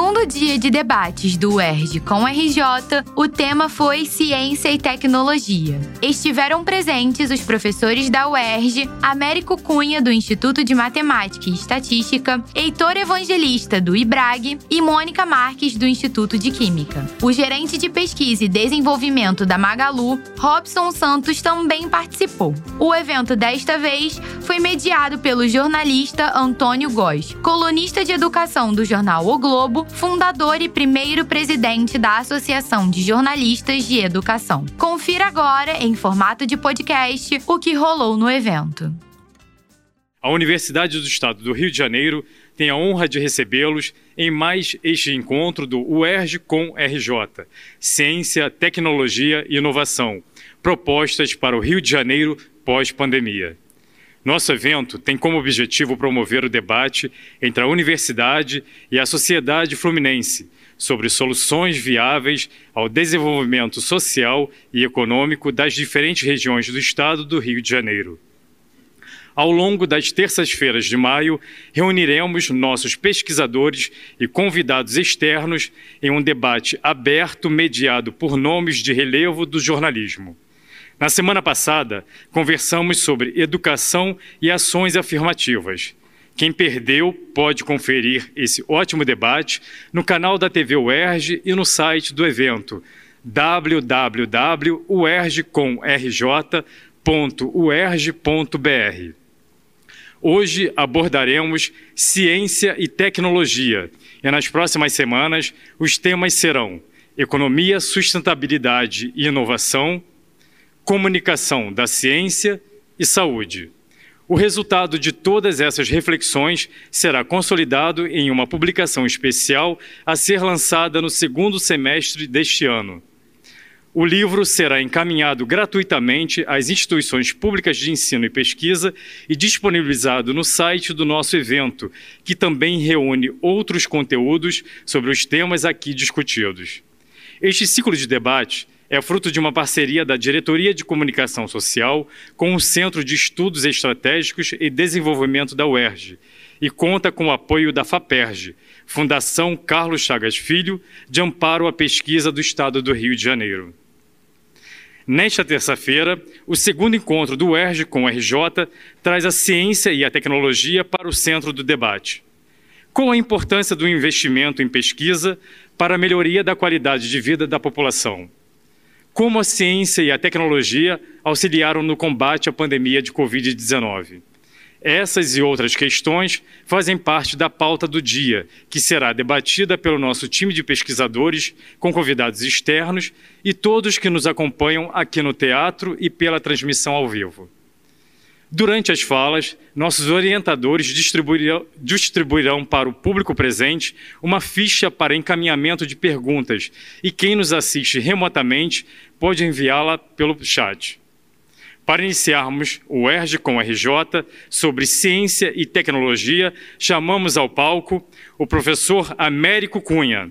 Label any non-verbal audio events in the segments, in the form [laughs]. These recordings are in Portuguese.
segundo dia de debates do UERJ com o RJ, o tema foi Ciência e Tecnologia. Estiveram presentes os professores da UERJ, Américo Cunha, do Instituto de Matemática e Estatística, Heitor Evangelista, do IBRAG e Mônica Marques, do Instituto de Química. O gerente de pesquisa e desenvolvimento da Magalu, Robson Santos, também participou. O evento desta vez foi mediado pelo jornalista Antônio Góes, colunista de educação do jornal O Globo, fundador e primeiro presidente da Associação de Jornalistas de Educação. Confira agora, em formato de podcast, o que rolou no evento. A Universidade do Estado do Rio de Janeiro tem a honra de recebê-los em mais este encontro do UERJ com RJ, Ciência, Tecnologia e Inovação, propostas para o Rio de Janeiro pós-pandemia. Nosso evento tem como objetivo promover o debate entre a universidade e a sociedade fluminense sobre soluções viáveis ao desenvolvimento social e econômico das diferentes regiões do estado do Rio de Janeiro. Ao longo das terças-feiras de maio, reuniremos nossos pesquisadores e convidados externos em um debate aberto mediado por nomes de relevo do jornalismo. Na semana passada, conversamos sobre educação e ações afirmativas. Quem perdeu pode conferir esse ótimo debate no canal da TV UERJ e no site do evento www.uerjcomrj.uerj.br. Hoje abordaremos ciência e tecnologia, e nas próximas semanas os temas serão economia, sustentabilidade e inovação, comunicação da ciência e saúde. O resultado de todas essas reflexões será consolidado em uma publicação especial a ser lançada no segundo semestre deste ano. O livro será encaminhado gratuitamente às instituições públicas de ensino e pesquisa e disponibilizado no site do nosso evento, que também reúne outros conteúdos sobre os temas aqui discutidos. Este ciclo de debate é fruto de uma parceria da Diretoria de Comunicação Social com o Centro de Estudos Estratégicos e Desenvolvimento da UERJ e conta com o apoio da FAPERJ, Fundação Carlos Chagas Filho, de amparo à pesquisa do Estado do Rio de Janeiro. Nesta terça-feira, o segundo encontro do UERJ com o RJ traz a ciência e a tecnologia para o centro do debate. Qual a importância do investimento em pesquisa para a melhoria da qualidade de vida da população? Como a ciência e a tecnologia auxiliaram no combate à pandemia de Covid-19. Essas e outras questões fazem parte da pauta do dia, que será debatida pelo nosso time de pesquisadores, com convidados externos e todos que nos acompanham aqui no teatro e pela transmissão ao vivo. Durante as falas, nossos orientadores distribuirão, distribuirão, para o público presente uma ficha para encaminhamento de perguntas e quem nos assiste remotamente pode enviá-la pelo chat. Para iniciarmos o ERG com RJ sobre ciência e tecnologia, chamamos ao palco o professor Américo Cunha.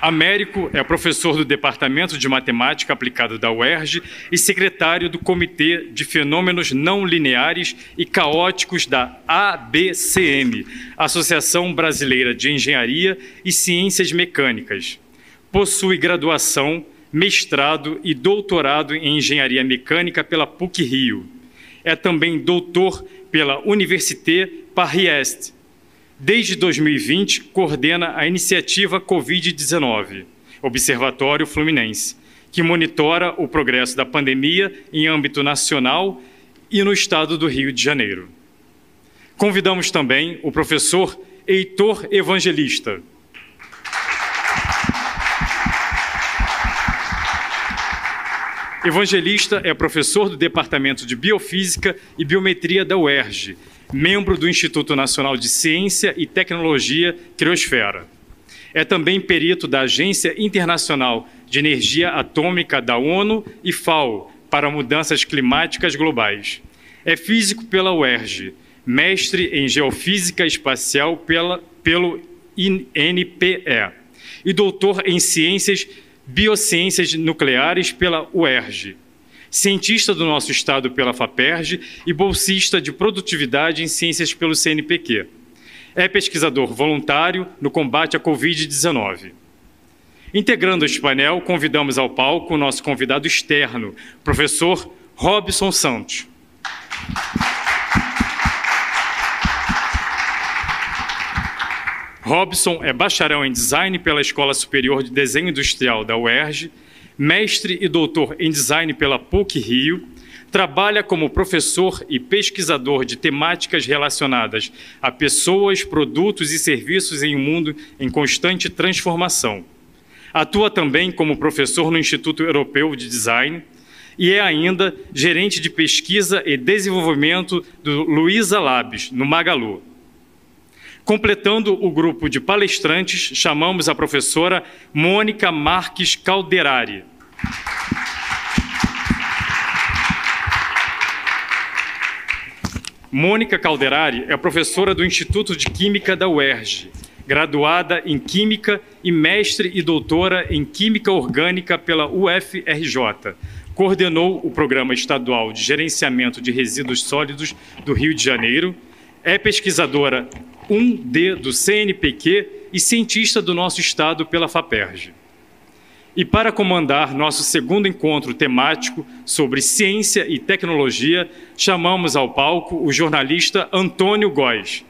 Américo é professor do Departamento de Matemática Aplicada da UERJ e secretário do Comitê de Fenômenos Não Lineares e Caóticos da ABCM, Associação Brasileira de Engenharia e Ciências Mecânicas. Possui graduação, mestrado e doutorado em Engenharia Mecânica pela PUC-Rio. É também doutor pela Université Paris-Est Desde 2020, coordena a iniciativa Covid-19, Observatório Fluminense, que monitora o progresso da pandemia em âmbito nacional e no estado do Rio de Janeiro. Convidamos também o professor Heitor Evangelista. Evangelista é professor do Departamento de Biofísica e Biometria da UERJ membro do Instituto Nacional de Ciência e Tecnologia Criosfera. É também perito da Agência Internacional de Energia Atômica da ONU e FAO para mudanças climáticas globais. É físico pela UERJ, mestre em Geofísica Espacial pela, pelo INPE e doutor em Ciências Biociências Nucleares pela UERJ cientista do nosso estado pela FAPERJ e bolsista de produtividade em ciências pelo CNPq. É pesquisador voluntário no combate à Covid-19. Integrando este painel, convidamos ao palco o nosso convidado externo, professor Robson Santos. Robson é bacharel em design pela Escola Superior de Desenho Industrial da UERJ, mestre e doutor em design pela PUC Rio, trabalha como professor e pesquisador de temáticas relacionadas a pessoas, produtos e serviços em um mundo em constante transformação. Atua também como professor no Instituto Europeu de Design e é ainda gerente de pesquisa e desenvolvimento do Luiza Labs, no Magalu. Completando o grupo de palestrantes, chamamos a professora Mônica Marques Calderari. Mônica Calderari é professora do Instituto de Química da UERJ, graduada em Química e mestre e doutora em Química Orgânica pela UFRJ. Coordenou o Programa Estadual de Gerenciamento de Resíduos Sólidos do Rio de Janeiro. É pesquisadora 1D do CNPq e cientista do nosso estado pela FAPERJ. E para comandar nosso segundo encontro temático sobre ciência e tecnologia, chamamos ao palco o jornalista Antônio Góes.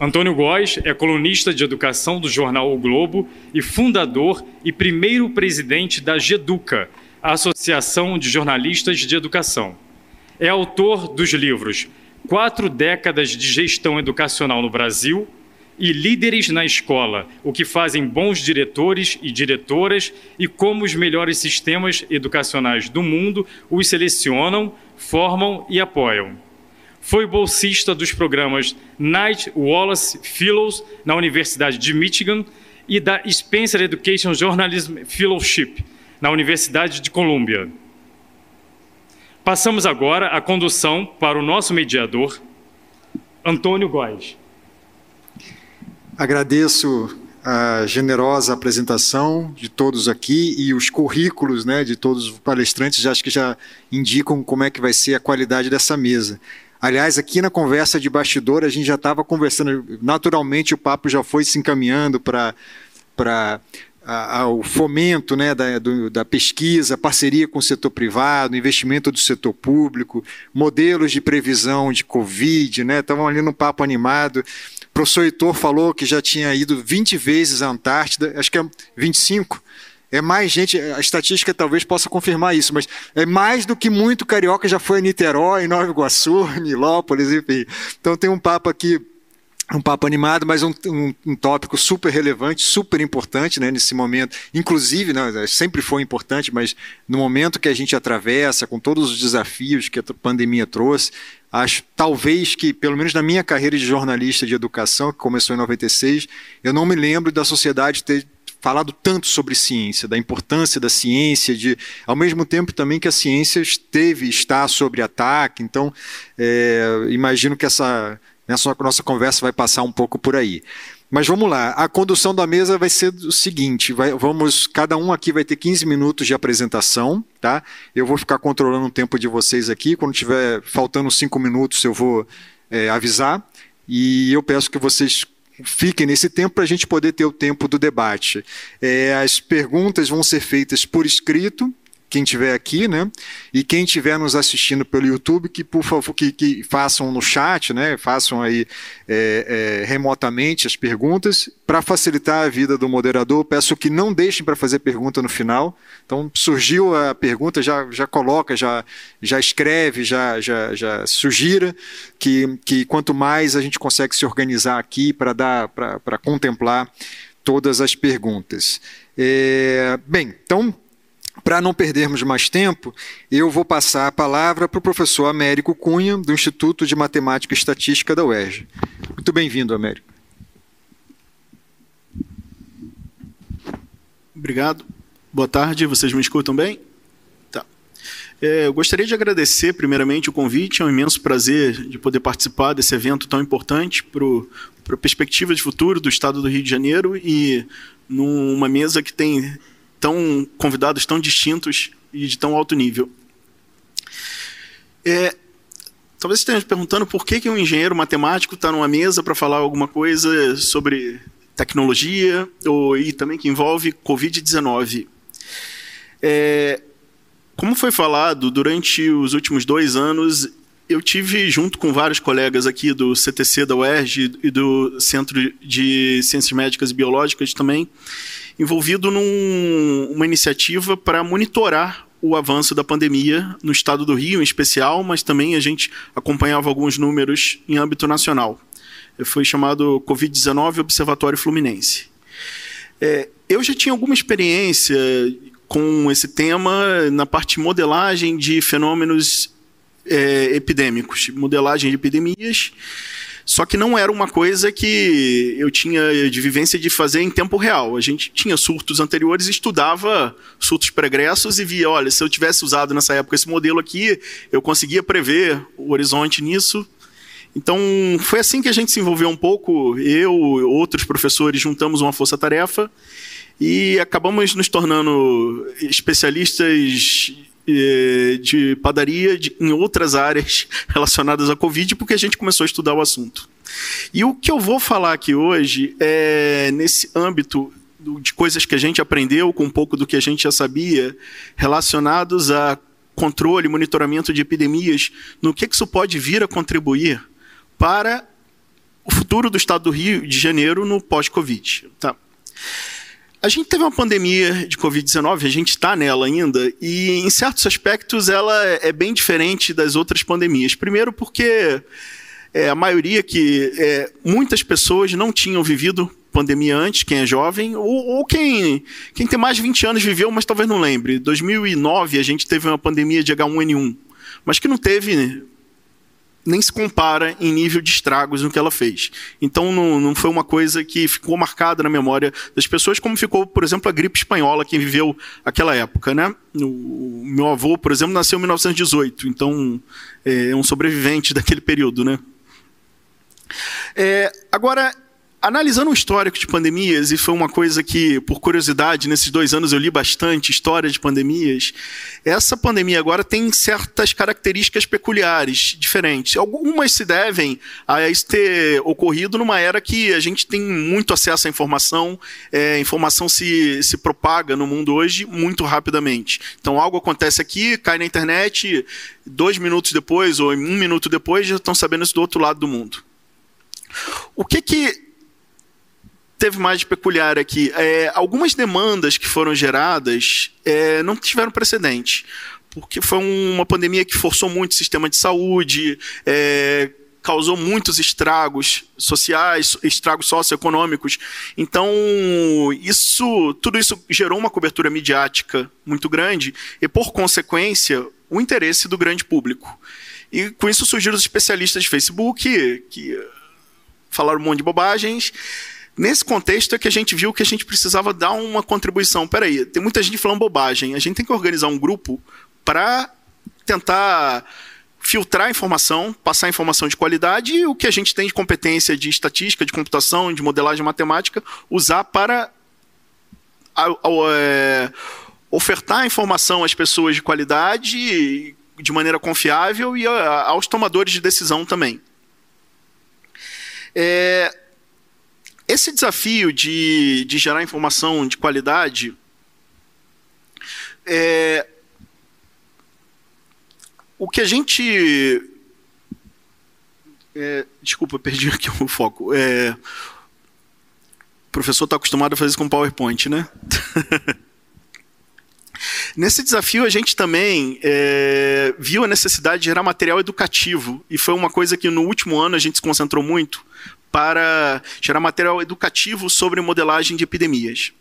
Antônio Góes é colunista de educação do jornal O Globo e fundador e primeiro presidente da GEDUCA, a Associação de Jornalistas de Educação. É autor dos livros Quatro Décadas de Gestão Educacional no Brasil e Líderes na Escola: O que fazem bons diretores e diretoras e como os melhores sistemas educacionais do mundo os selecionam, formam e apoiam. Foi bolsista dos programas Knight Wallace Fellows na Universidade de Michigan e da Spencer Education Journalism Fellowship na Universidade de Columbia. Passamos agora a condução para o nosso mediador, Antônio Góes. Agradeço a generosa apresentação de todos aqui e os currículos né, de todos os palestrantes, acho que já indicam como é que vai ser a qualidade dessa mesa. Aliás, aqui na conversa de bastidor, a gente já estava conversando, naturalmente o papo já foi se encaminhando para ao fomento né, da, do, da pesquisa, parceria com o setor privado, investimento do setor público, modelos de previsão de Covid, né? Estavam ali no papo animado. O professor Heitor falou que já tinha ido 20 vezes à Antártida, acho que é 25. É mais gente, a estatística talvez possa confirmar isso, mas é mais do que muito carioca já foi a Niterói, Nova Iguaçu, [laughs] Nilópolis, enfim. Então tem um papo aqui um papo animado, mas um, um, um, tópico super relevante, super importante né, nesse momento. Inclusive, né, sempre foi importante, mas no momento que a gente atravessa, com todos os desafios que a pandemia trouxe, acho talvez que, pelo menos na minha carreira de jornalista de educação, que começou em 96, eu não me lembro da sociedade ter falado tanto sobre ciência, da importância da ciência, de ao mesmo tempo também que a ciência esteve está sobre ataque. Então, é, imagino que essa Nessa nossa conversa vai passar um pouco por aí. Mas vamos lá, a condução da mesa vai ser o seguinte: vai, vamos, cada um aqui vai ter 15 minutos de apresentação, tá? Eu vou ficar controlando o tempo de vocês aqui. Quando tiver faltando cinco minutos, eu vou é, avisar. E eu peço que vocês fiquem nesse tempo para a gente poder ter o tempo do debate. É, as perguntas vão ser feitas por escrito, quem tiver aqui, né? E quem estiver nos assistindo pelo YouTube, que por favor que, que façam no chat, né? Façam aí é, é, remotamente as perguntas para facilitar a vida do moderador. Peço que não deixem para fazer pergunta no final. Então surgiu a pergunta, já, já coloca, já, já escreve, já, já, já sugira que, que quanto mais a gente consegue se organizar aqui para dar para contemplar todas as perguntas. É, bem, então para não perdermos mais tempo, eu vou passar a palavra para o professor Américo Cunha, do Instituto de Matemática e Estatística da UERJ. Muito bem-vindo, Américo. Obrigado. Boa tarde, vocês me escutam bem? Tá. É, eu gostaria de agradecer, primeiramente, o convite. É um imenso prazer de poder participar desse evento tão importante para a perspectiva de futuro do Estado do Rio de Janeiro e numa mesa que tem tão convidados tão distintos e de tão alto nível. É, talvez esteja perguntando por que, que um engenheiro matemático está numa mesa para falar alguma coisa sobre tecnologia ou, e também que envolve Covid-19. É, como foi falado, durante os últimos dois anos, eu tive, junto com vários colegas aqui do CTC da UERJ e do Centro de Ciências Médicas e Biológicas também, envolvido numa num, iniciativa para monitorar o avanço da pandemia no estado do Rio, em especial, mas também a gente acompanhava alguns números em âmbito nacional. Foi chamado Covid-19 Observatório Fluminense. É, eu já tinha alguma experiência com esse tema na parte de modelagem de fenômenos é, epidêmicos, modelagem de epidemias, só que não era uma coisa que eu tinha de vivência de fazer em tempo real. A gente tinha surtos anteriores, estudava surtos pregressos e via, olha, se eu tivesse usado nessa época esse modelo aqui, eu conseguia prever o horizonte nisso. Então, foi assim que a gente se envolveu um pouco. Eu, outros professores, juntamos uma força-tarefa e acabamos nos tornando especialistas de padaria de, em outras áreas [laughs] relacionadas à Covid, porque a gente começou a estudar o assunto. E o que eu vou falar aqui hoje é nesse âmbito de coisas que a gente aprendeu com um pouco do que a gente já sabia, relacionados a controle, monitoramento de epidemias, no que isso pode vir a contribuir para o futuro do estado do Rio de Janeiro no pós-Covid. Tá? A gente teve uma pandemia de Covid-19, a gente está nela ainda, e em certos aspectos ela é bem diferente das outras pandemias. Primeiro, porque é, a maioria que. É, muitas pessoas não tinham vivido pandemia antes, quem é jovem, ou, ou, quem, quem tem mais de 20 anos viveu, mas talvez não lembre. Em 2009 a gente teve uma pandemia de H1N1, mas que não teve nem se compara em nível de estragos no que ela fez. Então não, não foi uma coisa que ficou marcada na memória das pessoas, como ficou, por exemplo, a gripe espanhola, quem viveu aquela época. Né? O meu avô, por exemplo, nasceu em 1918, então é um sobrevivente [laughs] daquele período. Né? É, agora, Analisando o histórico de pandemias, e foi uma coisa que, por curiosidade, nesses dois anos eu li bastante história de pandemias, essa pandemia agora tem certas características peculiares, diferentes. Algumas se devem a isso ter ocorrido numa era que a gente tem muito acesso à informação, é, informação se, se propaga no mundo hoje muito rapidamente. Então, algo acontece aqui, cai na internet, dois minutos depois ou um minuto depois já estão sabendo isso do outro lado do mundo. O que que teve mais de peculiar aqui? É, algumas demandas que foram geradas é, não tiveram precedente, porque foi uma pandemia que forçou muito o sistema de saúde, é, causou muitos estragos sociais, estragos socioeconômicos. Então, isso, tudo isso gerou uma cobertura midiática muito grande e, por consequência, o interesse do grande público. E com isso surgiram os especialistas de Facebook, que falaram um monte de bobagens, Nesse contexto é que a gente viu que a gente precisava dar uma contribuição. Peraí, tem muita gente falando bobagem. A gente tem que organizar um grupo para tentar filtrar a informação, passar informação de qualidade e o que a gente tem de competência de estatística, de computação, de modelagem matemática, usar para a, a, é, ofertar informação às pessoas de qualidade, de maneira confiável e a, aos tomadores de decisão também. É, esse desafio de, de gerar informação de qualidade é, o que a gente é, desculpa, perdi aqui o foco. É, o professor está acostumado a fazer isso com PowerPoint, né? [laughs] Nesse desafio, a gente também é, viu a necessidade de gerar material educativo, e foi uma coisa que no último ano a gente se concentrou muito, para gerar material educativo sobre modelagem de epidemias.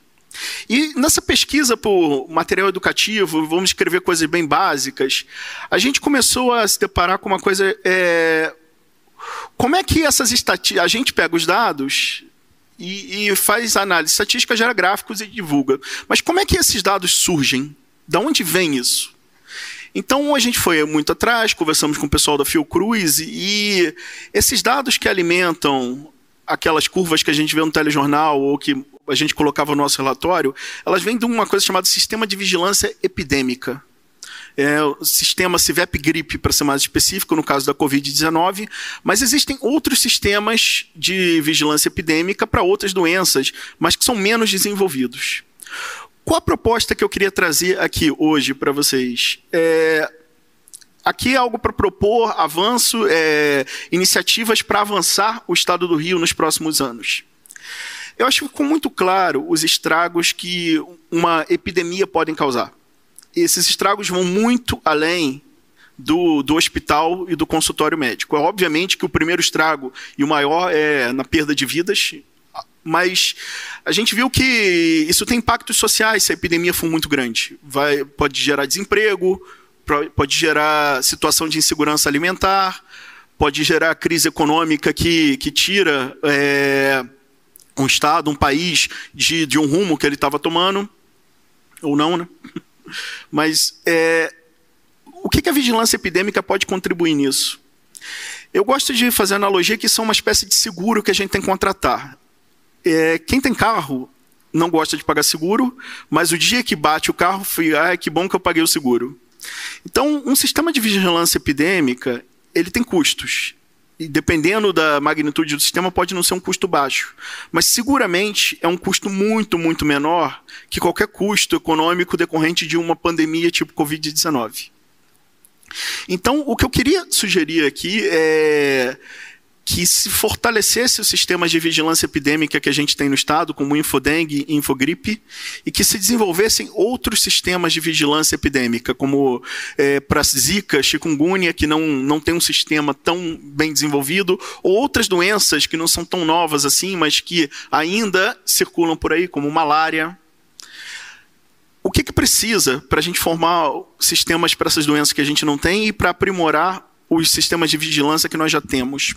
E nessa pesquisa por material educativo, vamos escrever coisas bem básicas, a gente começou a se deparar com uma coisa. É, como é que essas estatísticas. A gente pega os dados e, e, faz análise estatística, gera gráficos e divulga. Mas como é que esses dados surgem? Da onde vem isso? Então a gente foi muito atrás, conversamos com o pessoal da Fiocruz e esses dados que alimentam aquelas curvas que a gente vê no telejornal ou que a gente colocava no nosso relatório, elas vêm de uma coisa chamada Sistema de Vigilância Epidêmica. É o sistema CIVEP-GRIP, para ser mais específico, no caso da Covid-19, mas existem outros sistemas de vigilância epidêmica para outras doenças, mas que são menos desenvolvidos. Qual a proposta que eu queria trazer aqui hoje para vocês? É, aqui é algo para propor avanço, é, iniciativas para avançar o Estado do Rio nos próximos anos. Eu acho que ficou muito claro os estragos que uma epidemia pode causar. Esses estragos vão muito além do, do hospital e do consultório médico. É obviamente que o primeiro estrago e o maior é na perda de vidas, mas a gente viu que isso tem impactos sociais se a epidemia for muito grande. Vai, pode gerar desemprego, pode gerar situação de insegurança alimentar, pode gerar crise econômica que, que tira é, um Estado, um país de, de um rumo que ele estava tomando, ou não, né? [laughs] Mas é, o que, que a vigilância epidêmica pode contribuir nisso? Eu gosto de fazer analogia que são uma espécie de seguro que a gente tem que contratar. É, quem tem carro não gosta de pagar seguro, mas o dia que bate o carro, foi, ah, que bom que eu paguei o seguro. Então, um sistema de vigilância epidêmica, ele tem custos. E dependendo da magnitude do sistema, pode não ser um custo baixo. Mas seguramente é um custo muito, muito menor que qualquer custo econômico decorrente de uma pandemia tipo Covid-19. Então, o que eu queria sugerir aqui é que se fortalecesse os sistemas de vigilância epidêmica que a gente tem no estado, como o Infodengue e Infogripe, e que se desenvolvessem outros sistemas de vigilância epidêmica, como é, para Zika, chikungunya, que não, não tem um sistema tão bem desenvolvido, ou outras doenças que não são tão novas assim, mas que ainda circulam por aí, como malária. O que, que precisa para a gente formar sistemas para essas doenças que a gente não tem e para aprimorar os sistemas de vigilância que nós já temos?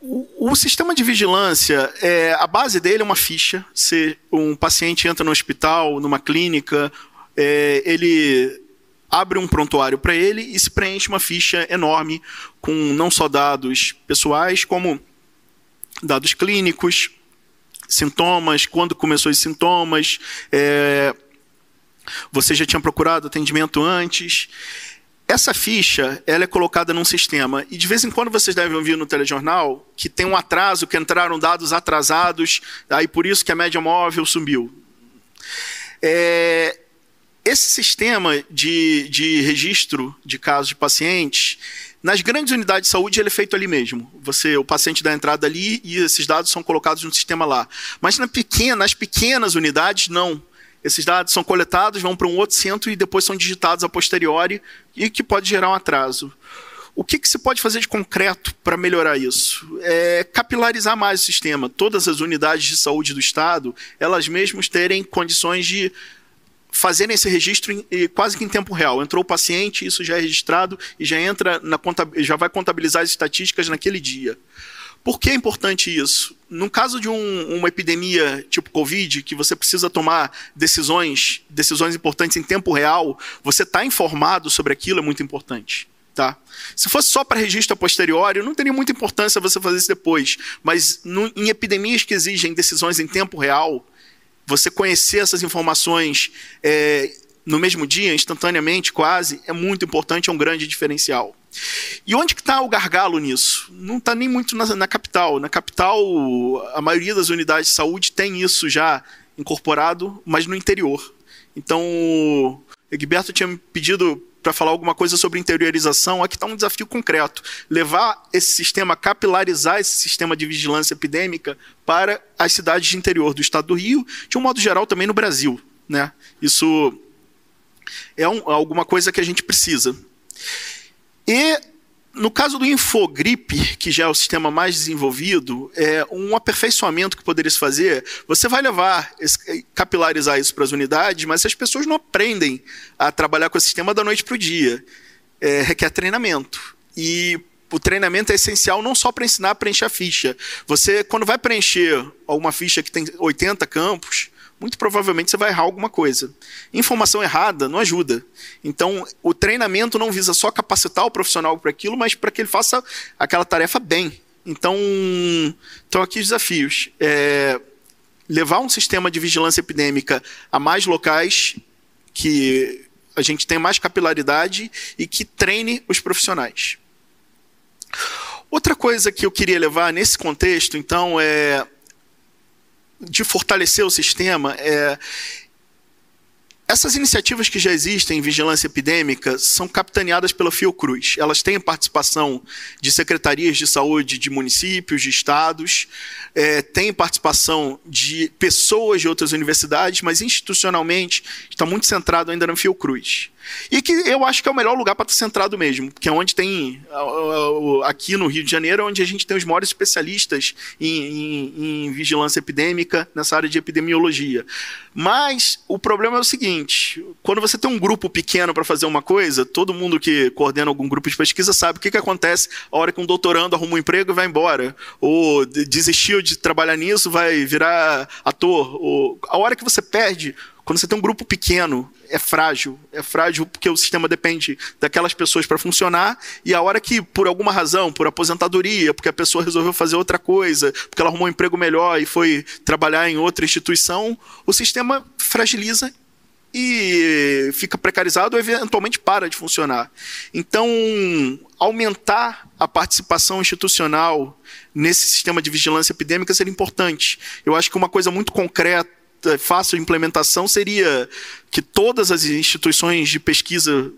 O, o, sistema de vigilância, é, a base dele é uma ficha. Se um paciente entra no hospital, numa clínica, é, ele abre um prontuário para ele e se preenche uma ficha enorme com não só dados pessoais, como dados clínicos, sintomas, quando começou os sintomas, é, você já tinha procurado atendimento antes. Essa ficha ela é colocada num sistema e de vez em quando vocês devem ouvir no telejornal que tem um atraso, que entraram dados atrasados, aí por isso que a média móvel subiu. É, esse sistema de, de registro de casos de pacientes, nas grandes unidades de saúde, ele é feito ali mesmo. Você, o paciente dá entrada ali e esses dados são colocados no sistema lá. Mas na pequena, nas pequenas unidades, não. Esses dados são coletados, vão para um outro centro e depois são digitados a posteriori e que pode gerar um atraso. O que, que se pode fazer de concreto para melhorar isso? É capilarizar mais o sistema. Todas as unidades de saúde do Estado, elas mesmas terem condições de fazerem esse registro em, quase que em tempo real. Entrou o paciente, isso já é registrado e já entra na já vai contabilizar as estatísticas naquele dia. Por que é importante isso? No caso de um, uma epidemia tipo Covid, que você precisa tomar decisões, decisões importantes em tempo real, você está informado sobre aquilo é muito importante. Tá? Se fosse só para registro a posteriori, não teria muita importância você fazer isso depois. Mas no, em epidemias que exigem decisões em tempo real, você conhecer essas informações é, no mesmo dia, instantaneamente, quase, é muito importante, é um grande diferencial. E onde que está o gargalo nisso? Não está nem muito na, na, capital. Na capital, a maioria das unidades de saúde tem isso já incorporado, mas no interior. Então, o Egberto tinha me pedido para falar alguma coisa sobre interiorização. Aqui está um desafio concreto: levar esse sistema, capilarizar esse sistema de vigilância epidêmica para as cidades de interior do estado do Rio, de um modo geral também no Brasil. Né? Isso é um, alguma coisa que a gente precisa. E no caso do Infogripe, que já é o sistema mais desenvolvido, é um aperfeiçoamento que poderia se fazer. Você vai levar, capilarizar isso para as unidades, mas as pessoas não aprendem a trabalhar com o sistema da noite para o dia. É, requer treinamento. E o treinamento é essencial não só para ensinar a preencher a ficha. Você, quando vai preencher uma ficha que tem 80 campos, muito provavelmente você vai errar alguma coisa. Informação errada não ajuda. Então, o treinamento não visa só capacitar o profissional para aquilo, mas para que ele faça aquela tarefa bem. Então, estão aqui os desafios. É, levar um sistema de vigilância epidêmica a mais locais que a gente tenha mais capilaridade e que treine os profissionais. Outra coisa que eu queria levar nesse contexto, então, é de fortalecer o sistema é essas iniciativas que já existem em vigilância epidêmica são capitaneadas pela Fiocruz. Elas têm participação de secretarias de saúde de municípios, de estados, é, têm participação de pessoas de outras universidades, mas institucionalmente está muito centrado ainda na Fiocruz. E que eu acho que é o melhor lugar para estar centrado mesmo, que é onde tem, aqui no Rio de Janeiro, onde a gente tem os maiores especialistas em, em, em vigilância epidêmica, nessa área de epidemiologia. Mas o problema é o seguinte: quando você tem um grupo pequeno para fazer uma coisa, todo mundo que coordena algum grupo de pesquisa sabe o que, que acontece a hora que um doutorando arruma um emprego e vai embora. Ou desistiu de trabalhar nisso, vai virar ator. Ou a hora que você perde quando você tem um grupo pequeno, é frágil. É frágil porque o sistema depende daquelas pessoas para funcionar, e a hora que, por alguma razão, por aposentadoria, porque a pessoa resolveu fazer outra coisa, porque ela arrumou um emprego melhor e foi trabalhar em outra instituição, o sistema fragiliza e fica precarizado ou eventualmente para de funcionar. Então, aumentar a participação institucional nesse sistema de vigilância epidêmica seria importante. Eu acho que uma coisa muito concreta fácil de implementação seria que todas as instituições de pesquisa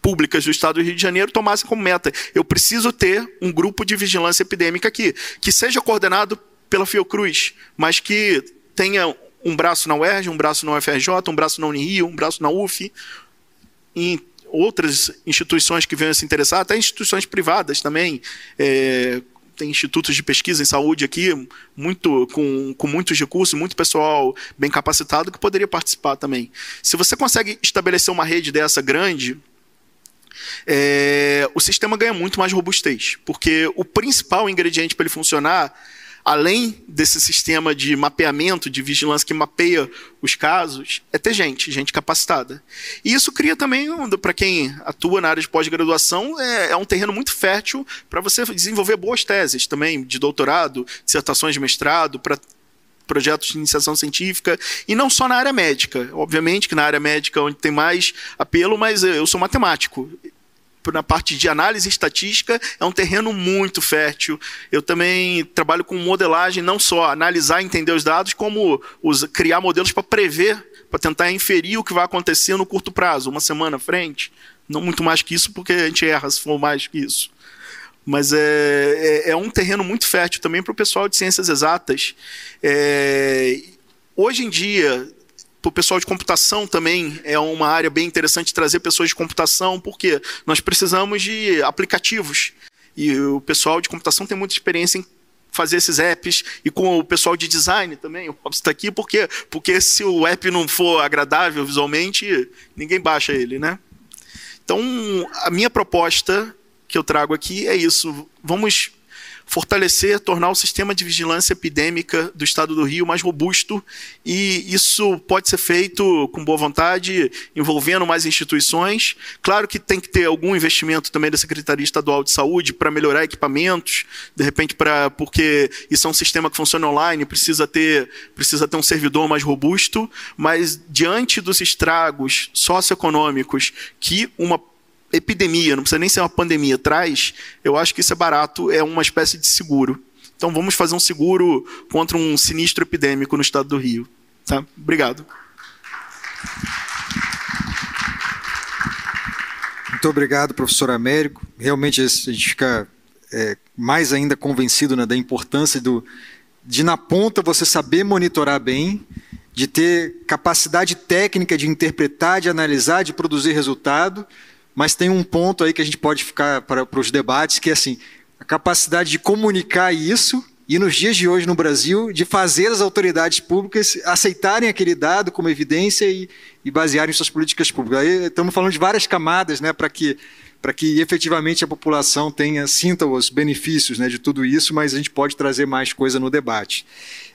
públicas do estado do Rio de Janeiro tomassem como meta. Eu preciso ter um grupo de vigilância epidêmica aqui, que seja coordenado pela Fiocruz, mas que tenha um braço na UERJ, um braço na UFRJ, um braço na Unirio, um braço na UF, em outras instituições que venham a se interessar, até instituições privadas também, é, tem institutos de pesquisa em saúde aqui, muito com, com muitos recursos, muito pessoal bem capacitado que poderia participar também. Se você consegue estabelecer uma rede dessa grande, é, o sistema ganha muito mais robustez, porque o principal ingrediente para ele funcionar além desse sistema de mapeamento, de vigilância que mapeia os casos, é ter gente, gente capacitada. E isso cria também, para quem atua na área de pós-graduação, é, é, um terreno muito fértil para você desenvolver boas teses também, de doutorado, dissertações de mestrado, para projetos de iniciação científica, e não só na área médica. Obviamente que na área médica é onde tem mais apelo, mas eu sou matemático na parte de análise estatística, é um terreno muito fértil. Eu também trabalho com modelagem, não só analisar e entender os dados, como os, criar modelos para prever, para tentar inferir o que vai acontecer no curto prazo, uma semana à frente. Não muito mais que isso, porque a gente erra se for mais que isso. Mas é, é, é um terreno muito fértil também para o pessoal de ciências exatas. É, hoje em dia, para o pessoal de computação também é uma área bem interessante trazer pessoas de computação, porque nós precisamos de aplicativos. E o pessoal de computação tem muita experiência em fazer esses apps e com o pessoal de design também. O Robson está aqui porque, porque se o app não for agradável visualmente, ninguém baixa ele, né? Então, a minha proposta que eu trago aqui é isso. Vamos fortalecer, tornar o sistema de vigilância epidêmica do estado do Rio mais robusto e isso pode ser feito com boa vontade, envolvendo mais instituições. Claro que tem que ter algum investimento também da Secretaria Estadual de Saúde para melhorar equipamentos, de repente para porque isso é um sistema que funciona online, precisa ter precisa ter um servidor mais robusto, mas diante dos estragos socioeconômicos que uma epidemia, não precisa nem ser uma pandemia, traz, eu acho que isso é barato, é uma espécie de seguro. Então vamos fazer um seguro contra um sinistro epidêmico no estado do Rio. Tá? Obrigado. Muito obrigado, professor Américo. Realmente a gente fica é, mais ainda convencido né, da importância do, de, na ponta, você saber monitorar bem, de ter capacidade técnica de interpretar, de analisar, de produzir resultado mas tem um ponto aí que a gente pode ficar para, os debates, que é assim, a capacidade de comunicar isso e nos dias de hoje no Brasil, de fazer as autoridades públicas aceitarem aquele dado como evidência e, e basearem suas políticas públicas. Aí estamos falando de várias camadas, né, para que para que efetivamente a população tenha sinta os benefícios né, de tudo isso, mas a gente pode trazer mais coisa no debate.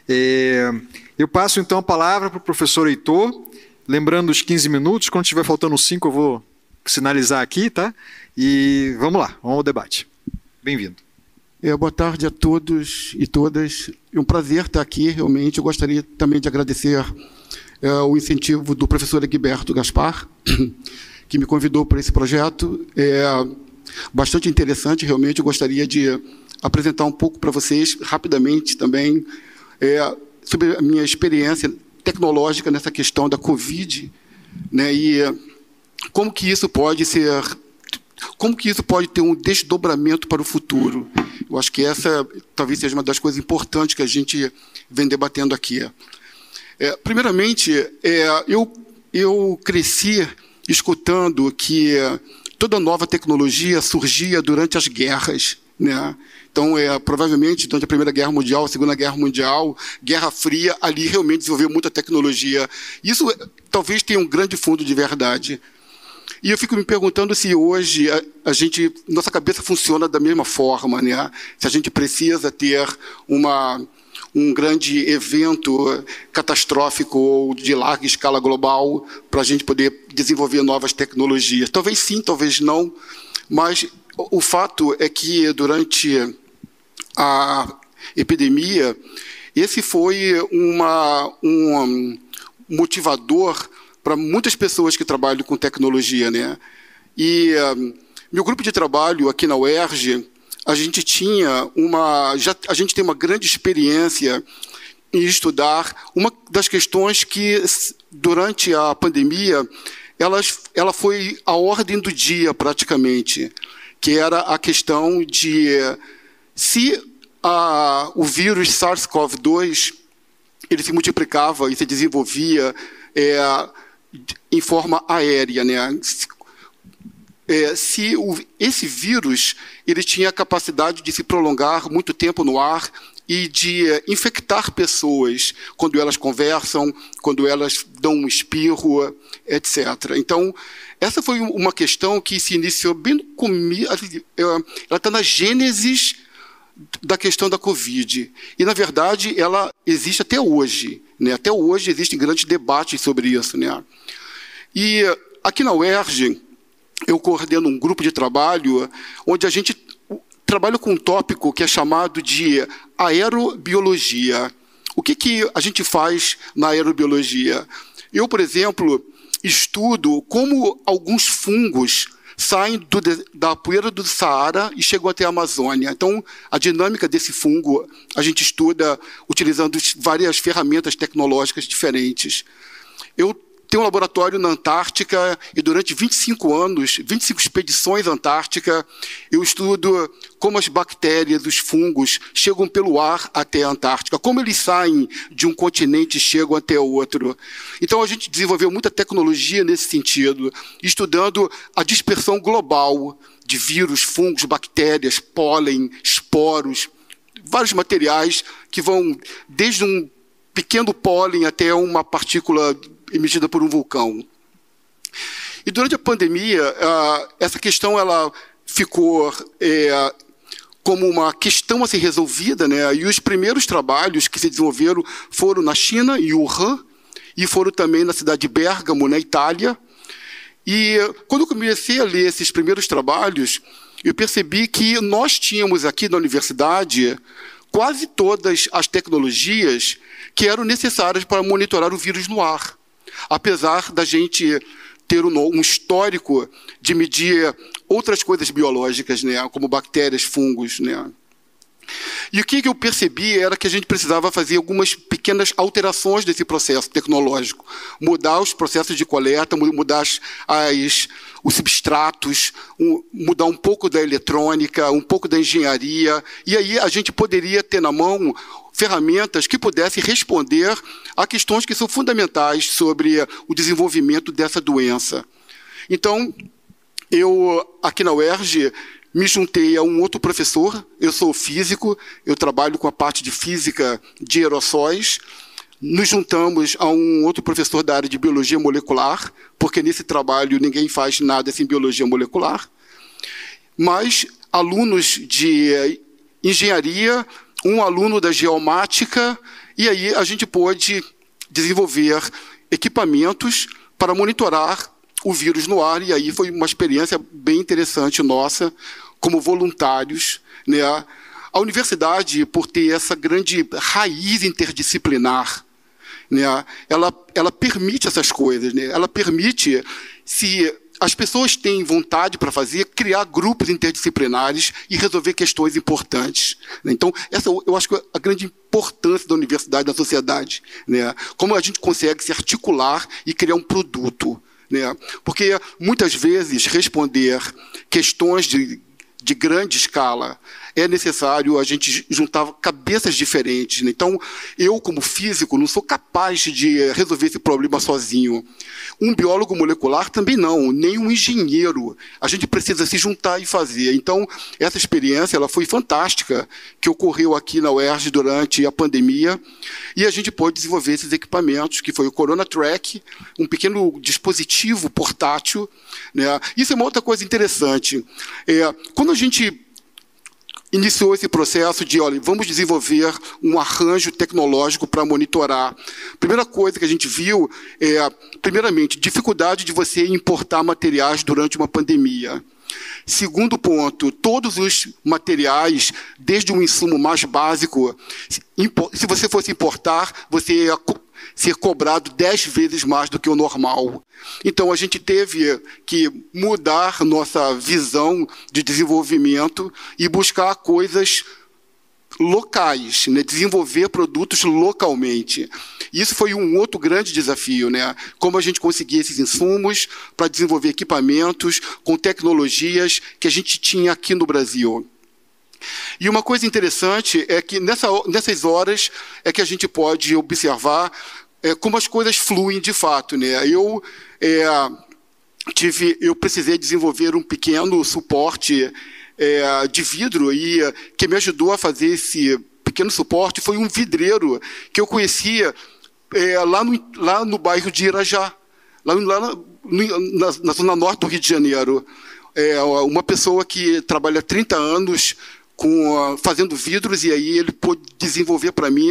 É, eu passo então a palavra para o professor Heitor, lembrando os 15 minutos, quando estiver faltando 5 eu vou sinalizar aqui, tá? E vamos lá, vamos ao debate. Bem-vindo. É, boa tarde a todos e todas. É um prazer estar aqui, realmente. Eu gostaria também de agradecer é, o incentivo do professor Egberto Gaspar, [coughs] que me convidou para esse projeto. É bastante interessante, realmente. Eu gostaria de apresentar um pouco para vocês, rapidamente também, é, sobre a minha experiência tecnológica nessa questão da Covid, né, e como que isso pode ser, como que isso pode ter um desdobramento para o futuro. Eu acho que essa talvez seja uma das coisas importantes que a gente vem debatendo aqui. É, primeiramente, é, eu, eu cresci escutando que toda nova tecnologia surgia durante as guerras. Né? Então, é, provavelmente, durante a Primeira Guerra Mundial, a Segunda Guerra Mundial, Guerra Fria, ali realmente desenvolveu muita tecnologia. Isso talvez tenha um grande fundo de verdade. E eu fico me perguntando se hoje a, a, gente, nossa cabeça funciona da mesma forma, né? Se a gente precisa ter uma, um grande evento catastrófico ou de larga escala global para a gente poder desenvolver novas tecnologias. Talvez sim, talvez não, mas o fato é que durante a epidemia, esse foi uma, um motivador para muitas pessoas que trabalham com tecnologia, né? E um, meu grupo de trabalho aqui na UERJ, a gente tinha uma, já, a gente tem uma grande experiência em estudar uma das questões que durante a pandemia elas, ela foi a ordem do dia praticamente, que era a questão de se a, o vírus SARS-CoV-2 ele se multiplicava e se desenvolvia é, em forma aérea, né? É, se o, esse vírus ele tinha a capacidade de se prolongar muito tempo no ar e de é, infectar pessoas quando elas conversam, quando elas dão um espirro, etc. Então, essa foi uma questão que se iniciou bem no começo, é, ela está na gênesis da questão da Covid. E, na verdade, ela existe até hoje. Né? Até hoje existem grandes debates sobre isso. Né? E aqui na UERJ, eu coordeno um grupo de trabalho onde a gente trabalha com um tópico que é chamado de aerobiologia. O que, que a gente faz na aerobiologia? Eu, por exemplo, estudo como alguns fungos saem do, da poeira do Saara e chegam até a Amazônia. Então, a dinâmica desse fungo a gente estuda utilizando várias ferramentas tecnológicas diferentes. Eu tem um laboratório na Antártica e durante 25 anos, 25 expedições à Antártica, eu estudo como as bactérias, os fungos chegam pelo ar até a Antártica, como eles saem de um continente e chegam até outro. Então a gente desenvolveu muita tecnologia nesse sentido, estudando a dispersão global de vírus, fungos, bactérias, pólen, esporos, vários materiais que vão desde um pequeno pólen até uma partícula emitida por um vulcão. E durante a pandemia, essa questão ela ficou é, como uma questão a ser resolvida, né? E os primeiros trabalhos que se desenvolveram foram na China, em Wuhan, e foram também na cidade de Bergamo, na Itália. E quando eu comecei a ler esses primeiros trabalhos, eu percebi que nós tínhamos aqui na universidade quase todas as tecnologias que eram necessárias para monitorar o vírus no ar apesar da gente ter um histórico de medir outras coisas biológicas, né, como bactérias, fungos, né. E o que eu percebi era que a gente precisava fazer algumas pequenas alterações desse processo tecnológico, mudar os processos de coleta, mudar as, os substratos, um, mudar um pouco da eletrônica, um pouco da engenharia, e aí a gente poderia ter na mão ferramentas que pudessem responder a questões que são fundamentais sobre o desenvolvimento dessa doença. Então, eu, aqui na UERJ, me juntei a um outro professor, eu sou físico, eu trabalho com a parte de física de aerossóis, nos juntamos a um outro professor da área de biologia molecular, porque nesse trabalho ninguém faz nada sem biologia molecular. mais alunos de engenharia, um aluno da geomática, e aí a gente pôde desenvolver equipamentos para monitorar o vírus no ar, e aí foi uma experiência bem interessante nossa, como voluntários. Né? A universidade, por ter essa grande raiz interdisciplinar, né? ela, ela permite essas coisas, né? ela permite, se as pessoas têm vontade para fazer, criar grupos interdisciplinares e resolver questões importantes. Né? Então, essa eu acho que é a grande importância da universidade na sociedade. Né? Como a gente consegue se articular e criar um produto. Né? Porque, muitas vezes, responder questões de, de grande escala é necessário a gente juntar cabeças diferentes. Né? Então, eu, como físico, não sou capaz de resolver esse problema sozinho. Um biólogo molecular também não, nem um engenheiro. A gente precisa se juntar e fazer. Então, essa experiência ela foi fantástica, que ocorreu aqui na UERJ durante a pandemia, e a gente pôde desenvolver esses equipamentos, que foi o Corona Track, um pequeno dispositivo portátil. Né? Isso é uma outra coisa interessante. É, quando a gente iniciou esse processo de, olha, vamos desenvolver um arranjo tecnológico para monitorar. Primeira coisa que a gente viu é, primeiramente, dificuldade de você importar materiais durante uma pandemia. Segundo ponto, todos os materiais, desde um insumo mais básico, se você fosse importar, você ia ser cobrado dez vezes mais do que o normal. Então a gente teve que mudar nossa visão de desenvolvimento e buscar coisas locais, né? desenvolver produtos localmente. Isso foi um outro grande desafio, né? Como a gente conseguir esses insumos para desenvolver equipamentos com tecnologias que a gente tinha aqui no Brasil. E uma coisa interessante é que nessa, nessas horas é que a gente pode observar é, como as coisas fluem de fato. Né? Eu, é, tive, eu precisei desenvolver um pequeno suporte é, de vidro e que me ajudou a fazer esse pequeno suporte foi um vidreiro que eu conhecia é, lá, no, lá no bairro de Irajá, lá, lá na, na, na, zona norte do Rio de Janeiro. É, uma pessoa que trabalha 30 anos com, fazendo vidros e aí ele pôde desenvolver para mim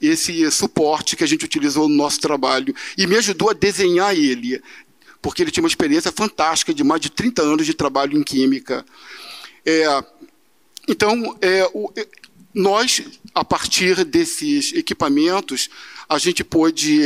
esse suporte que a gente utilizou no nosso trabalho e me ajudou a desenhar ele, porque ele tinha uma experiência fantástica de mais de 30 anos de trabalho em química. É, então, é, o, é, nós, a partir desses equipamentos, a gente pôde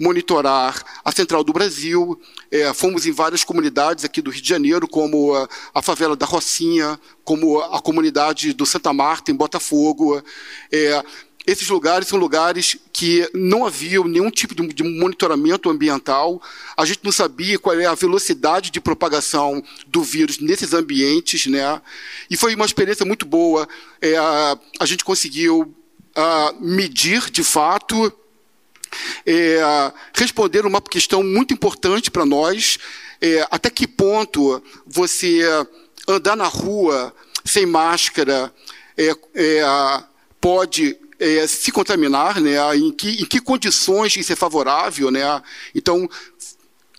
monitorar a Central do Brasil. É, fomos em várias comunidades aqui do Rio de Janeiro, como a, a, favela da Rocinha, como a comunidade do Santa Marta, em Botafogo. É, esses lugares são lugares que não havia nenhum tipo de, de, monitoramento ambiental. A gente não sabia qual é a velocidade de propagação do vírus nesses ambientes, né? E foi uma experiência muito boa. É, a, a gente conseguiu a, medir, de fato, é, responder uma questão muito importante para nós: é, até que ponto você andar na rua sem máscara é, é pode é, se contaminar, né? Em que, em que condições isso é favorável, né? Então,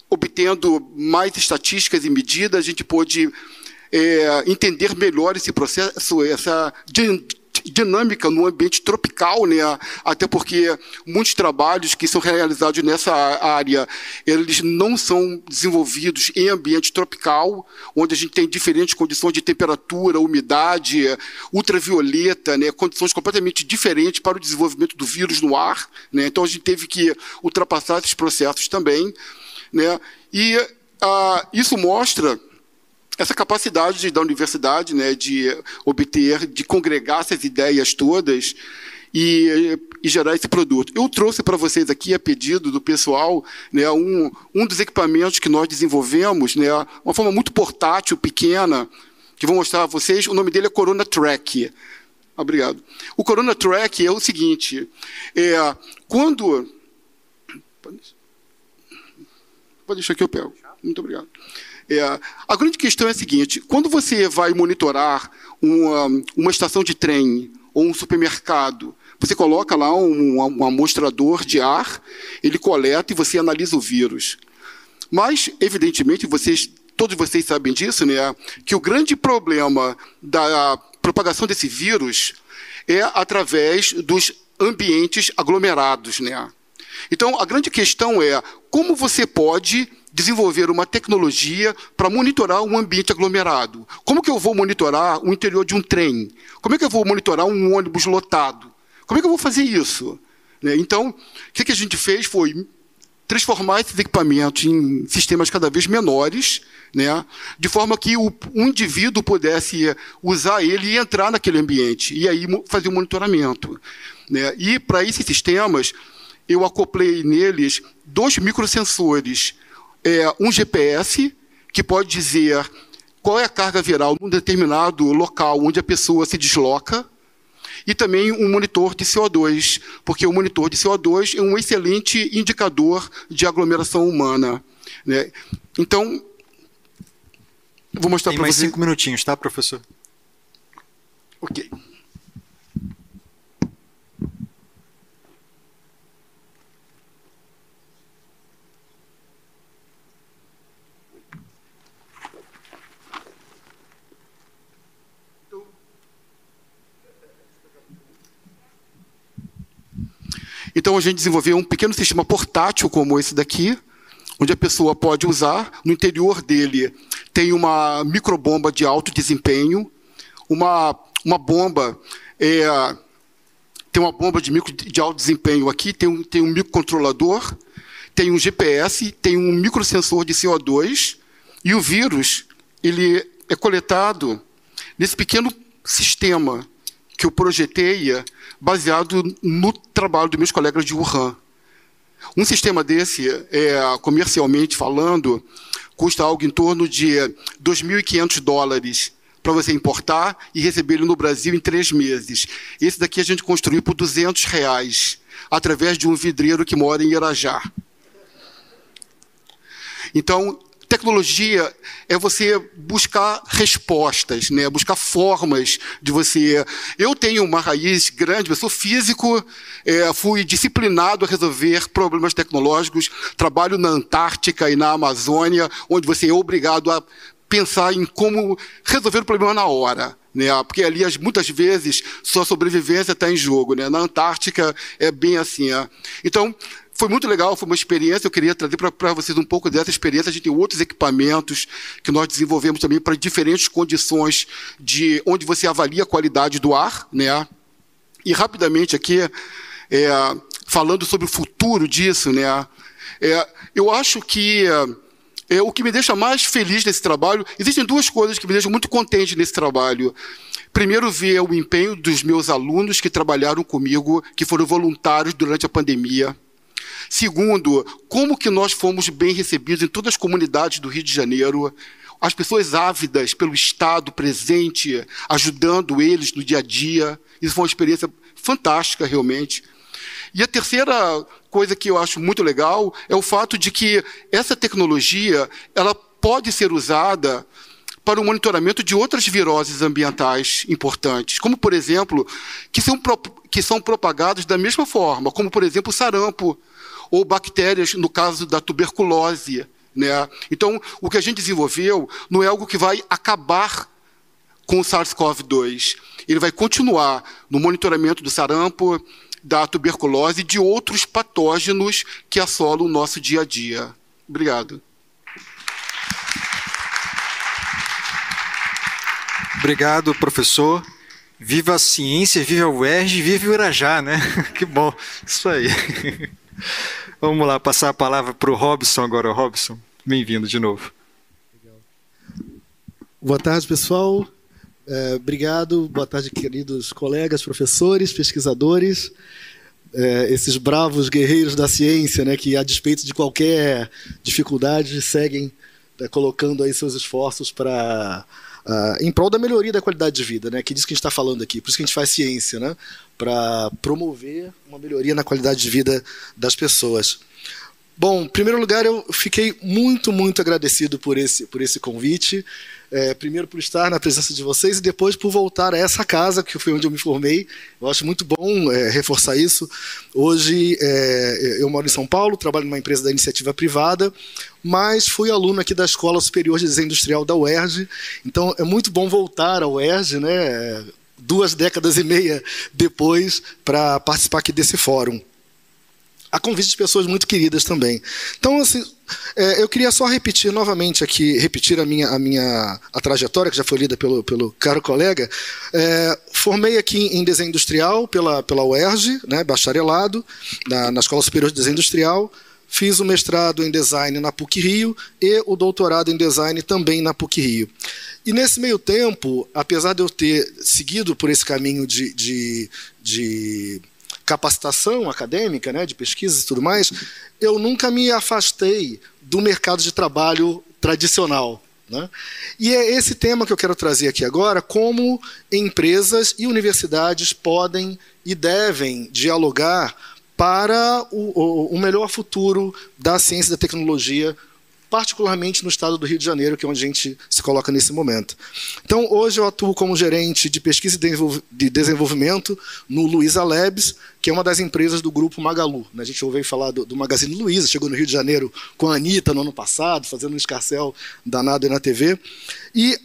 obtendo mais estatísticas e medidas, a gente pôde é, entender melhor esse processo, essa dinâmica no ambiente tropical, né? até porque muitos trabalhos que são realizados nessa área, eles não são desenvolvidos em ambiente tropical, onde a gente tem diferentes condições de temperatura, umidade, ultravioleta, né? condições completamente diferentes para o desenvolvimento do vírus no ar. Né? Então a gente teve que ultrapassar esses processos também. Né? E ah, isso mostra essa capacidade da universidade né, de obter, de congregar essas ideias todas e, e gerar esse produto. Eu trouxe para vocês aqui, a pedido do pessoal, né, um, um dos equipamentos que nós desenvolvemos, né, uma forma muito portátil, pequena, que vou mostrar a vocês. O nome dele é Corona Track. Obrigado. O Corona Track é o seguinte: é, quando. Pode deixar que eu pego. Muito obrigado. É, a grande questão é a seguinte: quando você vai monitorar uma, uma estação de trem ou um supermercado, você coloca lá um, um amostrador de ar, ele coleta e você analisa o vírus. Mas, evidentemente, você todos vocês sabem disso, né, que o grande problema da propagação desse vírus é através dos ambientes aglomerados, né? Então, a grande questão é como você pode desenvolver uma tecnologia para monitorar um ambiente aglomerado. Como que eu vou monitorar o interior de um trem? Como é que eu vou monitorar um ônibus lotado? Como é que eu vou fazer isso? Né? Então, o que a gente fez foi transformar esses equipamentos em sistemas cada vez menores, né, de forma que o, um indivíduo pudesse usar ele e entrar naquele ambiente, e aí fazer o um monitoramento. Né. E para esses sistemas, eu acoplei neles dois microsensores, é, um GPS, que pode dizer qual é a carga viral num determinado local onde a pessoa se desloca, e também um monitor de CO2, porque o monitor de CO2 é um excelente indicador de aglomeração humana. Né? Então, vou mostrar para vocês. mais você... cinco minutinhos, tá, professor? Ok. Então a gente desenvolveu um pequeno sistema portátil como esse daqui, onde a pessoa pode usar. No interior dele tem uma microbomba de alto desempenho, uma, uma bomba é, tem uma bomba de, micro, de alto desempenho aqui, tem um, tem um microcontrolador, tem um GPS, tem um microsensor de CO2 e o vírus ele é coletado nesse pequeno sistema que eu projetei baseado no trabalho dos meus colegas de Wuhan. Um sistema desse, é, comercialmente falando, custa algo em torno de 2.500 dólares para você importar e receber ele no Brasil em três meses. Esse daqui a gente construiu por 200 reais, através de um vidreiro que mora em Irajá. Então, Tecnologia é você buscar respostas, né? buscar formas de você. Eu tenho uma raiz grande, eu sou físico, é, fui disciplinado a resolver problemas tecnológicos, trabalho na Antártica e na Amazônia, onde você é obrigado a pensar em como resolver o problema na hora. Né? Porque ali, muitas vezes, sua sobrevivência está em jogo. Né? Na Antártica é bem assim. É. Então, foi muito legal, foi uma experiência. Eu queria trazer para vocês um pouco dessa experiência. A gente tem outros equipamentos que nós desenvolvemos também para diferentes condições de onde você avalia a qualidade do ar, né? E rapidamente aqui, é, falando sobre o futuro disso, né? É, eu acho que é, o que me deixa mais feliz nesse trabalho, existem duas coisas que me deixam muito contente nesse trabalho. Primeiro, ver o empenho dos meus alunos que trabalharam comigo, que foram voluntários durante a pandemia. Segundo, como que nós fomos bem recebidos em todas as comunidades do Rio de Janeiro, as pessoas ávidas pelo Estado presente, ajudando eles no dia a dia. Isso foi uma experiência fantástica, realmente. E a terceira coisa que eu acho muito legal é o fato de que essa tecnologia ela pode ser usada para o monitoramento de outras viroses ambientais importantes, como, por exemplo, que são, que são propagadas da mesma forma, como, por exemplo, o sarampo, ou bactérias, no caso da tuberculose. Né? Então, o que a gente desenvolveu não é algo que vai acabar com o SARS-CoV-2. Ele vai continuar no monitoramento do sarampo, da tuberculose e de outros patógenos que assolam o nosso dia a dia. Obrigado. Obrigado, professor. Viva a ciência, viva a UERJ, viva o Irajá, né? [laughs] Que bom. Isso aí. [laughs] [laughs] Vamos lá, passar a palavra para o Robson agora. Robson, bem-vindo de novo. Boa tarde, pessoal. É, obrigado. Boa tarde, queridos colegas, professores, pesquisadores, é, esses bravos guerreiros da ciência, né, que a despeito de qualquer dificuldade seguem né, colocando aí seus esforços para uh, em prol da melhoria da qualidade de vida, né? Que disso que a gente está falando aqui. Por isso que a gente faz ciência, né? Para promover uma melhoria na qualidade de vida das pessoas. Bom, em primeiro lugar, eu fiquei muito, muito agradecido por esse, por esse convite. É, primeiro por estar na presença de vocês e depois por voltar a essa casa, que foi onde eu me formei. Eu acho muito bom é, reforçar isso. Hoje é, eu moro em São Paulo, trabalho numa empresa da iniciativa privada, mas fui aluno aqui da Escola Superior de Desenho Industrial da UERJ. Então é muito bom voltar à UERJ, né? Duas décadas e meia depois, para participar aqui desse fórum a convite de pessoas muito queridas também. Então, assim, é, eu queria só repetir novamente aqui, repetir a minha, a minha a trajetória, que já foi lida pelo, pelo caro colega. É, formei aqui em desenho industrial pela, pela UERJ, né, bacharelado, na, na Escola Superior de Desenho Industrial. Fiz o mestrado em design na PUC Rio e o doutorado em design também na PUC Rio. E nesse meio tempo, apesar de eu ter seguido por esse caminho de, de, de capacitação acadêmica, né, de pesquisas e tudo mais, eu nunca me afastei do mercado de trabalho tradicional. Né? E é esse tema que eu quero trazer aqui agora: como empresas e universidades podem e devem dialogar para o, o, melhor futuro da ciência e da tecnologia particularmente no estado do Rio de Janeiro, que é onde a gente se coloca nesse momento. Então, hoje eu atuo como gerente de pesquisa e desenvolvimento no Luiza Labs, que é uma das empresas do grupo Magalu. Né? A gente ouviu falar do, do Magazine Luiza, chegou no Rio de Janeiro com a Anitta no ano passado, fazendo um escarcel danado na TV. E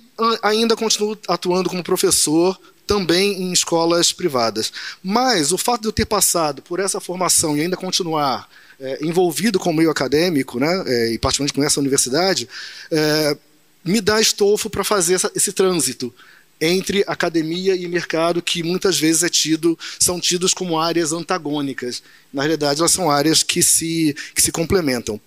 ainda continuo atuando como professor também em escolas privadas. Mas o fato de eu ter passado por essa formação e ainda continuar é, envolvido com o meio acadêmico, né, é, e particularmente com essa universidade, é, me dá estofo para fazer essa, esse trânsito entre academia e mercado que muitas vezes é tido, são tidos como áreas antagônicas. Na realidade, elas são áreas que se, que se complementam.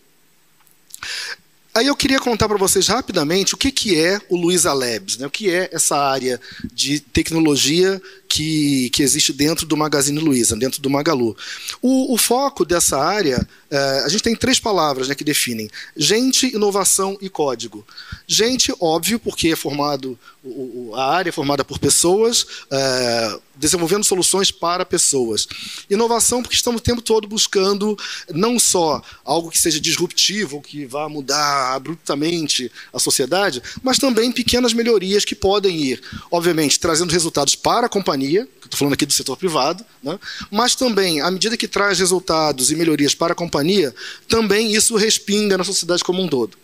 Aí eu queria contar para vocês rapidamente o que, que é o Luiza Labs, né? o que é essa área de tecnologia que, que existe dentro do Magazine Luiza, dentro do Magalu. O, o foco dessa área, é, a gente tem três palavras né, que definem: gente, inovação e código. Gente, óbvio, porque é formado, o, a área é formada por pessoas, é, desenvolvendo soluções para pessoas. Inovação, porque estamos o tempo todo buscando não só algo que seja disruptivo, que vá mudar abruptamente a sociedade, mas também pequenas melhorias que podem ir, obviamente, trazendo resultados para a companhia, estou falando aqui do setor privado, né? mas também, à medida que traz resultados e melhorias para a companhia, também isso respinga na sociedade como um todo.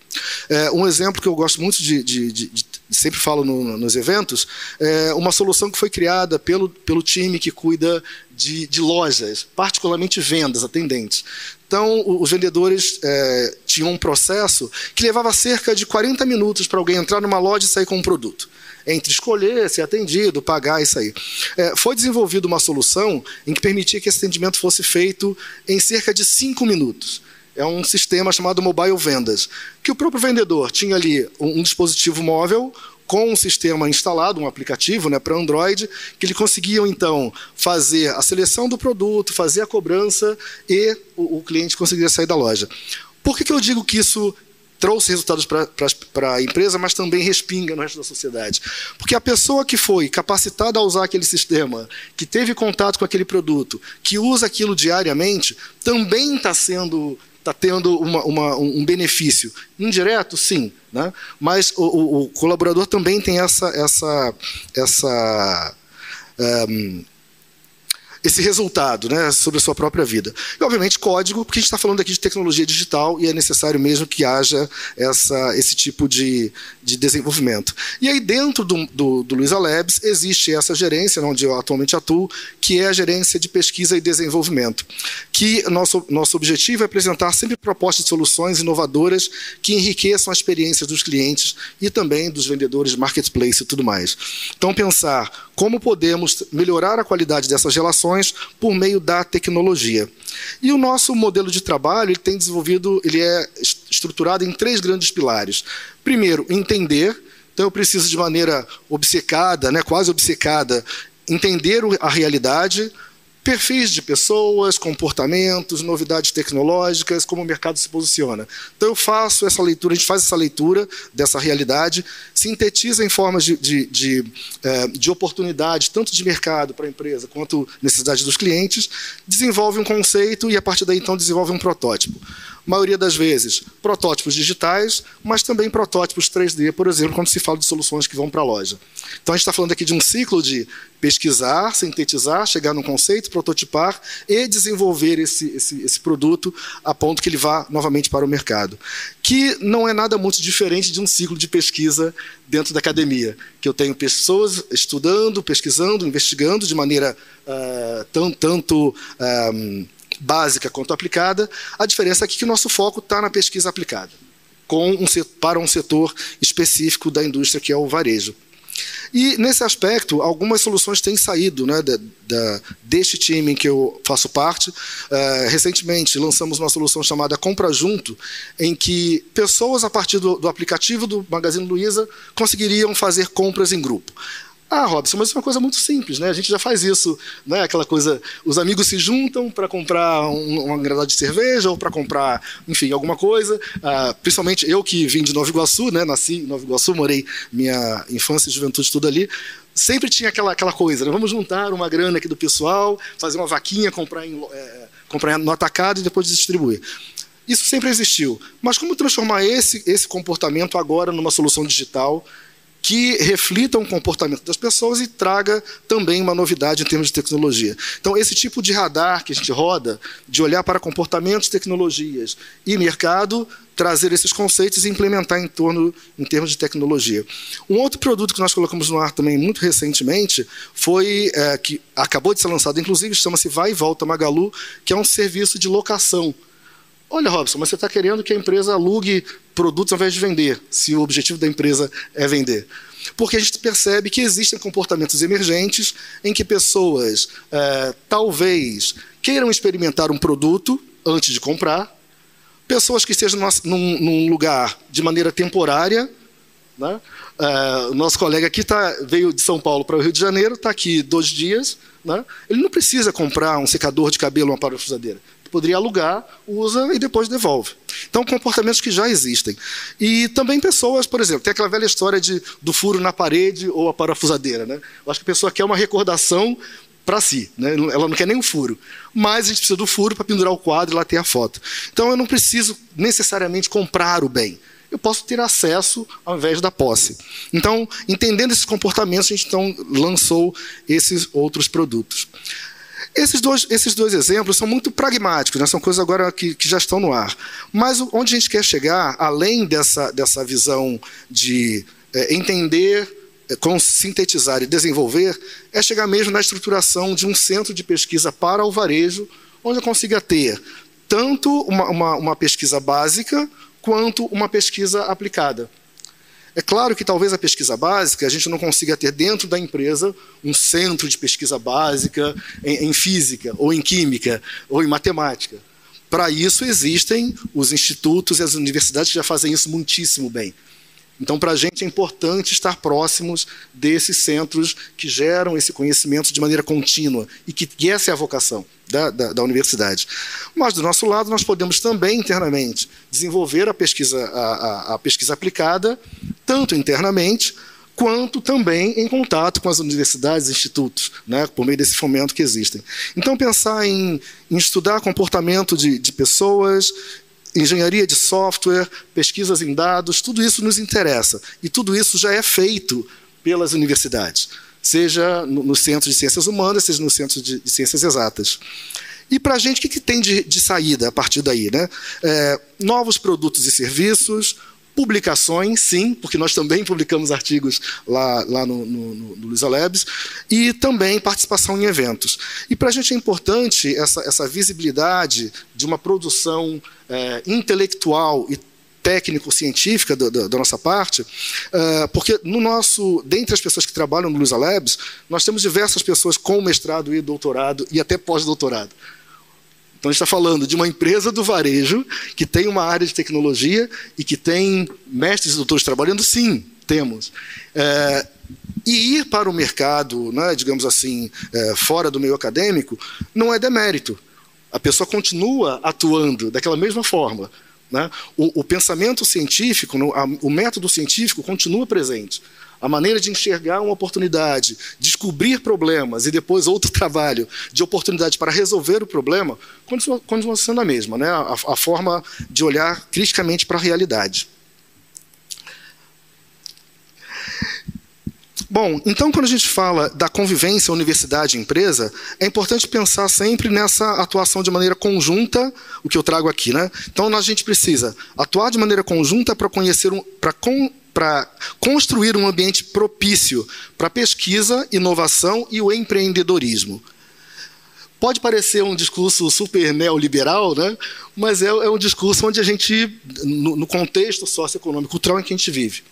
É, um exemplo que eu gosto muito de, de, de, de sempre falo no, nos eventos, é uma solução que foi criada pelo, pelo time que cuida de, de lojas, particularmente vendas, atendentes. Então, os vendedores é, tinham um processo que levava cerca de 40 minutos para alguém entrar numa loja e sair com um produto entre escolher, ser atendido, pagar e sair. É, foi desenvolvida uma solução em que permitia que esse atendimento fosse feito em cerca de cinco minutos. É um sistema chamado Mobile Vendas, que o próprio vendedor tinha ali um dispositivo móvel com um sistema instalado, um aplicativo né, para Android, que ele conseguia então fazer a seleção do produto, fazer a cobrança e o, o cliente conseguiria sair da loja. Por que, que eu digo que isso trouxe resultados para a empresa, mas também respinga no resto da sociedade. Porque a pessoa que foi capacitada a usar aquele sistema, que teve contato com aquele produto, que usa aquilo diariamente, também está sendo está tendo uma, uma, um benefício indireto, sim, né? mas o, o, o, colaborador também tem essa essa essa um, esse resultado né, sobre a sua própria vida. E, obviamente, código, porque a gente está falando aqui de tecnologia digital e é necessário mesmo que haja essa, esse tipo de, de desenvolvimento. E aí, dentro do, do, do Luiza Labs, existe essa gerência, onde eu atualmente atuo, que é a gerência de pesquisa e desenvolvimento. Que nosso, nosso objetivo é apresentar sempre propostas de soluções inovadoras que enriqueçam a experiência dos clientes e também dos vendedores de marketplace e tudo mais. Então, pensar como podemos melhorar a qualidade dessas relações por meio da tecnologia. E o nosso modelo de trabalho ele tem desenvolvido, ele é estruturado em três grandes pilares. Primeiro, entender. Então eu preciso de maneira obcecada, né, quase obcecada, entender a realidade, perfis de pessoas, comportamentos, novidades tecnológicas, como o mercado se posiciona. Então eu faço essa leitura, a gente faz essa leitura dessa realidade, sintetiza em formas de, de, de, eh, de oportunidades, tanto de mercado para a empresa quanto necessidade dos clientes, desenvolve um conceito e a partir daí então desenvolve um protótipo. Maioria das vezes, protótipos digitais, mas também protótipos 3D, por exemplo, quando se fala de soluções que vão para a loja. Então, a gente está falando aqui de um ciclo de pesquisar, sintetizar, chegar num conceito, prototipar e desenvolver esse, esse, esse produto a ponto que ele vá novamente para o mercado. Que não é nada muito diferente de um ciclo de pesquisa dentro da academia, que eu tenho pessoas estudando, pesquisando, investigando de maneira uh, tão, tanto uh, básica quanto aplicada. A diferença é que o nosso foco está na pesquisa aplicada, com um, para um setor específico da indústria, que é o varejo. E, nesse aspecto, algumas soluções têm saído né, da, da, deste time em que eu faço parte. Uh, recentemente, lançamos uma solução chamada Compra Junto, em que pessoas, a partir do, do aplicativo do Magazine Luiza, conseguiriam fazer compras em grupo. Ah, Robson, mas isso é uma coisa muito simples, né? A gente já faz isso, né? Aquela coisa, os amigos se juntam para comprar um, uma granada de cerveja ou para comprar, enfim, alguma coisa. Ah, principalmente eu que vim de Nova Iguaçu, né? Nasci em Nova Iguaçu, morei minha infância e juventude tudo ali. Sempre tinha aquela, aquela coisa, né? Vamos juntar uma grana aqui do pessoal, fazer uma vaquinha, comprar, em, é, comprar no atacado e depois distribuir. Isso sempre existiu. Mas como transformar esse, esse comportamento agora numa solução digital que reflita o comportamento das pessoas e traga também uma novidade em termos de tecnologia. Então, esse tipo de radar que a gente roda, de olhar para comportamentos, tecnologias e mercado, trazer esses conceitos e implementar em torno em termos de tecnologia. Um outro produto que nós colocamos no ar também muito recentemente foi é, que acabou de ser lançado, inclusive, chama-se Vai e Volta Magalu, que é um serviço de locação. Olha, Robson, mas você está querendo que a empresa alugue produtos ao invés de vender, se o objetivo da empresa é vender. Porque a gente percebe que existem comportamentos emergentes em que pessoas é, talvez queiram experimentar um produto antes de comprar, pessoas que estejam num, num lugar de maneira temporária. Né? É, nosso colega aqui tá, veio de São Paulo para o Rio de Janeiro, está aqui dois dias. Né? Ele não precisa comprar um secador de cabelo, uma parafusadeira poderia alugar, usa e depois devolve. Então, comportamentos que já existem. E também pessoas, por exemplo, tem aquela velha história de, do furo na parede ou a parafusadeira. Né? Eu acho que a pessoa quer uma recordação para si, né? ela não quer o furo. Mas a gente precisa do furo para pendurar o quadro e lá ter a foto. Então, eu não preciso necessariamente comprar o bem eu posso ter acesso ao invés da posse. Então, entendendo esses comportamentos, a gente então lançou esses outros produtos. Esses dois, esses dois exemplos são muito pragmáticos, né? são coisas agora que, que já estão no ar. Mas onde a gente quer chegar, além dessa, dessa visão de é, entender, é, sintetizar e desenvolver, é chegar mesmo na estruturação de um centro de pesquisa para o varejo, onde eu consiga ter tanto uma, uma, uma pesquisa básica quanto uma pesquisa aplicada. É claro que talvez a pesquisa básica a gente não consiga ter dentro da empresa um centro de pesquisa básica em, em física, ou em química, ou em matemática. Para isso existem os institutos e as universidades que já fazem isso muitíssimo bem. Então, para a gente é importante estar próximos desses centros que geram esse conhecimento de maneira contínua e que, que essa é a vocação da, da, da, universidade. Mas, do nosso lado, nós podemos também internamente desenvolver a pesquisa, a, a, a pesquisa aplicada, tanto internamente quanto também em contato com as universidades e institutos, né, por meio desse fomento que existem. Então, pensar em, em estudar comportamento de, de pessoas, engenharia de software, pesquisas em dados, tudo isso nos interessa. E tudo isso já é feito pelas universidades, seja no, Centro de Ciências Humanas, seja no Centro de, de Ciências Exatas. E para a gente, o que, que tem de, de, saída a partir daí? Né? É, novos produtos e serviços, publicações, sim, porque nós também publicamos artigos lá, lá no, no, no Labs, e também participação em eventos. E para a gente é importante essa, essa visibilidade de uma produção é, intelectual e técnico-científica da, nossa parte, uh, porque no nosso, dentre as pessoas que trabalham no Luiza Labs, nós temos diversas pessoas com mestrado e doutorado e até pós-doutorado. Então, a gente está falando de uma empresa do varejo que tem uma área de tecnologia e que tem mestres e doutores trabalhando? Sim, temos. É, e ir para o mercado, né, digamos assim, é, fora do meio acadêmico, não é demérito. A pessoa continua atuando daquela mesma forma. Né? O, o pensamento científico, o método científico continua presente. A maneira de enxergar uma oportunidade, descobrir problemas e depois outro [laughs] trabalho de oportunidade para resolver o problema, continua, sendo a mesma, né? a, a forma de olhar criticamente para a realidade. Bom, então quando a gente fala da convivência universidade-empresa, é importante pensar sempre nessa atuação de maneira conjunta, o que eu trago aqui, né? Então a gente precisa atuar de maneira conjunta para conhecer um, para para construir um ambiente propício para pesquisa, inovação e o empreendedorismo. Pode parecer um discurso super neoliberal, né? mas é, é um discurso onde a gente, no, no contexto socioeconômico cultural em que a gente vive,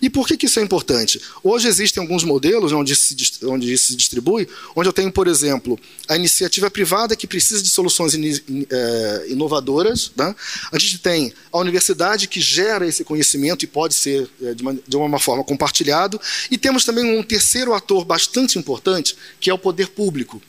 e por que, que isso é importante? Hoje existem alguns modelos onde se, onde isso se distribui, onde eu tenho, por exemplo, a iniciativa privada que precisa de soluções é, inovadoras. Né? A gente tem a universidade que gera esse conhecimento e pode ser é, de, uma, de uma forma compartilhado. E temos também um terceiro ator bastante importante, que é o poder público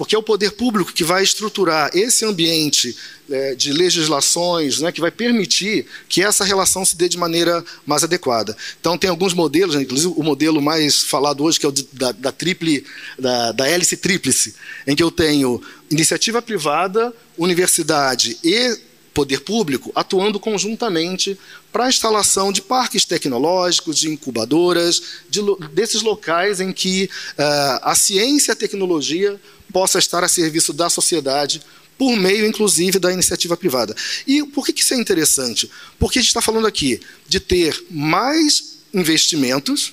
porque é o poder público que vai estruturar esse ambiente é, de legislações, né, que vai permitir que essa relação se dê de maneira mais adequada. Então, tem alguns modelos, né, inclusive o modelo mais falado hoje, que é o de, da, da, triple, da, da hélice tríplice, em que eu tenho iniciativa privada, universidade e poder público atuando conjuntamente para a instalação de parques tecnológicos, de incubadoras, de, desses locais em que uh, a ciência e a tecnologia possa estar a serviço da sociedade por meio, inclusive, da iniciativa privada. E por que isso é interessante? Porque a gente está falando aqui de ter mais investimentos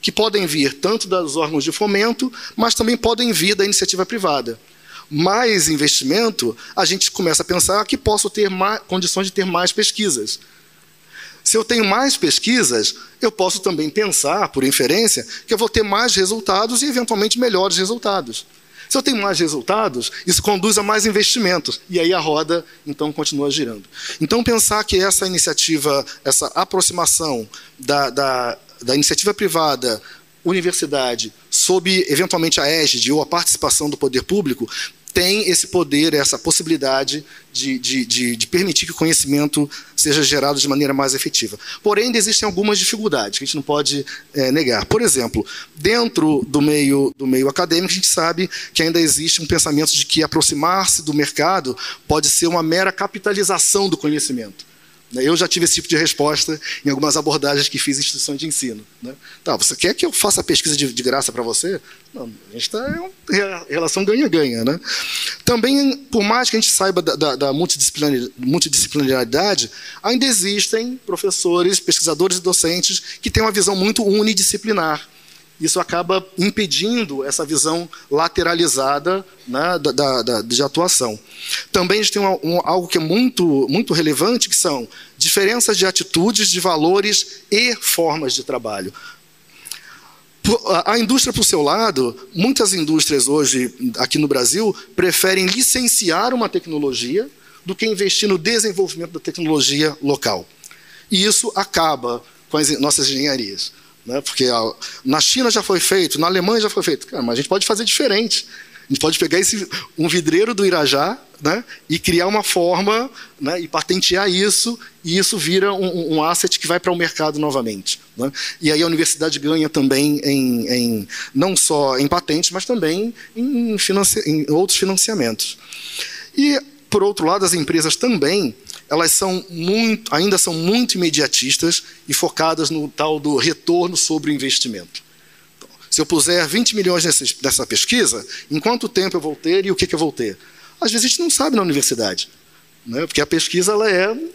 que podem vir tanto dos órgãos de fomento, mas também podem vir da iniciativa privada. Mais investimento, a gente começa a pensar que posso ter mais, condições de ter mais pesquisas. Se eu tenho mais pesquisas, eu posso também pensar, por inferência, que eu vou ter mais resultados e, eventualmente, melhores resultados. Se eu tenho mais resultados, isso conduz a mais investimentos. E aí a roda, então, continua girando. Então, pensar que essa iniciativa, essa aproximação da, da, da iniciativa privada, universidade, sob, eventualmente, a égide ou a participação do poder público, tem esse poder, essa possibilidade de, de, de, de, permitir que o conhecimento seja gerado de maneira mais efetiva. Porém, ainda existem algumas dificuldades que a gente não pode é, negar. Por exemplo, dentro do meio, do meio acadêmico, a gente sabe que ainda existe um pensamento de que aproximar-se do mercado pode ser uma mera capitalização do conhecimento. Né? Eu já tive esse tipo de resposta em algumas abordagens que fiz em instituições de ensino. Né? Tá, você quer que eu faça pesquisa de, de graça para você? Não, a gente está em uma relação ganha-ganha. Né? Também, por mais que a gente saiba da, da, da multidisciplinaridade, ainda existem professores, pesquisadores e docentes que têm uma visão muito unidisciplinar isso acaba impedindo essa visão lateralizada né, da, da, de atuação. Também a gente tem um, um, algo que é muito, muito relevante, que são diferenças de atitudes, de valores e formas de trabalho. A indústria, por seu lado, muitas indústrias hoje, aqui no Brasil, preferem licenciar uma tecnologia do que investir no desenvolvimento da tecnologia local. E isso acaba com as nossas engenharias. Né? Porque a, na China já foi feito, na Alemanha já foi feito. Cara, mas a gente pode fazer diferente. A gente pode pegar esse, um vidreiro do Irajá né, e criar uma forma né, e patentear isso, e isso vira um, um asset que vai para o mercado novamente. Né? E aí a universidade ganha também em, em não só em patentes, mas também em, em outros financiamentos. E, por outro lado, as empresas também elas são muito, ainda são muito imediatistas e focadas no tal do retorno sobre o investimento. Então, se eu puser 20 milhões nessa, nessa pesquisa, em quanto tempo eu vou ter e o que, que eu vou ter? Às vezes a gente não sabe na universidade, né? porque a pesquisa ela é um,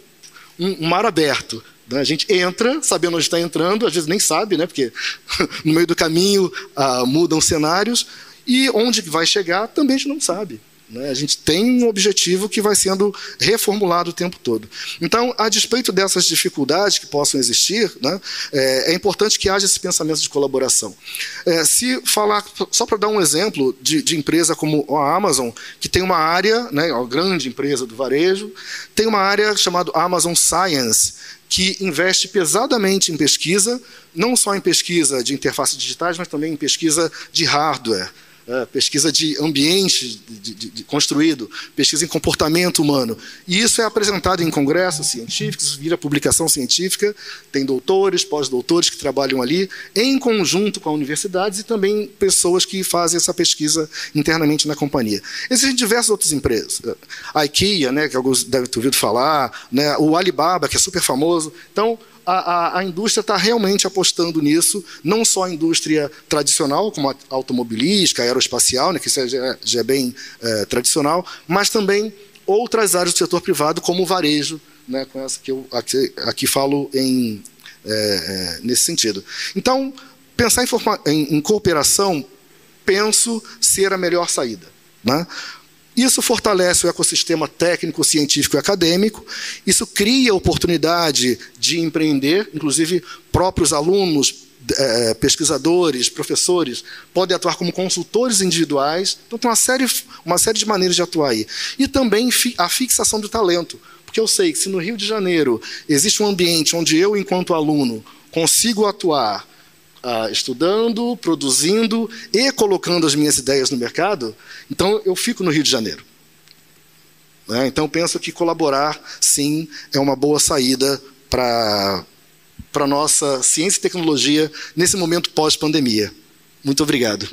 um mar aberto. Né? A gente entra sabendo onde está entrando, às vezes nem sabe, né? porque [laughs] no meio do caminho ah, mudam cenários, e onde vai chegar também a gente não sabe. Né? A gente tem um objetivo que vai sendo reformulado o tempo todo. Então, a despeito dessas dificuldades que possam existir, né, é, é, importante que haja esse pensamento de colaboração. É, se falar, só para dar um exemplo de, de, empresa como a Amazon, que tem uma área, né, uma grande empresa do varejo, tem uma área chamada Amazon Science, que investe pesadamente em pesquisa, não só em pesquisa de interfaces digitais, mas também em pesquisa de hardware pesquisa de ambiente de, de, de construído, pesquisa em comportamento humano. E isso é apresentado em congressos científicos, vira publicação científica, tem doutores, pós-doutores que trabalham ali, em conjunto com universidades e também pessoas que fazem essa pesquisa internamente na companhia. Existem diversas outras empresas. A IKEA, né, que alguns devem ter ouvido falar, né, o Alibaba, que é super famoso. Então, a, a, a indústria está realmente apostando nisso, não só a indústria tradicional, como a automobilística, aeroespacial, né, que já, é, já é bem é, tradicional, mas também outras áreas do setor privado, como o varejo, né, com essa que eu aqui, aqui falo em, é, é, nesse sentido. Então, pensar em, em, em, cooperação, penso ser a melhor saída. Né? Isso fortalece o ecossistema técnico, científico e acadêmico. Isso cria oportunidade de empreender, inclusive próprios alunos, é, pesquisadores, professores podem atuar como consultores individuais. Então tem uma série, uma série de maneiras de atuar aí. E também a fixação do talento. Porque eu sei que se no Rio de Janeiro existe um ambiente onde eu, enquanto aluno, consigo atuar ah, estudando, produzindo e colocando as minhas ideias no mercado, então eu fico no Rio de Janeiro. Né? Então penso que colaborar, sim, é uma boa saída para a nossa ciência e tecnologia nesse momento pós-pandemia. Muito obrigado.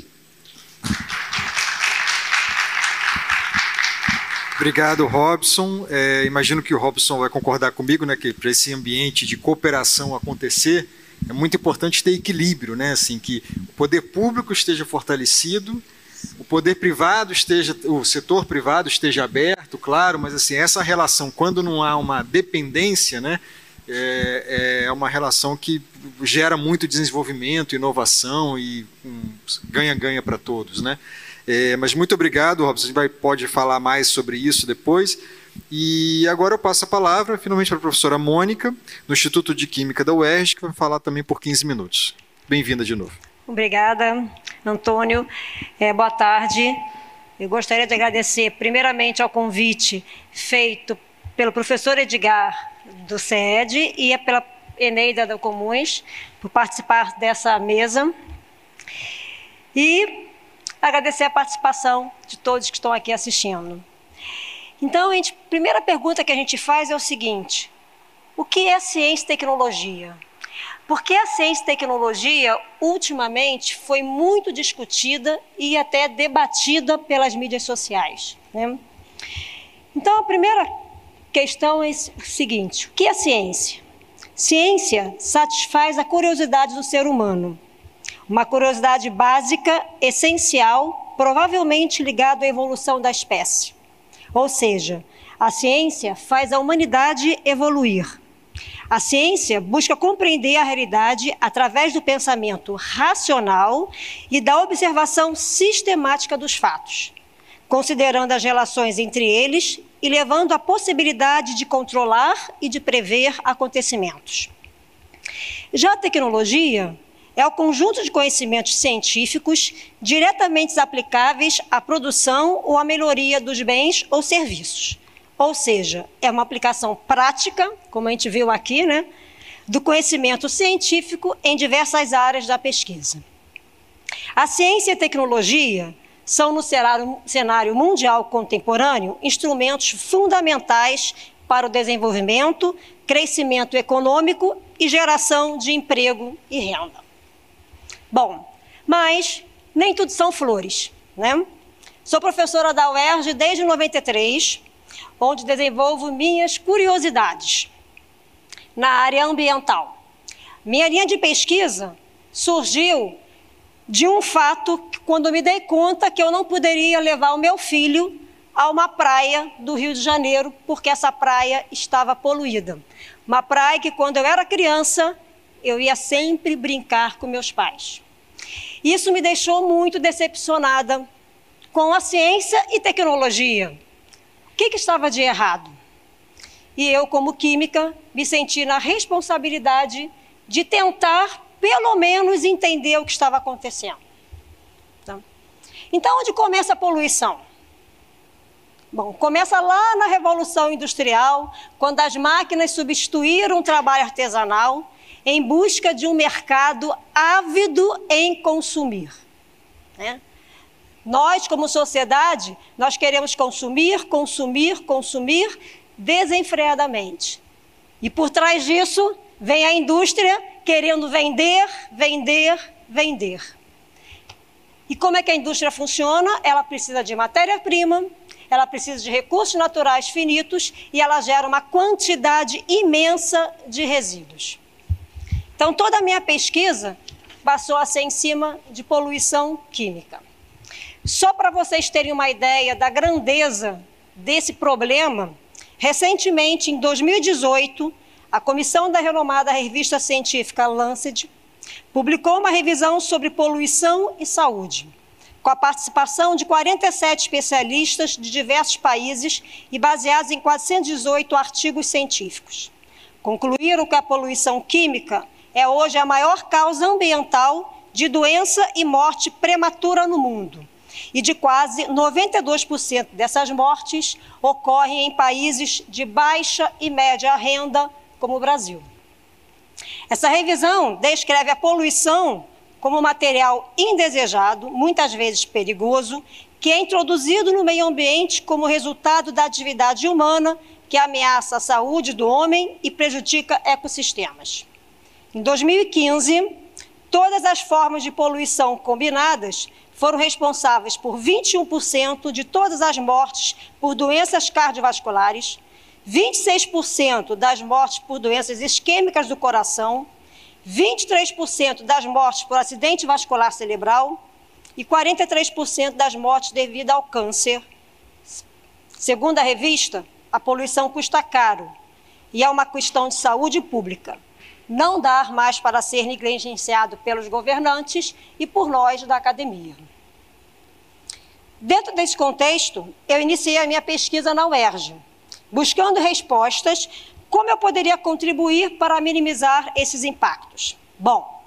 Obrigado, Robson. É, imagino que o Robson vai concordar comigo, né, que para esse ambiente de cooperação acontecer, é muito importante ter equilíbrio, né? Assim, que o poder público esteja fortalecido, o poder privado esteja, o setor privado esteja aberto, claro, mas assim, essa relação, quando não há uma dependência, né? É, é uma relação que gera muito desenvolvimento, inovação e ganha-ganha para todos, né? É, mas muito obrigado, Robson. A gente vai, pode falar mais sobre isso depois. E agora eu passo a palavra finalmente para a professora Mônica, do Instituto de Química da UERJ, que vai falar também por 15 minutos. Bem-vinda de novo. Obrigada, Antônio. É, boa tarde. Eu gostaria de agradecer, primeiramente, ao convite feito pelo professor Edgar do CED e pela Eneida da Comuns por participar dessa mesa. E agradecer a participação de todos que estão aqui assistindo. Então, a gente, primeira pergunta que a gente faz é o seguinte: o que é ciência e tecnologia? Porque a ciência e tecnologia, ultimamente, foi muito discutida e até debatida pelas mídias sociais. Né? Então, a primeira questão é o seguinte: o que é ciência? Ciência satisfaz a curiosidade do ser humano. Uma curiosidade básica, essencial, provavelmente ligada à evolução da espécie. Ou seja, a ciência faz a humanidade evoluir. A ciência busca compreender a realidade através do pensamento racional e da observação sistemática dos fatos, considerando as relações entre eles e levando à possibilidade de controlar e de prever acontecimentos. Já a tecnologia é o conjunto de conhecimentos científicos diretamente aplicáveis à produção ou à melhoria dos bens ou serviços. Ou seja, é uma aplicação prática, como a gente viu aqui, né, do conhecimento científico em diversas áreas da pesquisa. A ciência e a tecnologia são, no cenário mundial contemporâneo, instrumentos fundamentais para o desenvolvimento, crescimento econômico e geração de emprego e renda. Bom, mas nem tudo são flores, né? Sou professora da UERJ desde 93, onde desenvolvo minhas curiosidades na área ambiental. Minha linha de pesquisa surgiu de um fato quando me dei conta que eu não poderia levar o meu filho a uma praia do Rio de Janeiro, porque essa praia estava poluída. Uma praia que, quando eu era criança, eu ia sempre brincar com meus pais. Isso me deixou muito decepcionada com a ciência e tecnologia. O que, que estava de errado? E eu, como química, me senti na responsabilidade de tentar, pelo menos, entender o que estava acontecendo. Tá? Então, onde começa a poluição? Bom, começa lá na Revolução Industrial, quando as máquinas substituíram o trabalho artesanal em busca de um mercado ávido em consumir. Né? Nós, como sociedade, nós queremos consumir, consumir, consumir desenfreadamente. E por trás disso vem a indústria querendo vender, vender, vender. E como é que a indústria funciona? Ela precisa de matéria-prima, ela precisa de recursos naturais finitos e ela gera uma quantidade imensa de resíduos. Então, toda a minha pesquisa passou a ser em cima de poluição química. Só para vocês terem uma ideia da grandeza desse problema, recentemente, em 2018, a comissão da renomada revista científica Lancet publicou uma revisão sobre poluição e saúde com a participação de 47 especialistas de diversos países e baseados em 418 artigos científicos. Concluíram que a poluição química é hoje a maior causa ambiental de doença e morte prematura no mundo. E de quase 92% dessas mortes ocorrem em países de baixa e média renda, como o Brasil. Essa revisão descreve a poluição como material indesejado, muitas vezes perigoso, que é introduzido no meio ambiente como resultado da atividade humana que ameaça a saúde do homem e prejudica ecossistemas. Em 2015, todas as formas de poluição combinadas foram responsáveis por 21% de todas as mortes por doenças cardiovasculares, 26% das mortes por doenças isquêmicas do coração, 23% das mortes por acidente vascular cerebral e 43% das mortes devido ao câncer. Segundo a revista, a poluição custa caro e é uma questão de saúde pública. Não dá mais para ser negligenciado pelos governantes e por nós da academia. Dentro desse contexto, eu iniciei a minha pesquisa na UERJ, buscando respostas como eu poderia contribuir para minimizar esses impactos? Bom,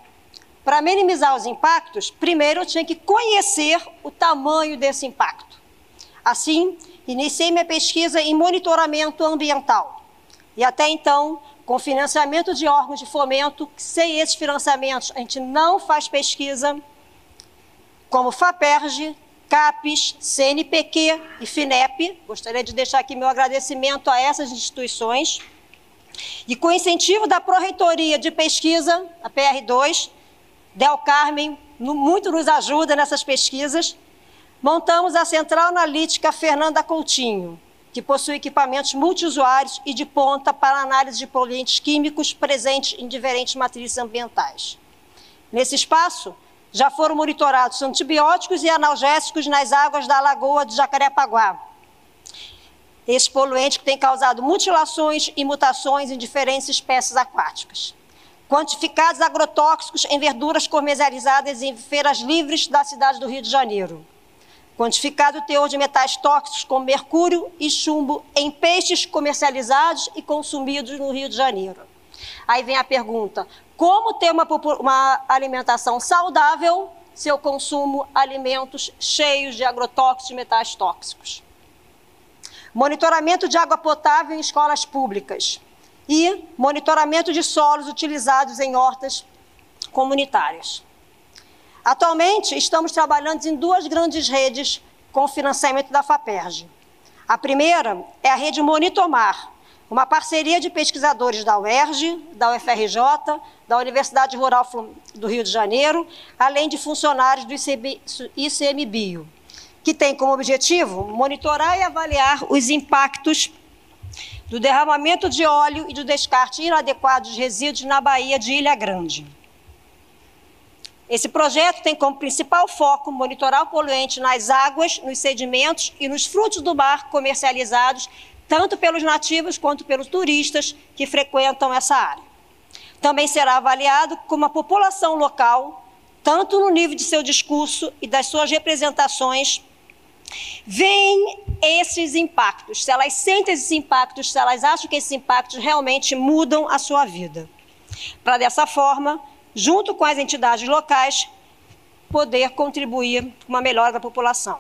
para minimizar os impactos, primeiro eu tinha que conhecer o tamanho desse impacto. Assim, iniciei minha pesquisa em monitoramento ambiental. E até então, com financiamento de órgãos de fomento, sem esses financiamentos a gente não faz pesquisa, como FAPERJ, CAPES, CNPq e FINEP. Gostaria de deixar aqui meu agradecimento a essas instituições. E com incentivo da Pró-Reitoria de Pesquisa, a PR2, Del Carmen muito nos ajuda nessas pesquisas, montamos a Central Analítica Fernanda Coutinho, que possui equipamentos multiusuários e de ponta para análise de poluentes químicos presentes em diferentes matrizes ambientais. Nesse espaço, já foram monitorados antibióticos e analgésicos nas águas da Lagoa de Jacarepaguá, esse poluente que tem causado mutilações e mutações em diferentes espécies aquáticas. Quantificados agrotóxicos em verduras comercializadas em feiras livres da cidade do Rio de Janeiro. Quantificado o teor de metais tóxicos como mercúrio e chumbo em peixes comercializados e consumidos no Rio de Janeiro. Aí vem a pergunta: como ter uma, uma alimentação saudável se eu consumo alimentos cheios de agrotóxicos e metais tóxicos? monitoramento de água potável em escolas públicas e monitoramento de solos utilizados em hortas comunitárias. Atualmente, estamos trabalhando em duas grandes redes com financiamento da FAPERJ. A primeira é a rede Monitomar, uma parceria de pesquisadores da UERJ, da UFRJ, da Universidade Rural do Rio de Janeiro, além de funcionários do ICMBio que tem como objetivo monitorar e avaliar os impactos do derramamento de óleo e do descarte inadequado de resíduos na Baía de Ilha Grande. Esse projeto tem como principal foco monitorar o poluente nas águas, nos sedimentos e nos frutos do mar comercializados, tanto pelos nativos quanto pelos turistas que frequentam essa área. Também será avaliado como a população local, tanto no nível de seu discurso e das suas representações veem esses impactos, se elas sentem esses impactos, se elas acham que esses impactos realmente mudam a sua vida. Para dessa forma, junto com as entidades locais, poder contribuir com uma melhora da população.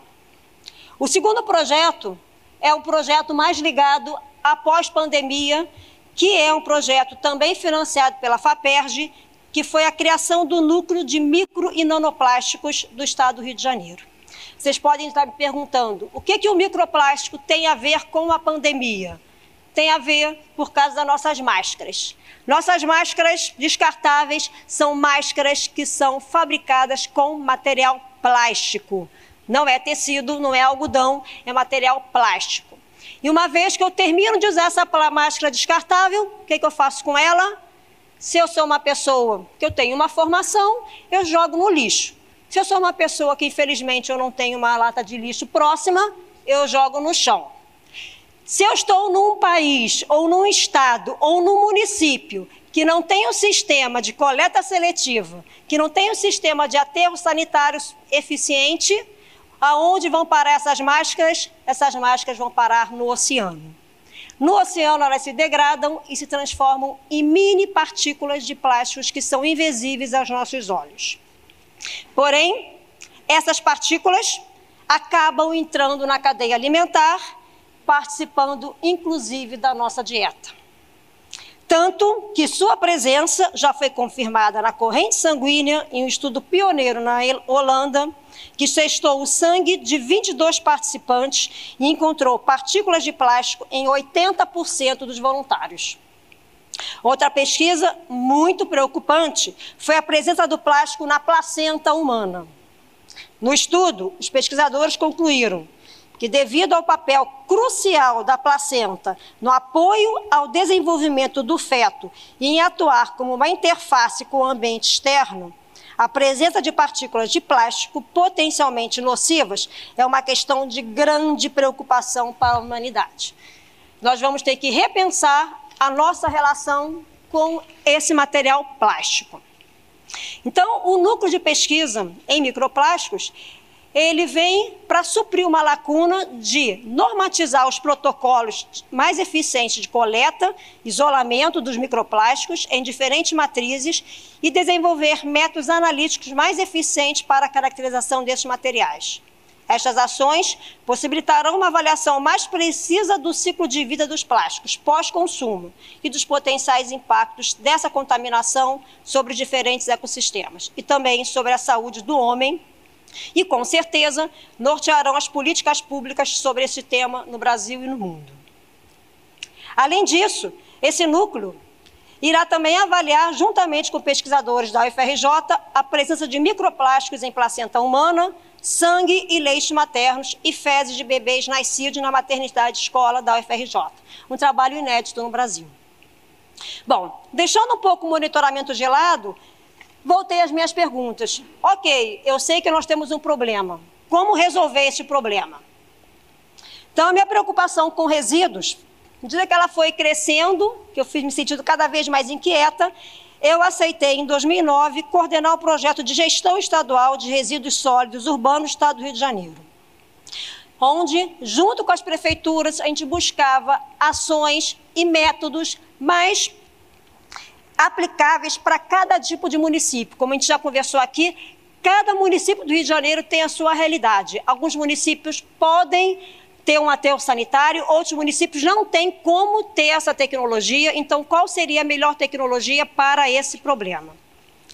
O segundo projeto é um projeto mais ligado à pós-pandemia, que é um projeto também financiado pela FAPERJ, que foi a criação do núcleo de micro e nanoplásticos do estado do Rio de Janeiro. Vocês podem estar me perguntando: o que, que o microplástico tem a ver com a pandemia? Tem a ver por causa das nossas máscaras. Nossas máscaras descartáveis são máscaras que são fabricadas com material plástico. Não é tecido, não é algodão, é material plástico. E uma vez que eu termino de usar essa máscara descartável, o que, que eu faço com ela? Se eu sou uma pessoa que eu tenho uma formação, eu jogo no lixo. Se eu sou uma pessoa que infelizmente eu não tenho uma lata de lixo próxima, eu jogo no chão. Se eu estou num país, ou num estado, ou num município que não tem um sistema de coleta seletiva, que não tem um sistema de aterro sanitário eficiente, aonde vão parar essas máscaras? Essas máscaras vão parar no oceano. No oceano, elas se degradam e se transformam em mini partículas de plásticos que são invisíveis aos nossos olhos. Porém, essas partículas acabam entrando na cadeia alimentar, participando inclusive da nossa dieta. Tanto que sua presença já foi confirmada na corrente sanguínea em um estudo pioneiro na Holanda, que testou o sangue de 22 participantes e encontrou partículas de plástico em 80% dos voluntários. Outra pesquisa muito preocupante foi a presença do plástico na placenta humana. No estudo, os pesquisadores concluíram que, devido ao papel crucial da placenta no apoio ao desenvolvimento do feto e em atuar como uma interface com o ambiente externo, a presença de partículas de plástico potencialmente nocivas é uma questão de grande preocupação para a humanidade. Nós vamos ter que repensar a nossa relação com esse material plástico. Então, o núcleo de pesquisa em microplásticos ele vem para suprir uma lacuna de normatizar os protocolos mais eficientes de coleta, isolamento dos microplásticos em diferentes matrizes e desenvolver métodos analíticos mais eficientes para a caracterização desses materiais. Estas ações possibilitarão uma avaliação mais precisa do ciclo de vida dos plásticos pós-consumo e dos potenciais impactos dessa contaminação sobre diferentes ecossistemas e também sobre a saúde do homem e, com certeza, nortearão as políticas públicas sobre esse tema no Brasil e no mundo. Além disso, esse núcleo irá também avaliar, juntamente com pesquisadores da UFRJ, a presença de microplásticos em placenta humana, sangue e leite maternos e fezes de bebês nascidos na maternidade escola da UFRJ. Um trabalho inédito no Brasil. Bom, deixando um pouco o monitoramento gelado, voltei às minhas perguntas. Ok, eu sei que nós temos um problema. Como resolver esse problema? Então, a minha preocupação com resíduos, à medida que ela foi crescendo, que eu fui me sentindo cada vez mais inquieta, eu aceitei, em 2009, coordenar o projeto de gestão estadual de resíduos sólidos urbanos do Estado do Rio de Janeiro. Onde, junto com as prefeituras, a gente buscava ações e métodos mais aplicáveis para cada tipo de município. Como a gente já conversou aqui, cada município do Rio de Janeiro tem a sua realidade. Alguns municípios podem ter um aterro sanitário, outros municípios não têm como ter essa tecnologia. Então, qual seria a melhor tecnologia para esse problema?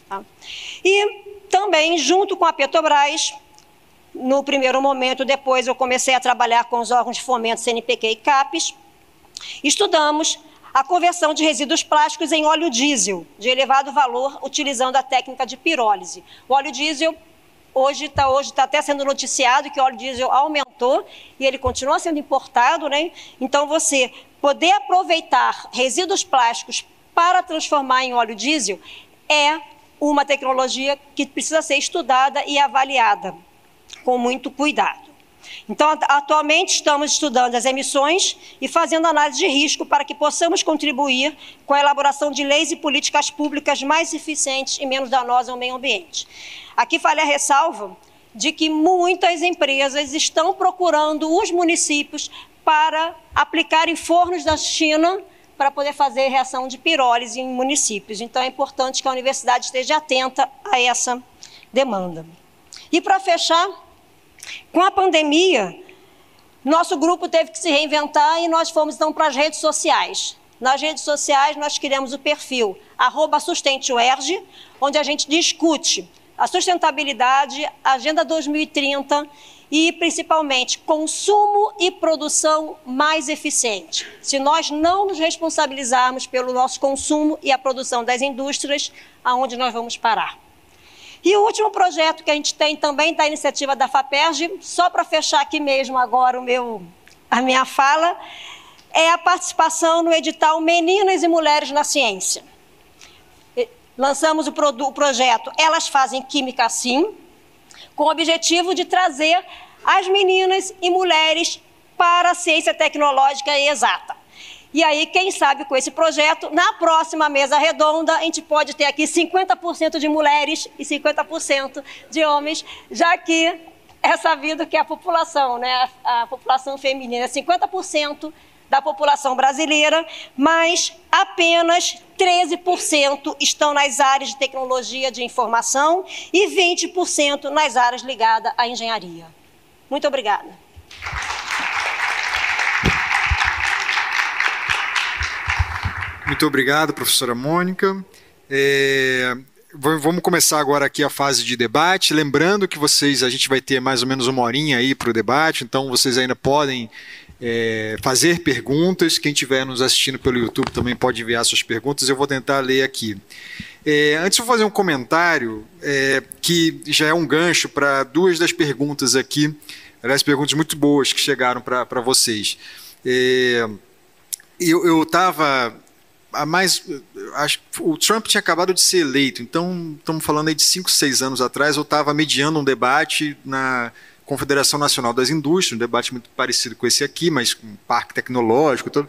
Tá? E também, junto com a Petrobras, no primeiro momento, depois eu comecei a trabalhar com os órgãos de fomento CNPq e CAPES, estudamos a conversão de resíduos plásticos em óleo diesel, de elevado valor, utilizando a técnica de pirólise. O óleo diesel hoje está hoje tá até sendo noticiado que o óleo diesel aumentou e ele continua sendo importado, né? Então você poder aproveitar resíduos plásticos para transformar em óleo diesel é uma tecnologia que precisa ser estudada e avaliada com muito cuidado. Então, atualmente estamos estudando as emissões e fazendo análise de risco para que possamos contribuir com a elaboração de leis e políticas públicas mais eficientes e menos danosas ao meio ambiente. Aqui falei a ressalva de que muitas empresas estão procurando os municípios para aplicarem fornos da China para poder fazer reação de pirólise em municípios. Então é importante que a universidade esteja atenta a essa demanda. E para fechar, com a pandemia, nosso grupo teve que se reinventar e nós fomos então para as redes sociais. Nas redes sociais, nós criamos o perfil SustenteUERJ, onde a gente discute a sustentabilidade, a Agenda 2030 e, principalmente, consumo e produção mais eficiente. Se nós não nos responsabilizarmos pelo nosso consumo e a produção das indústrias, aonde nós vamos parar? E o último projeto que a gente tem também da iniciativa da FAPERJ, só para fechar aqui mesmo agora o meu, a minha fala, é a participação no edital Meninas e Mulheres na Ciência. Lançamos o, o projeto Elas Fazem Química Sim, com o objetivo de trazer as meninas e mulheres para a ciência tecnológica e exata. E aí, quem sabe com esse projeto, na próxima mesa redonda, a gente pode ter aqui 50% de mulheres e 50% de homens, já que é sabido que a população, né, a, população feminina é 50% da população brasileira, mas apenas 13% estão nas áreas de tecnologia de informação e 20% nas áreas ligadas à engenharia. Muito obrigada. Muito obrigado, professora Mônica. É, vamos começar agora aqui a fase de debate. Lembrando que vocês, a gente vai ter mais ou menos uma horinha aí para o debate, então vocês ainda podem é, fazer perguntas. Quem estiver nos assistindo pelo YouTube também pode enviar suas perguntas. Eu vou tentar ler aqui. É, antes vou fazer um comentário é, que já é um gancho para duas das perguntas aqui, aliás, perguntas muito boas que chegaram para vocês. É, eu estava a mais. Acho, o Trump tinha acabado de ser eleito, então estamos falando aí de 5, 6 anos atrás. Eu estava mediando um debate na Confederação Nacional das Indústrias, um debate muito parecido com esse aqui, mas com um parque tecnológico. Todo,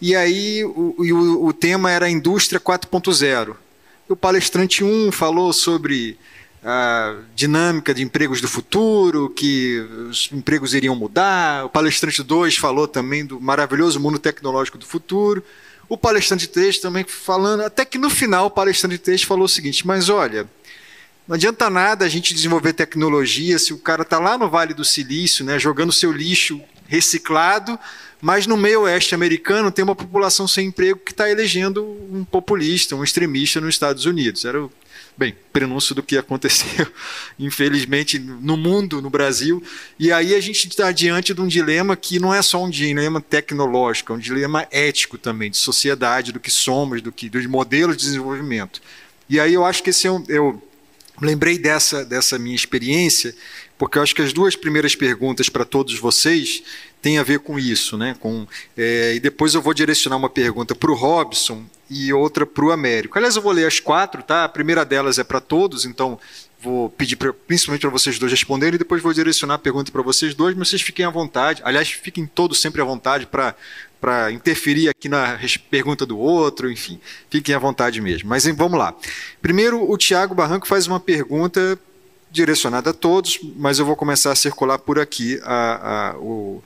e aí o, o, o tema era Indústria 4.0. O palestrante 1 falou sobre a dinâmica de empregos do futuro, que os empregos iriam mudar. O palestrante 2 falou também do maravilhoso mundo tecnológico do futuro. O palestrante 3 também falando, até que no final o palestrante 3 falou o seguinte: mas olha, não adianta nada a gente desenvolver tecnologia se o cara está lá no Vale do Silício, né, jogando seu lixo reciclado, mas no meio oeste americano tem uma população sem emprego que está elegendo um populista, um extremista nos Estados Unidos. Era o bem, prenúncio do que aconteceu, [laughs] infelizmente, no mundo, no Brasil. E aí a gente está diante de um dilema que não é só um dilema tecnológico, é um dilema ético também, de sociedade, do que somos, do que dos modelos de desenvolvimento. E aí eu acho que esse é um, eu lembrei dessa, dessa minha experiência, porque eu acho que as duas primeiras perguntas para todos vocês têm a ver com isso, né? Com, é, e depois eu vou direcionar uma pergunta para o Robson e outra para o Américo. Aliás, eu vou ler as quatro, tá? A primeira delas é para todos, então vou pedir pra, principalmente para vocês dois responderem e depois vou direcionar a pergunta para vocês dois, mas vocês fiquem à vontade. Aliás, fiquem todos sempre à vontade para para interferir aqui na pergunta do outro, enfim, fiquem à vontade mesmo. Mas vamos lá. Primeiro, o Tiago Barranco faz uma pergunta direcionada a todos, mas eu vou começar a circular por aqui a, a, o,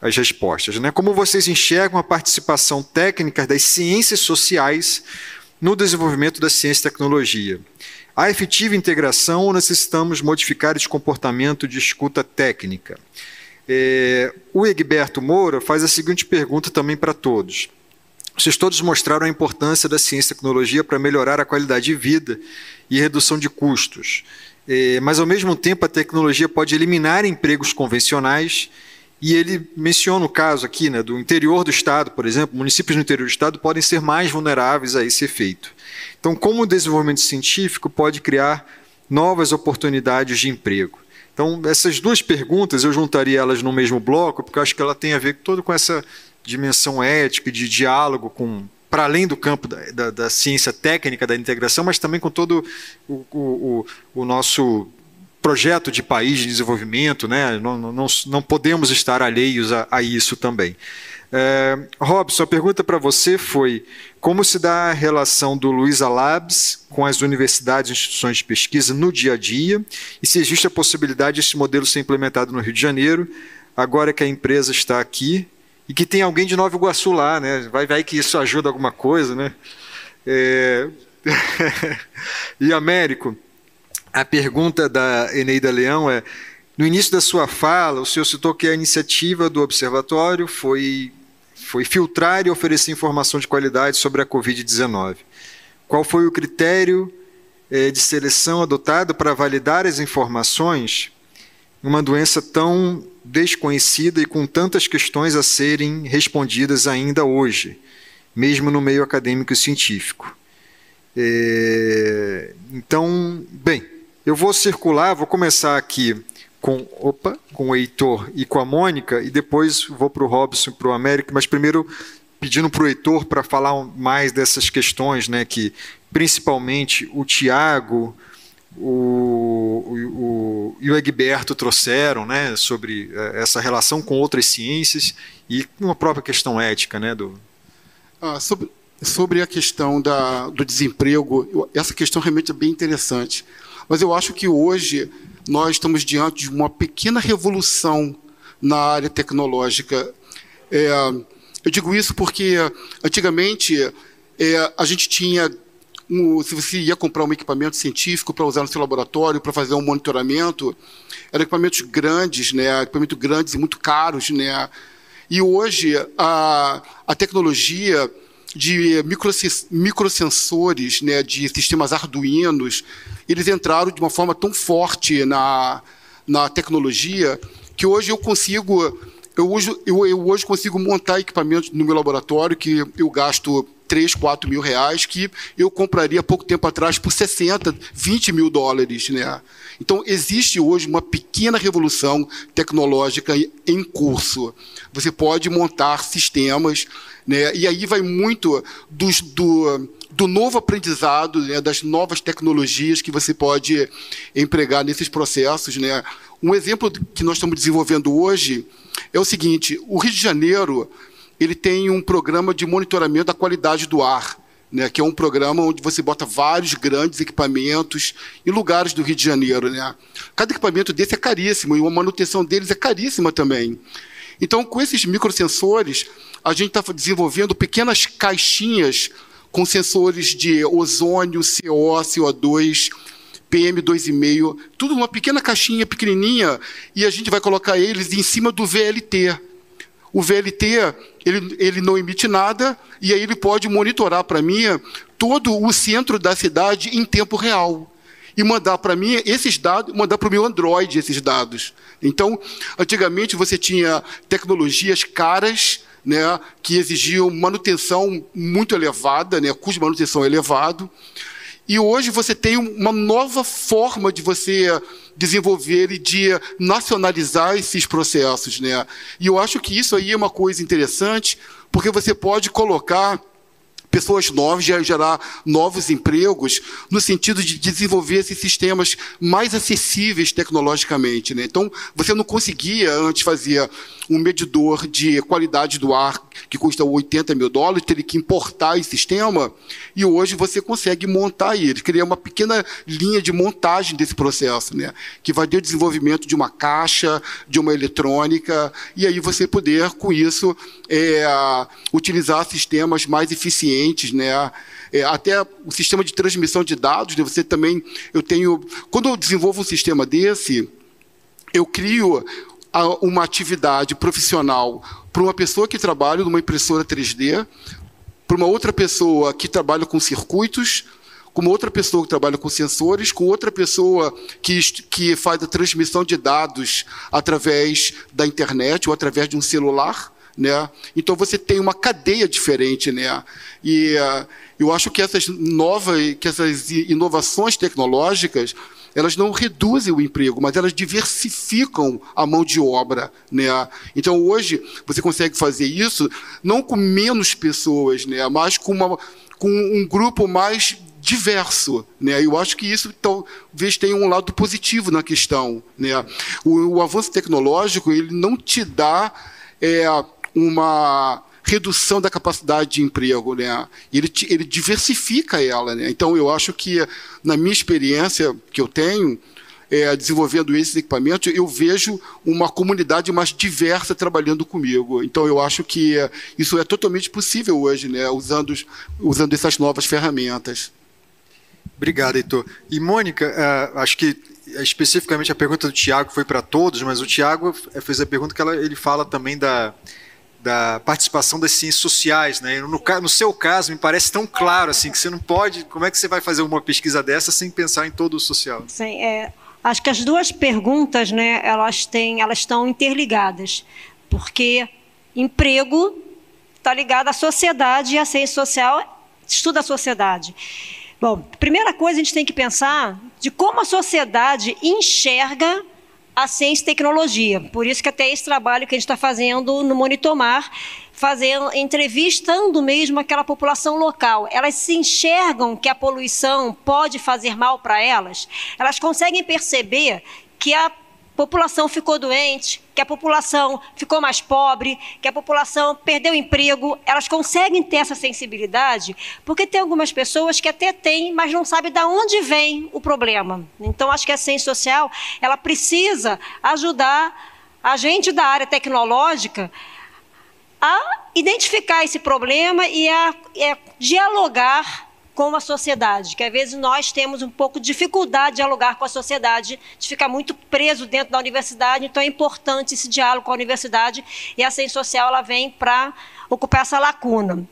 as respostas. Né? Como vocês enxergam a participação técnica das ciências sociais no desenvolvimento da ciência e tecnologia? Há efetiva integração ou necessitamos modificar esse comportamento de escuta técnica? É, o Egberto Moura faz a seguinte pergunta também para todos. Vocês todos mostraram a importância da ciência e tecnologia para melhorar a qualidade de vida e redução de custos. É, mas, ao mesmo tempo, a tecnologia pode eliminar empregos convencionais e ele menciona o caso aqui né, do interior do estado, por exemplo, municípios no interior do estado podem ser mais vulneráveis a esse efeito. Então, como o desenvolvimento científico pode criar novas oportunidades de emprego? Então, essas duas perguntas eu juntaria elas no mesmo bloco, porque eu acho que ela tem a ver todo com essa dimensão ética de diálogo com para além do campo da, da, da, ciência técnica da integração, mas também com todo o, o, o nosso projeto de país de desenvolvimento, né? não, não, não podemos estar alheios a, a isso também. É, Robson, a pergunta para você foi como se dá a relação do Luiza Labs com as universidades e instituições de pesquisa no dia a dia e se existe a possibilidade desse modelo ser implementado no Rio de Janeiro, agora que a empresa está aqui e que tem alguém de Nova Iguaçu lá, né? Vai, vai que isso ajuda alguma coisa, né? É... [laughs] e Américo, a pergunta da Eneida Leão é: no início da sua fala, o senhor citou que a iniciativa do observatório foi, foi filtrar e oferecer informação de qualidade sobre a Covid-19. Qual foi o critério eh, de seleção adotado para validar as informações uma doença tão desconhecida e com tantas questões a serem respondidas ainda hoje, mesmo no meio acadêmico e científico. É, então, bem, eu vou circular, vou começar aqui com, opa, com o Heitor e com a Mônica, e depois vou para o Robson e para o Américo, mas primeiro pedindo para o Heitor para falar mais dessas questões, né, que principalmente o Tiago, o, o, o, e o Egberto trouxeram né, sobre eh, essa relação com outras ciências e uma própria questão ética. Né, do... Ah, sobre, sobre a questão da, do desemprego, essa questão realmente é bem interessante. Mas eu acho que hoje nós estamos diante de uma pequena revolução na área tecnológica. É, eu digo isso porque antigamente é, a gente tinha um, se você ia comprar um equipamento científico para usar no seu laboratório, para fazer um monitoramento, eram equipamentos grandes, né, equipamentos grandes e muito caros. Né, e hoje a, a tecnologia de microsensores, né, de sistemas arduinos, eles entraram de uma forma tão forte na, na tecnologia que hoje eu consigo eu hoje, eu, eu hoje consigo montar equipamentos no meu laboratório que eu gasto 3, 4 mil reais que eu compraria pouco tempo atrás por 60, 20 mil dólares. Né? Então, existe hoje uma pequena revolução tecnológica em curso. Você pode montar sistemas, né? e aí vai muito dos, do, do novo aprendizado, né? das novas tecnologias que você pode empregar nesses processos. Né? Um exemplo que nós estamos desenvolvendo hoje é o seguinte: o Rio de Janeiro ele tem um programa de monitoramento da qualidade do ar, né, que é um programa onde você bota vários grandes equipamentos em lugares do Rio de Janeiro. Né? Cada equipamento desse é caríssimo e a manutenção deles é caríssima também. Então, com esses microsensores, a gente está desenvolvendo pequenas caixinhas com sensores de ozônio, CO, CO2, PM2,5, tudo numa pequena caixinha pequenininha, e a gente vai colocar eles em cima do VLT. O VLT ele, ele não emite nada e aí ele pode monitorar para mim todo o centro da cidade em tempo real e mandar para mim esses dados, mandar para o meu Android esses dados. Então, antigamente você tinha tecnologias caras, né, que exigiam manutenção muito elevada, né, custo de manutenção elevado. E hoje você tem uma nova forma de você desenvolver e de nacionalizar esses processos. Né? E eu acho que isso aí é uma coisa interessante, porque você pode colocar pessoas novas, gerar novos empregos, no sentido de desenvolver esses sistemas mais acessíveis tecnologicamente. Né? Então, você não conseguia antes fazer um medidor de qualidade do ar que custa 80 mil dólares, teria que importar esse sistema, e hoje você consegue montar ele, criar uma pequena linha de montagem desse processo, né? que vai ter desenvolvimento de uma caixa, de uma eletrônica, e aí você poder, com isso, é, utilizar sistemas mais eficientes, né? É, até o sistema de transmissão de dados, né? você também, eu tenho, quando eu desenvolvo um sistema desse, eu crio uma atividade profissional para uma pessoa que trabalha numa impressora 3D, para uma outra pessoa que trabalha com circuitos, com outra pessoa que trabalha com sensores, com outra pessoa que, que faz a transmissão de dados através da internet ou através de um celular. Né? Então você tem uma cadeia diferente, né? E uh, eu acho que essas novas, que essas inovações tecnológicas elas não reduzem o emprego, mas elas diversificam a mão de obra. Né? Então, hoje, você consegue fazer isso não com menos pessoas, né? mas com, uma, com um grupo mais diverso, né? Eu acho que isso talvez tenha um lado positivo na questão, né? O, o avanço tecnológico ele não te dá é, uma redução da capacidade de emprego, né? Ele, ele diversifica ela, né? Então eu acho que na minha experiência que eu tenho é, desenvolvendo esses equipamentos, eu vejo uma comunidade mais diversa trabalhando comigo. Então eu acho que isso é totalmente possível hoje, né? Usando usando essas novas ferramentas. Obrigado, Heitor. E Mônica, uh, acho que especificamente a pergunta do Tiago foi para todos, mas o Tiago fez a pergunta que ela, ele fala também da da participação das ciências sociais, né? No, no, seu caso, me parece tão claro assim que você não pode. Como é que você vai fazer uma pesquisa dessa sem pensar em todo o social? Sim, é, Acho que as duas perguntas, né, elas têm, elas estão interligadas, porque emprego está ligado à sociedade e a ciência social estuda a sociedade. Bom, primeira coisa a gente tem que pensar de como a sociedade enxerga a ciência e tecnologia. Por isso que até esse trabalho que a gente está fazendo no Monitomar, fazendo, entrevistando mesmo aquela população local. Elas se enxergam que a poluição pode fazer mal para elas? Elas conseguem perceber que a população ficou doente, que a população ficou mais pobre, que a população perdeu emprego, elas conseguem ter essa sensibilidade, porque tem algumas pessoas que até têm, mas não sabem de onde vem o problema. Então, acho que a ciência social, ela precisa ajudar a gente da área tecnológica a identificar esse problema e a, a dialogar com a sociedade, que às vezes nós temos um pouco de dificuldade de dialogar com a sociedade, de ficar muito preso dentro da universidade, então é importante esse diálogo com a universidade e a ciência social ela vem para ocupar essa lacuna.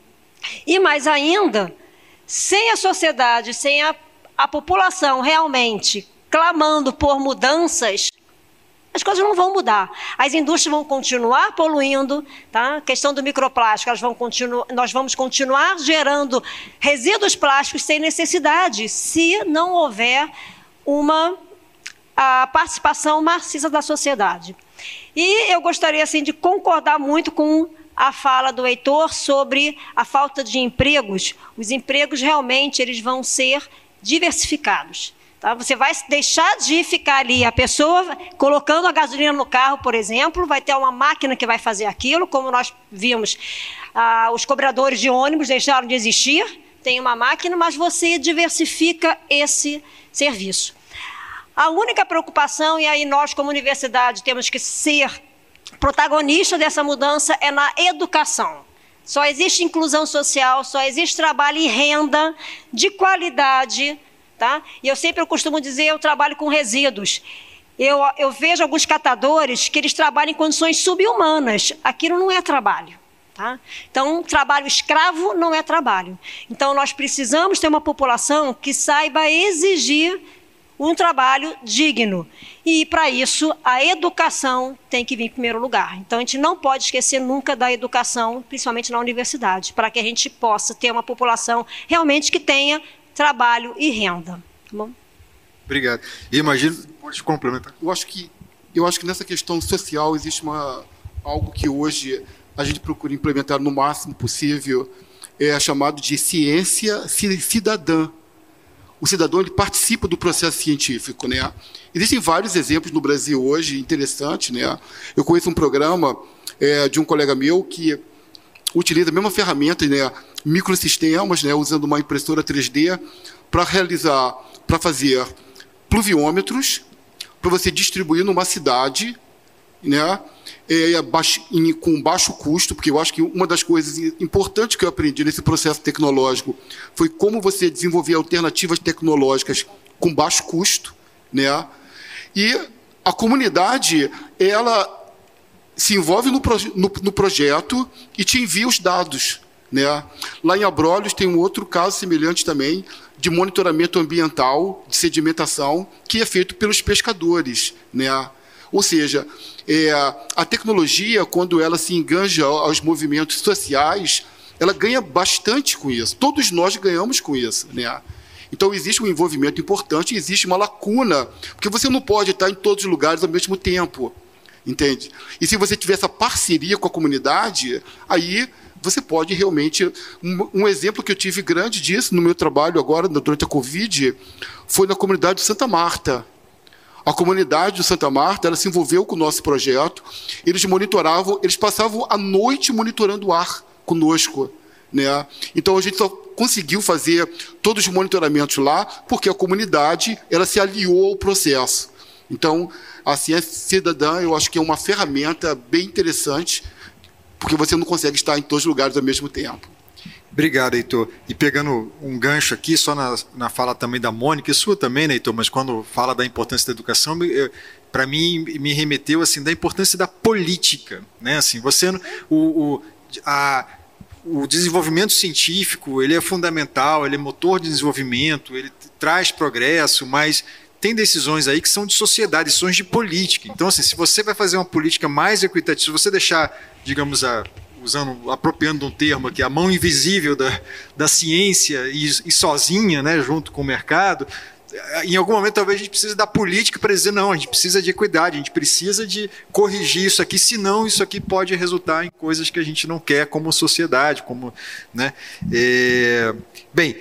E mais ainda, sem a sociedade, sem a, a população realmente clamando por mudanças, as coisas não vão mudar. As indústrias vão continuar poluindo, tá? A questão do microplástico, elas vão continuar, nós vamos continuar gerando resíduos plásticos sem necessidade, se não houver uma participação maciça da sociedade. E eu gostaria assim de concordar muito com a fala do Heitor sobre a falta de empregos. Os empregos realmente eles vão ser diversificados. Tá? Você vai deixar de ficar ali, a pessoa colocando a gasolina no carro, por exemplo, vai ter uma máquina que vai fazer aquilo, como nós vimos, ah, os cobradores de ônibus deixaram de existir, tem uma máquina, mas você diversifica esse serviço. A única preocupação, e aí nós, como universidade, temos que ser protagonistas dessa mudança, é na educação. Só existe inclusão social, só existe trabalho e renda de qualidade Tá? E eu sempre eu costumo dizer, eu trabalho com resíduos. Eu, eu vejo alguns catadores que eles trabalham em condições subhumanas. Aquilo não é trabalho. Tá? Então, trabalho escravo não é trabalho. Então, nós precisamos ter uma população que saiba exigir um trabalho digno. E, para isso, a educação tem que vir em primeiro lugar. Então, a gente não pode esquecer nunca da educação, principalmente na universidade, para que a gente possa ter uma população realmente que tenha trabalho e renda. Tá bom? Obrigado. E imagino, pode complementar. Eu acho que eu acho que nessa questão social existe uma algo que hoje a gente procura implementar no máximo possível é chamado de ciência cidadã. O cidadão ele participa do processo científico, né? Existem vários exemplos no Brasil hoje interessantes, né? Eu conheço um programa é, de um colega meu que utiliza a mesma ferramenta, né, microsistemas, né, usando uma impressora 3D para realizar, para fazer pluviômetros, para você distribuir numa cidade, né, é, baixo, em, com baixo custo, porque eu acho que uma das coisas importantes que eu aprendi nesse processo tecnológico foi como você desenvolver alternativas tecnológicas com baixo custo, né, e a comunidade, ela se envolve no, no, no projeto e te envia os dados. Né? Lá em Abrolhos tem um outro caso semelhante também, de monitoramento ambiental, de sedimentação, que é feito pelos pescadores. Né? Ou seja, é, a tecnologia, quando ela se enganja aos movimentos sociais, ela ganha bastante com isso. Todos nós ganhamos com isso. Né? Então, existe um envolvimento importante, existe uma lacuna, porque você não pode estar em todos os lugares ao mesmo tempo. Entende? E se você tiver essa parceria com a comunidade, aí você pode realmente. Um, um, exemplo que eu tive grande disso no meu trabalho agora, durante a Covid, foi na comunidade de Santa Marta. A comunidade de Santa Marta ela se envolveu com o nosso projeto. Eles monitoravam, eles passavam a noite monitorando o ar conosco. Né? Então a gente só conseguiu fazer todos os monitoramentos lá porque a comunidade ela se aliou ao processo. Então, a ciência cidadã, eu acho que é uma ferramenta bem interessante, porque você não consegue estar em todos os lugares ao mesmo tempo. Obrigado, Heitor. E pegando um gancho aqui, só na, na fala também da Mônica, e sua também, né, Heitor, mas quando fala da importância da educação, para mim me remeteu assim da importância da política, né? Assim, você o, o, a, o desenvolvimento científico ele é fundamental, ele é motor de desenvolvimento, ele traz progresso, mas tem decisões aí que são de sociedade, decisões de política. Então, assim, se você vai fazer uma política mais equitativa, se você deixar, digamos, a, usando, apropriando um termo aqui, a mão invisível da, da ciência e, e sozinha, né, junto com o mercado, em algum momento talvez a gente precise da política para dizer não, a gente precisa de equidade, a gente precisa de corrigir isso aqui, senão isso aqui pode resultar em coisas que a gente não quer como sociedade, como, né? É, bem,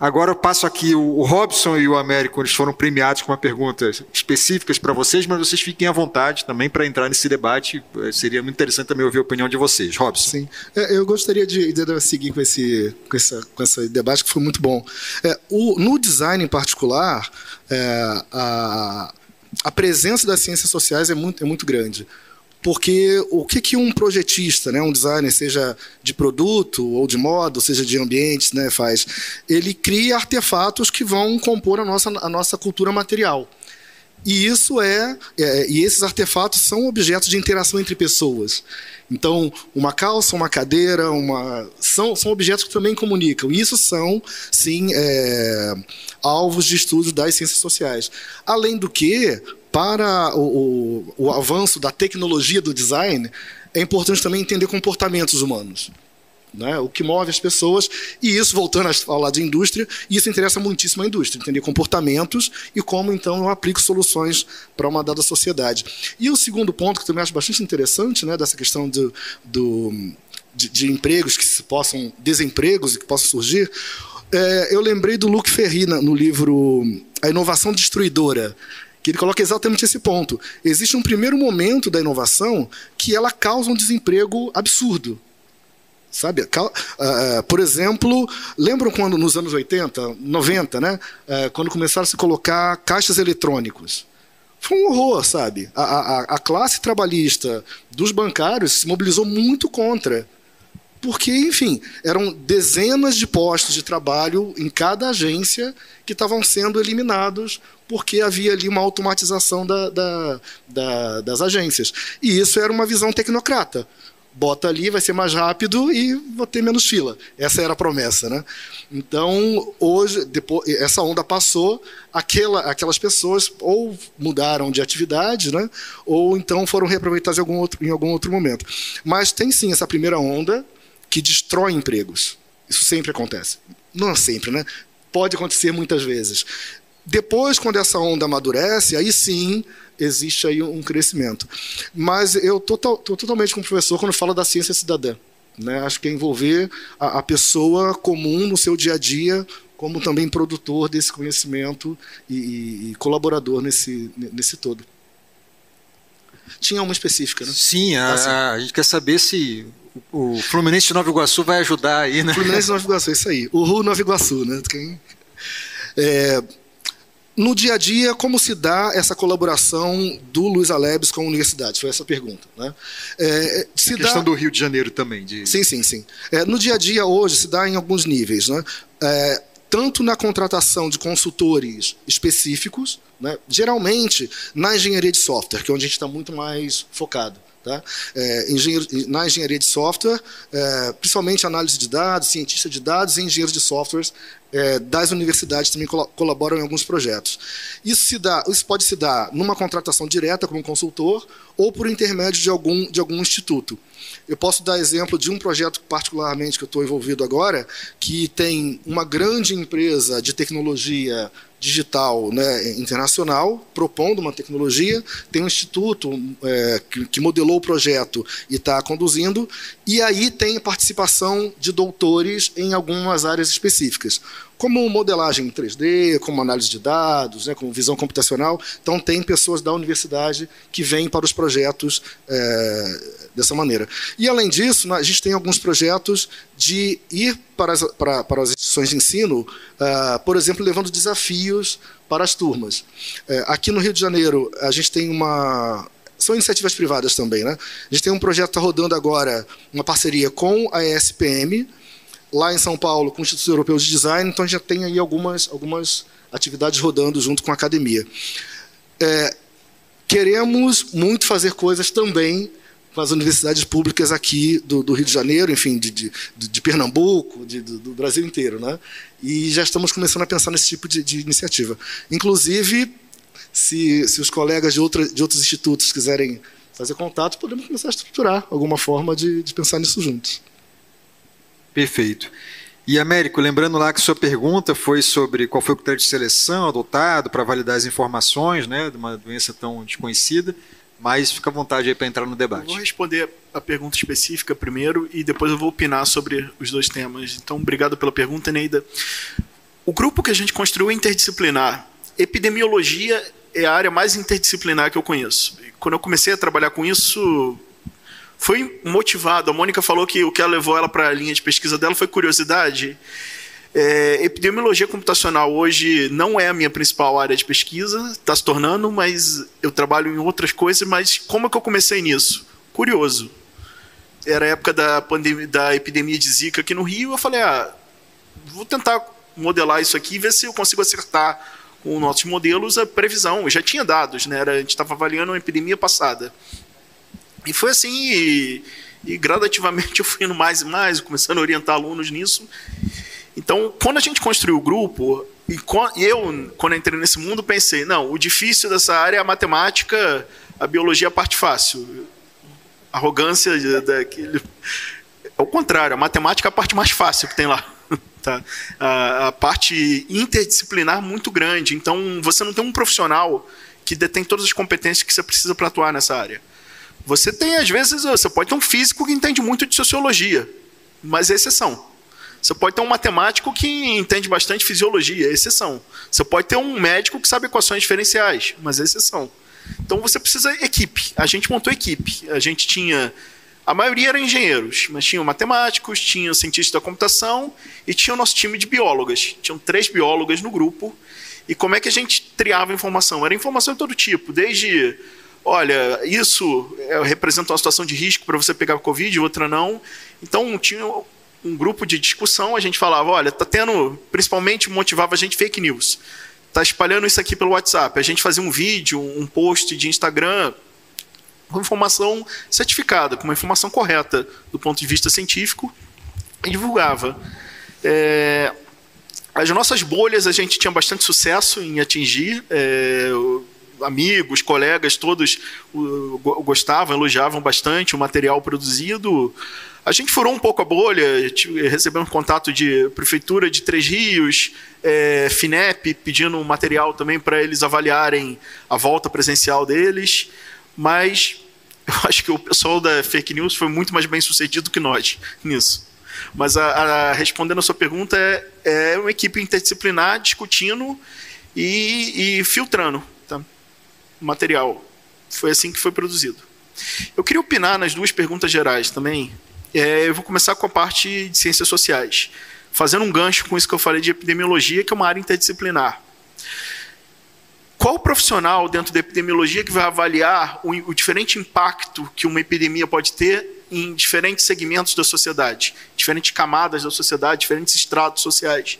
Agora eu passo aqui o, Robson e o Américo, eles foram premiados com uma pergunta específicas para vocês, mas vocês fiquem à vontade também para entrar nesse debate. É, seria muito interessante também ouvir a opinião de vocês. Robson. Sim, é, eu gostaria de, de, seguir com esse, com, essa, com esse debate que foi muito bom. É, o, no design em particular, é, a, a presença das ciências sociais é muito, é muito grande. Porque o que, que um projetista, né, um designer, seja de produto ou de moda, ou seja de ambientes, né, faz? Ele cria artefatos que vão compor a nossa, a nossa cultura material. E isso é, é, e esses artefatos são objetos de interação entre pessoas. Então, uma calça, uma cadeira, uma são, são objetos que também comunicam. E isso são, sim, é, alvos de estudo das ciências sociais. Além do que, para o, o, o avanço da tecnologia do design, é importante também entender comportamentos humanos. Né, o que move as pessoas, e isso, voltando a falar de indústria, isso interessa muitíssimo à indústria, entender comportamentos e como então eu aplico soluções para uma dada sociedade. E o segundo ponto, que também acho bastante interessante, né, dessa questão do, do de, de, empregos que se possam, desempregos que possam surgir, é, eu lembrei do Luc Ferry no livro A Inovação Destruidora que ele coloca exatamente esse ponto. Existe um primeiro momento da inovação que ela causa um desemprego absurdo. Sabe? Uh, por exemplo, lembram quando nos anos 80, 90, né? Uh, quando começaram a se colocar caixas eletrônicos? Foi um horror, sabe? A, a, a classe trabalhista dos bancários se mobilizou muito contra porque, enfim, eram dezenas de postos de trabalho em cada agência que estavam sendo eliminados porque havia ali uma automatização da, da, da, das agências. E isso era uma visão tecnocrata. Bota ali, vai ser mais rápido e vou ter menos fila. Essa era a promessa, né? Então, hoje, depois, essa onda passou, aquela, aquelas pessoas ou mudaram de atividade, né? Ou então foram reaproveitadas em algum outro, em algum outro momento. Mas tem sim essa primeira onda, que destrói empregos. Isso sempre acontece. Não sempre, né? Pode acontecer muitas vezes. Depois, quando essa onda amadurece, aí sim existe aí um crescimento. Mas eu estou totalmente com o professor quando fala da ciência cidadã. Né? Acho que é envolver a, a, pessoa comum no seu dia a dia, como também produtor desse conhecimento e, e, colaborador nesse, nesse todo. Tinha uma específica, né? Sim, a, assim. a gente quer saber se o Fluminense de Nova Iguaçu vai ajudar aí, né? Fluminense de Nova Iguaçu, isso aí. O Ru Nova Iguaçu, né? Quem... É, no dia a dia, como se dá essa colaboração do Luiz Alebes com a universidade? Foi essa a pergunta. Né? É, se a questão dá... do Rio de Janeiro também. De... Sim, sim, sim. É, no dia a dia, hoje, se dá em alguns níveis. Né? É, tanto na contratação de consultores específicos, né? geralmente na engenharia de software, que é onde a gente está muito mais focado. Tá? É, na engenharia de software, é, principalmente análise de dados, cientista de dados e engenheiros de softwares é, das universidades também colaboram em alguns projetos. Isso, se dá, isso pode se dar numa contratação direta como consultor ou por intermédio de algum, de algum instituto. Eu posso dar exemplo de um projeto particularmente que eu estou envolvido agora, que tem uma grande empresa de tecnologia digital né, internacional, propondo uma tecnologia, tem um instituto é, que, que, modelou o projeto e está conduzindo, e aí tem participação de doutores em algumas áreas específicas como modelagem 3D, como análise de dados, né, como visão computacional. Então, tem pessoas da universidade que vêm para os projetos é, dessa maneira. E, além disso, a gente tem alguns projetos de ir para as, para, para as instituições de ensino, uh, por exemplo, levando desafios para as turmas. É, aqui no Rio de Janeiro, a gente tem uma são iniciativas privadas também, né? A gente tem um projeto que está rodando agora, uma parceria com a ESPM, lá em São Paulo com o Instituto Europeu de Design, então já tem aí algumas, algumas atividades rodando junto com a academia. É, queremos muito fazer coisas também com as universidades públicas aqui do, do Rio de Janeiro, enfim, de, de, de Pernambuco, de, do, do, Brasil inteiro. Né? E já estamos começando a pensar nesse tipo de iniciativa. Inclusive, se, se os colegas de, outra, de outros institutos quiserem fazer contato, podemos começar a estruturar alguma forma de, de pensar nisso juntos. Perfeito. E Américo, lembrando lá que sua pergunta foi sobre qual foi o critério de seleção adotado para validar as informações né, de uma doença tão desconhecida, mas fica à vontade aí para entrar no debate. Eu vou responder a pergunta específica primeiro e depois eu vou opinar sobre os dois temas. Então, obrigado pela pergunta, Neida. O grupo que a gente construiu é interdisciplinar. Epidemiologia é a área mais interdisciplinar que eu conheço. Quando eu comecei a trabalhar com isso, foi motivado. A Mônica falou que o que ela levou ela para a linha de pesquisa dela foi curiosidade. É, epidemiologia computacional hoje não é a minha principal área de pesquisa, está se tornando, mas eu trabalho em outras coisas. Mas como é que eu comecei nisso? Curioso. Era a época da, pandemia, da epidemia de Zika aqui no Rio. Eu falei, ah, vou tentar modelar isso aqui e ver se eu consigo acertar com nossos modelos a previsão. Já tinha dados, né? Era, a gente estava avaliando uma epidemia passada. E foi assim, e, e, gradativamente eu fui indo mais e mais, começando a orientar alunos nisso. Então, quando a gente construiu o grupo, e eu, quando entrei nesse mundo, pensei: não, o difícil dessa área é a matemática, a biologia é a parte fácil. Arrogância daquele. É o contrário, a matemática é a parte mais fácil que tem lá. Tá? A, a parte interdisciplinar muito grande. Então, você não tem um profissional que detém todas as competências que você precisa para atuar nessa área. Você tem, às vezes, você pode ter um físico que entende muito de sociologia, mas é exceção. Você pode ter um matemático que entende bastante fisiologia, é exceção. Você pode ter um médico que sabe equações diferenciais, mas é exceção. Então você precisa equipe. A gente montou equipe. A gente tinha. A maioria eram engenheiros, mas tinham matemáticos, tinham cientistas da computação e tinha o nosso time de biólogas. Tinham três biólogas no grupo. E como é que a gente triava informação? Era informação de todo tipo, desde olha, isso é, representa uma situação de risco para você pegar Covid, outra não. Então, tinha um grupo de discussão, a gente falava, olha, está tendo, principalmente motivava a gente fake news. Está espalhando isso aqui pelo WhatsApp. A gente fazia um vídeo, um post de Instagram com informação certificada, com uma informação correta do ponto de vista científico e divulgava. É, as nossas bolhas a gente tinha bastante sucesso em atingir. É, amigos, colegas, todos gostavam, elogiavam bastante o material produzido. A gente furou um pouco a bolha, recebemos contato de Prefeitura de Três Rios, é, FINEP, pedindo material também para eles avaliarem a volta presencial deles, mas eu [laughs] acho que o pessoal da fake news foi muito mais bem sucedido que nós nisso. Mas a, a, respondendo a sua pergunta, é, é uma equipe interdisciplinar discutindo e, e filtrando material. Foi assim que foi produzido. Eu queria opinar nas duas perguntas gerais também. É, eu vou começar com a parte de ciências sociais, fazendo um gancho com isso que eu falei de epidemiologia, que é uma área interdisciplinar. Qual profissional dentro da epidemiologia que vai avaliar o, o diferente impacto que uma epidemia pode ter em diferentes segmentos da sociedade, diferentes camadas da sociedade, diferentes estratos sociais?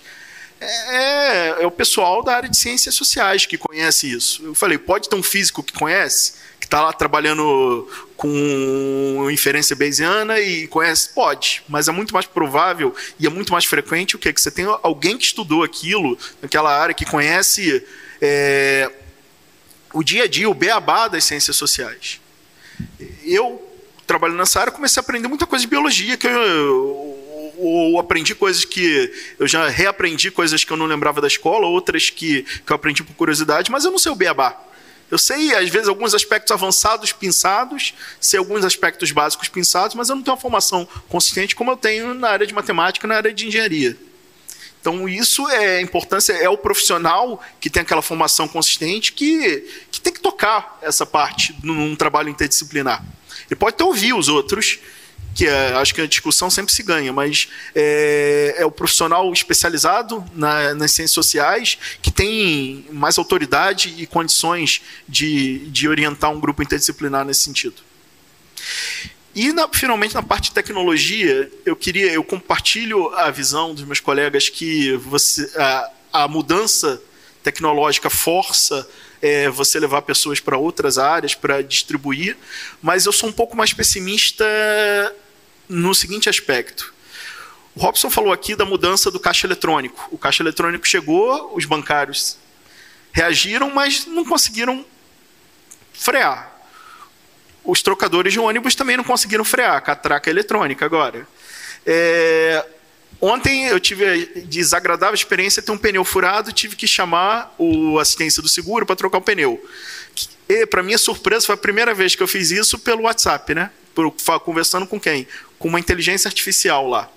é, é o pessoal da área de ciências sociais que conhece isso. Eu falei, pode ter um físico que conhece, que está lá trabalhando com inferência bayesiana e conhece? Pode, mas é muito mais provável e é muito mais frequente o que? Que você tem alguém que estudou aquilo, naquela área, que conhece é, o dia a dia, o beabá das ciências sociais. Eu, trabalhando nessa área, comecei a aprender muita coisa de biologia, que eu, aprendi coisas que eu já reaprendi coisas que eu não lembrava da escola, outras que, que eu aprendi por curiosidade, mas eu não sei o beabá. Eu sei, às vezes, alguns aspectos avançados pinçados, sei alguns aspectos básicos pinçados, mas eu não tenho uma formação consistente como eu tenho na área de matemática na área de engenharia. Então, isso é a importância, é o profissional que tem aquela formação consistente que, que tem que tocar essa parte num trabalho interdisciplinar. Ele pode até ouvir os outros, que é, acho que a discussão sempre se ganha, mas é, é o profissional especializado na, nas ciências sociais que tem mais autoridade e condições de, de orientar um grupo interdisciplinar nesse sentido. E na, finalmente na parte de tecnologia, eu queria, eu compartilho a visão dos meus colegas que você, a, a mudança tecnológica força é, você levar pessoas para outras áreas para distribuir, mas eu sou um pouco mais pessimista no seguinte aspecto. O Robson falou aqui da mudança do caixa eletrônico. O caixa eletrônico chegou, os bancários reagiram, mas não conseguiram frear. Os trocadores de ônibus também não conseguiram frear, catraca eletrônica agora. É, ontem eu tive a desagradável experiência de ter um pneu furado, tive que chamar o assistência do seguro para trocar o pneu. E, para minha surpresa, foi a primeira vez que eu fiz isso pelo WhatsApp, né? Por, conversando com quem? Com uma inteligência artificial lá.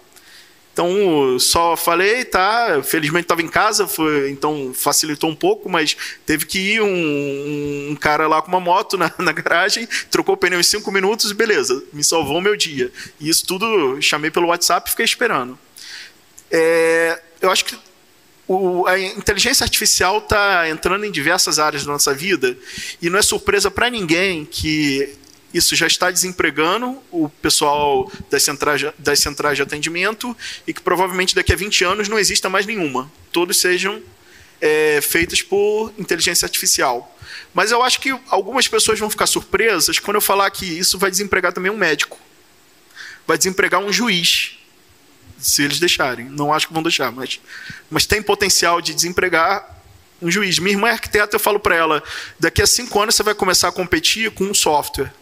Então, só falei, tá. Felizmente estava em casa, foi, então facilitou um pouco, mas teve que ir um, um cara lá com uma moto na, na, garagem, trocou o pneu em cinco minutos e beleza, me salvou o meu dia. E isso tudo chamei pelo WhatsApp e fiquei esperando. É, eu acho que o, a inteligência artificial está entrando em diversas áreas da nossa vida e não é surpresa para ninguém que isso já está desempregando o pessoal das centrais, das centrais de atendimento e que provavelmente daqui a 20 anos não exista mais nenhuma. Todos sejam é, feitas por inteligência artificial. Mas eu acho que algumas pessoas vão ficar surpresas quando eu falar que isso vai desempregar também um médico. Vai desempregar um juiz, se eles deixarem. Não acho que vão deixar, mas, mas tem potencial de desempregar um juiz. Minha irmã é arquiteta, eu falo para ela: daqui a cinco anos você vai começar a competir com um software.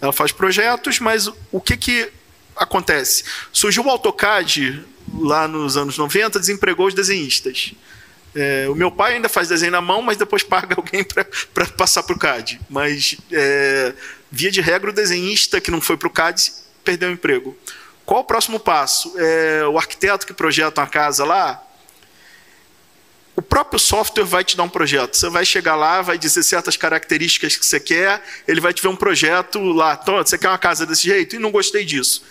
Ela faz projetos, mas o que, que acontece? Surgiu o AutoCAD lá nos anos 90, desempregou os desenhistas. É, o meu pai ainda faz desenho na mão, mas depois [laughs] paga alguém para passar para o CAD. Mas, é, via de regra, o desenhista que não foi para o CAD perdeu o emprego. Qual o próximo passo? É, o arquiteto que projeta uma casa lá, o próprio software vai te dar um projeto. Você vai chegar lá, vai dizer certas características que você quer, ele vai te ver um projeto lá. Você quer uma casa desse jeito? E não gostei disso.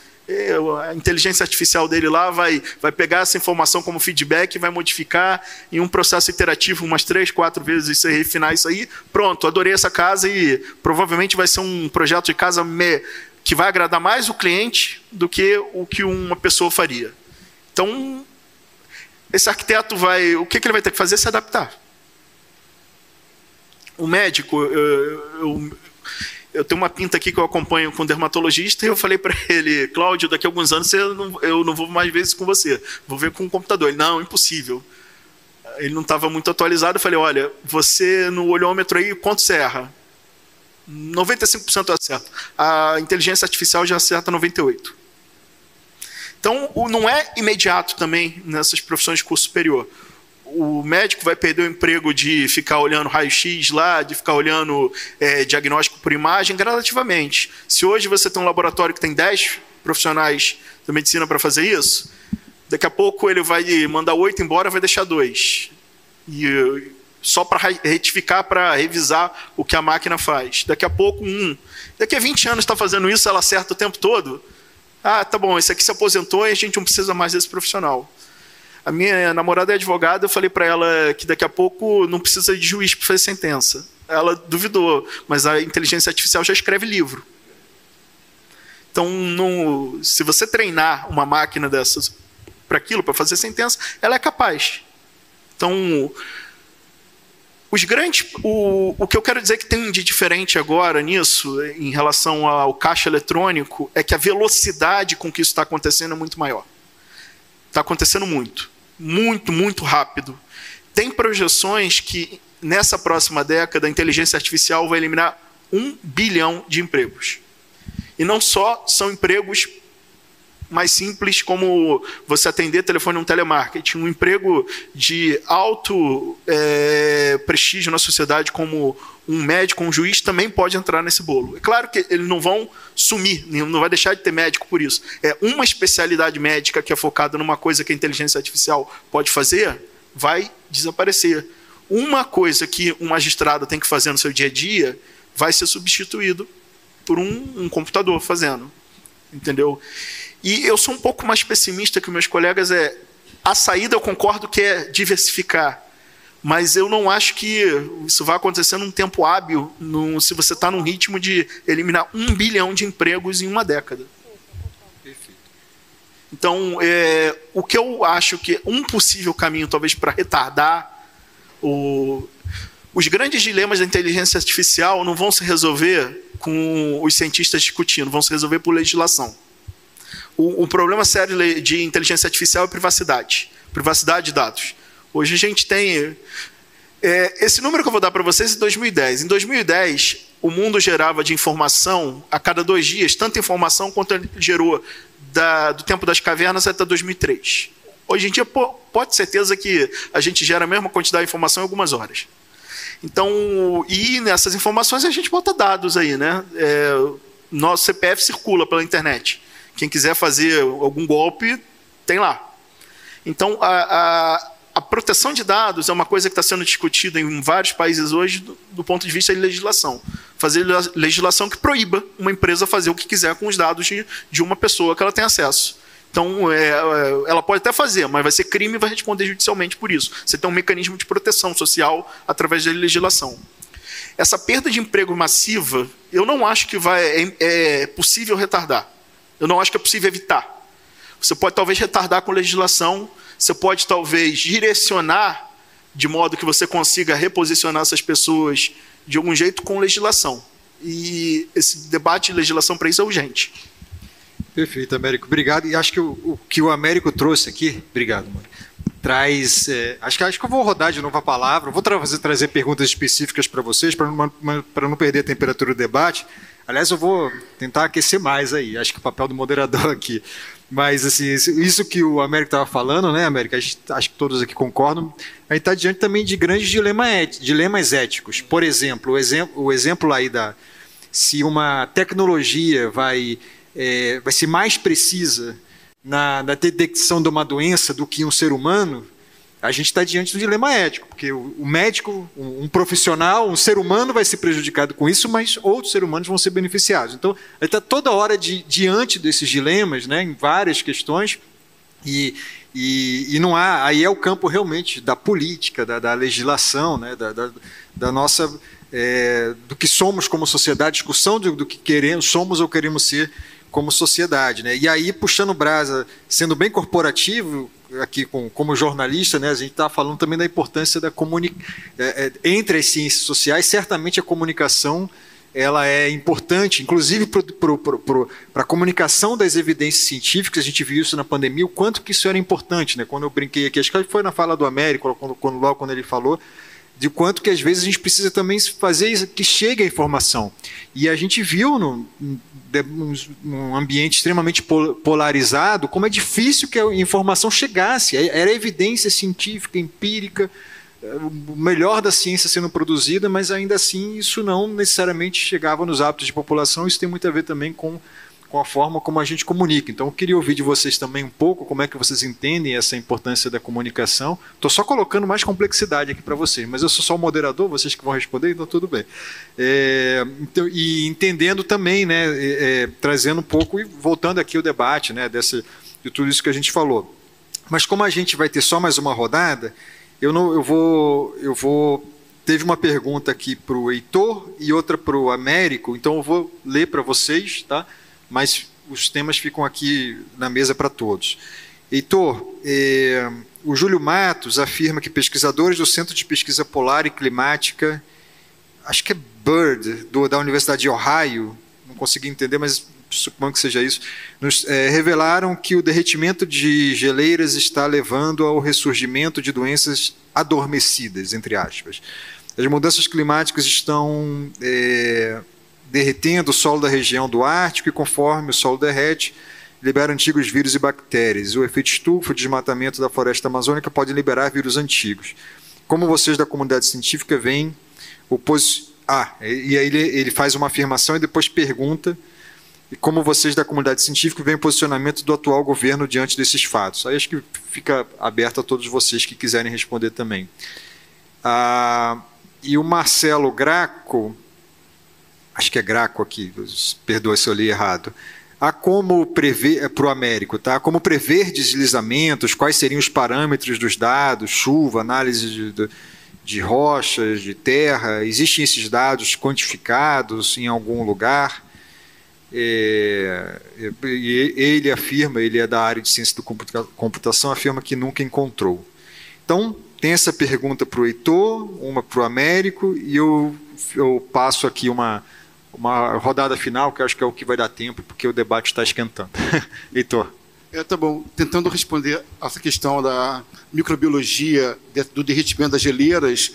A inteligência artificial dele lá vai, vai pegar essa informação como feedback e vai modificar em um processo iterativo umas três, quatro vezes, você refinar isso aí. Pronto, adorei essa casa e provavelmente vai ser um projeto de casa me, que vai agradar mais o cliente do que o que uma pessoa faria. Então, esse arquiteto vai. O que, que ele vai ter que fazer? Se adaptar. O médico, eu, eu, eu tenho uma pinta aqui que eu acompanho com um dermatologista e eu falei para ele, Cláudio, daqui a alguns anos eu não, eu não vou mais vezes com você, vou ver com o computador. Ele, não, impossível. Ele não estava muito atualizado. Eu falei, olha, você no olhômetro aí, quanto você erra? 95% acerta. A inteligência artificial já acerta 98%. Então, não é imediato também nessas profissões de curso superior. O médico vai perder o emprego de ficar olhando raio-x lá, de ficar olhando é, diagnóstico por imagem, gradativamente. Se hoje você tem um laboratório que tem 10 profissionais da medicina para fazer isso, daqui a pouco ele vai mandar oito embora, vai deixar dois. E só para retificar, para revisar o que a máquina faz. Daqui a pouco, um. Daqui a 20 anos está fazendo isso, ela acerta o tempo todo. Ah, tá bom, esse aqui se aposentou e a gente não precisa mais desse profissional. A minha namorada é advogada, eu falei para ela que daqui a pouco não precisa de juiz para fazer sentença. Ela duvidou, mas a inteligência artificial já escreve livro. Então, se você treinar uma máquina dessas para aquilo, para fazer sentença, ela é capaz. Então, os grandes, o, o que eu quero dizer que tem de diferente agora nisso, em relação ao caixa eletrônico, é que a velocidade com que isso está acontecendo é muito maior. Está acontecendo muito. Muito, muito rápido. Tem projeções que nessa próxima década a inteligência artificial vai eliminar um bilhão de empregos. E não só são empregos mais simples como você atender telefone um telemarketing, um emprego de alto é, prestígio na sociedade como um médico, um juiz também pode entrar nesse bolo. É claro que eles não vão sumir, não vai deixar de ter médico por isso. É uma especialidade médica que é focada numa coisa que a inteligência artificial pode fazer, vai desaparecer. Uma coisa que um magistrado tem que fazer no seu dia a dia vai ser substituído por um, um computador fazendo. Entendeu? E eu sou um pouco mais pessimista que meus colegas. É a saída eu concordo que é diversificar, mas eu não acho que isso vai acontecer num tempo hábil, num, se você está num ritmo de eliminar um bilhão de empregos em uma década. Então, é, o que eu acho que um possível caminho, talvez, para retardar o, os grandes dilemas da inteligência artificial não vão se resolver com os cientistas discutindo, vão se resolver por legislação. O, o problema sério de inteligência artificial é privacidade. Privacidade de dados. Hoje a gente tem É, esse número que eu vou dar para vocês é 2010. Em 2010, o mundo gerava de informação a cada dois dias, tanta informação quanto gerou da, do tempo das cavernas até 2003. Hoje em dia, pô, pode ter certeza que a gente gera a mesma quantidade de informação em algumas horas. Então, e nessas informações a gente bota dados aí, né? É, nosso CPF circula pela internet. Quem quiser fazer algum golpe, tem lá. Então, a, a, a proteção de dados é uma coisa que está sendo discutida em vários países hoje do, do, ponto de vista de legislação. Fazer legislação que proíba uma empresa fazer o que quiser com os dados de, de uma pessoa que ela tem acesso. Então, é, é, ela pode até fazer, mas vai ser crime e vai responder judicialmente por isso. Você tem um mecanismo de proteção social através da legislação. Essa perda de emprego massiva, eu não acho que vai, é, é possível retardar. Eu não acho que é possível evitar. Você pode talvez retardar com legislação, você pode talvez direcionar de modo que você consiga reposicionar essas pessoas de algum jeito com legislação. E esse debate de legislação para isso é urgente. Perfeito, Américo. Obrigado. E acho que o, o que o Américo trouxe aqui, obrigado, mano, traz. É, acho, que, acho que eu vou rodar de novo a palavra, vou trazer, trazer perguntas específicas para vocês, para não, não perder a temperatura do debate. Aliás, eu vou tentar aquecer mais aí, acho que o papel do moderador [laughs] aqui. Mas, assim, isso que o Américo estava falando, né, Américo? Acho que todos aqui concordam. A gente está diante também de grandes dilema dilemas éticos. Por exemplo, o exemplo, o exemplo aí da. Se uma tecnologia vai é, vai ser mais precisa na, na, detecção de uma doença do que um ser humano, a gente está diante do dilema ético, porque o, médico, um, um, profissional, um ser humano vai ser prejudicado com isso, mas outros seres humanos vão ser beneficiados. Então, ele está toda hora de, diante desses dilemas, né, em várias questões, e, e, e, não há. Aí é o campo realmente da política, da, da legislação, né, da, da, da nossa. É, do que somos como sociedade, discussão do, do que queremos, somos ou queremos ser como sociedade. Né? E aí, puxando brasa, sendo bem corporativo, aqui com, como jornalista, né, a gente está falando também da importância da comunicação é, é, entre as ciências sociais. Certamente a comunicação ela é importante, inclusive para a comunicação das evidências científicas. A gente viu isso na pandemia, o quanto que isso era importante. Né? Quando eu brinquei aqui, acho que foi na fala do Américo, quando, quando, logo quando ele falou, de quanto que às vezes a gente precisa também fazer que chegue a informação. E a gente viu no, num ambiente extremamente polarizado como é difícil que a informação chegasse. É, era evidência científica, empírica, é, o melhor da ciência sendo produzida, mas ainda assim isso não necessariamente chegava nos hábitos de população. Isso tem muito a ver também com com a forma como a gente comunica. Então, eu queria ouvir de vocês também um pouco como é que vocês entendem essa importância da comunicação. Estou só colocando mais complexidade aqui para vocês, mas eu sou só o moderador, vocês que vão responder, então tudo bem. É, então, e entendendo também, né, é, é trazendo um pouco e voltando aqui o debate, né, desse, de tudo isso que a gente falou. Mas como a gente vai ter só mais uma rodada, eu não, eu vou, eu vou teve uma pergunta aqui para o Heitor e outra para o Américo, então eu vou ler para vocês, tá? Mas os temas ficam aqui na mesa para todos. Heitor, é, o Júlio Matos afirma que pesquisadores do Centro de Pesquisa Polar e Climática, acho que é BIRD, do, da Universidade de Ohio, não consegui entender, mas suponho que seja isso, nos, é, revelaram que o derretimento de geleiras está levando ao ressurgimento de doenças adormecidas, entre aspas. As mudanças climáticas estão é, derretendo o solo da região do Ártico e conforme o solo derrete, libera antigos vírus e bactérias. O efeito estufa, o desmatamento da floresta amazônica pode liberar vírus antigos. Como vocês da comunidade científica veem o pos... Ah, e aí ele, ele faz uma afirmação e depois pergunta e como vocês da comunidade científica veem o posicionamento do atual governo diante desses fatos. Aí acho que fica aberto a todos vocês que quiserem responder também. Ah, e o Marcelo Graco acho que é Graco aqui, perdoa se eu li errado. Há como prever, é, para o Américo, tá? como prever deslizamentos, quais seriam os parâmetros dos dados, chuva, análise de, de, de rochas, de terra, existem esses dados quantificados em algum lugar? É, ele afirma, ele é da área de ciência da computação, afirma que nunca encontrou. Então, tem essa pergunta para o Heitor, uma para o Américo, e eu, eu passo aqui uma, uma rodada final, que acho que é o que vai dar tempo, porque o debate está esquentando. [laughs] Heitor. É, tá bom. Tentando responder essa questão da microbiologia, do derretimento das geleiras,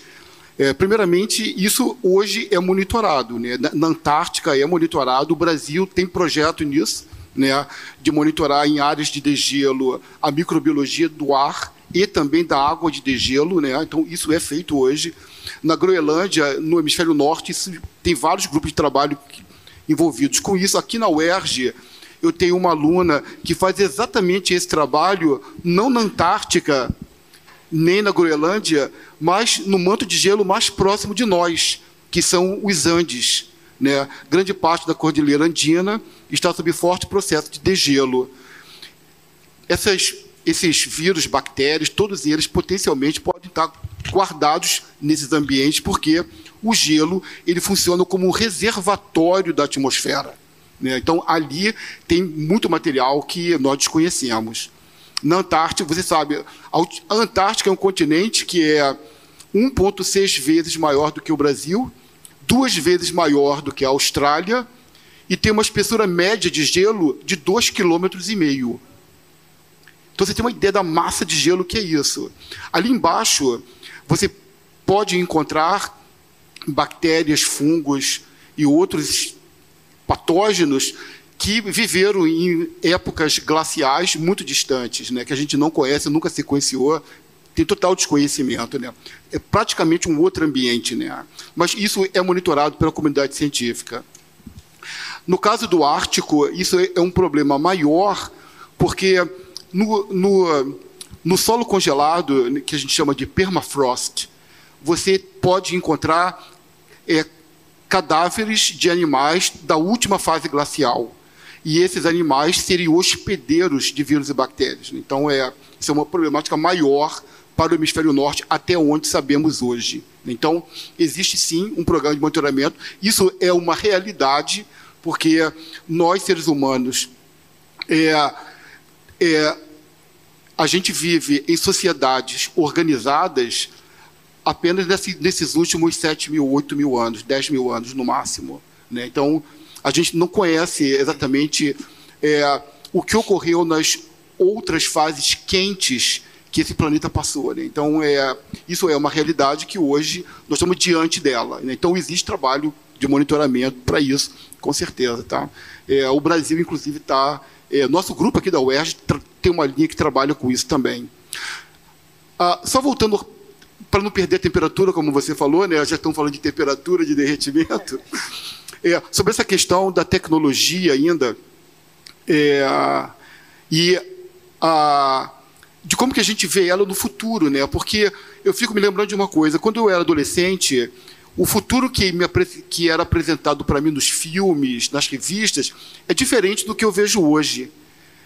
É, primeiramente, isso hoje é monitorado. Né? Na, Antártica é monitorado, o Brasil tem projeto nisso, né, de monitorar em áreas de degelo a microbiologia do ar e também da água de degelo. Né? Então, isso é feito hoje. Na Groenlândia, no hemisfério norte, tem vários grupos de trabalho envolvidos com isso. Aqui na UERJ, eu tenho uma aluna que faz exatamente esse trabalho, não na Antártica, nem na Groenlândia, mas no manto de gelo mais próximo de nós, que são os Andes. Né? Grande parte da Cordilheira Andina está sob forte processo de degelo. Essas, esses vírus, bactérias, todos eles potencialmente podem estar guardados nesses ambientes, porque o gelo ele funciona como um reservatório da atmosfera. Né? Então, ali tem muito material que nós desconhecemos. Na Antártica, você sabe, a Antártica é um continente que é 1,6 vezes maior do que o Brasil, duas vezes maior do que a Austrália, e tem uma espessura média de gelo de 2,5 km. Então você tem uma ideia da massa de gelo que é isso. Ali embaixo, você pode encontrar bactérias, fungos e outros patógenos que viveram em épocas glaciais muito distantes, né, que a gente não conhece, nunca sequenciou, tem total desconhecimento. Né? É praticamente um outro ambiente. Né? Mas isso é monitorado pela comunidade científica. No caso do Ártico, isso é um problema maior, porque no, no, no solo congelado, que a gente chama de permafrost, você pode encontrar é, cadáveres de animais da última fase glacial e esses animais seriam hospedeiros de vírus e bactérias. Então, é, isso é uma problemática maior para o hemisfério norte, até onde sabemos hoje. Então, existe sim um programa de monitoramento. Isso é uma realidade, porque nós, seres humanos, é, é, a gente vive em sociedades organizadas apenas nesse, nesses últimos 7 mil, 8 mil anos, 10 mil anos no máximo. Né? Então, a gente não conhece exatamente é, o que ocorreu nas outras fases quentes que esse planeta passou. Né? Então, é, isso é uma realidade que hoje nós estamos diante dela. Né? Então, existe trabalho de monitoramento para isso, com certeza. Tá? É, o Brasil, inclusive, está. É, nosso grupo aqui da UERJ tem uma linha que trabalha com isso também. Ah, só voltando para não perder a temperatura, como você falou, né? já estão falando de temperatura, de derretimento. É, sobre essa questão da tecnologia ainda, é, e a, de como que a gente vê ela no futuro, né? Porque eu fico me lembrando de uma coisa, quando eu era adolescente, o futuro que, me, que era apresentado para mim nos filmes, nas revistas, é diferente do que eu vejo hoje.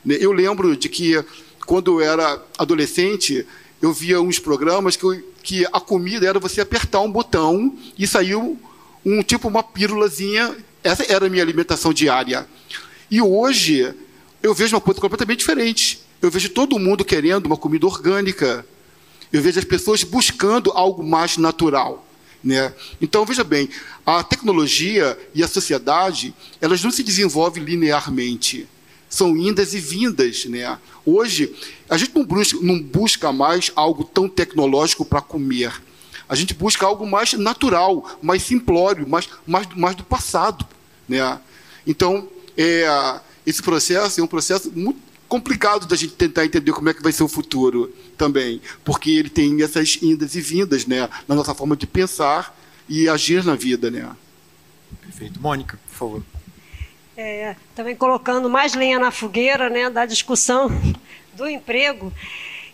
Né? Eu lembro de que, quando eu era adolescente, eu via uns programas que, eu, que a comida era você apertar um botão e saiu um tipo uma pílulazinha. Essa era a minha alimentação diária. E hoje eu vejo uma coisa completamente diferente. Eu vejo todo mundo querendo uma comida orgânica. Eu vejo as pessoas buscando algo mais natural. Né? Então, veja bem, a tecnologia e a sociedade, elas não se desenvolvem linearmente. São indas e vindas. Né? Hoje, a gente não busca, não busca mais algo tão tecnológico para comer. A gente busca algo mais natural, mais simplório, mais, mais, mais do passado. Né? Então, é, esse processo é um processo muito complicado da gente tentar entender como é que vai ser o futuro também, porque ele tem essas indas e vindas né, na nossa forma de pensar e agir na vida. Né? Perfeito. Mônica, por favor. É, também colocando mais lenha na fogueira né, da discussão [laughs] do emprego,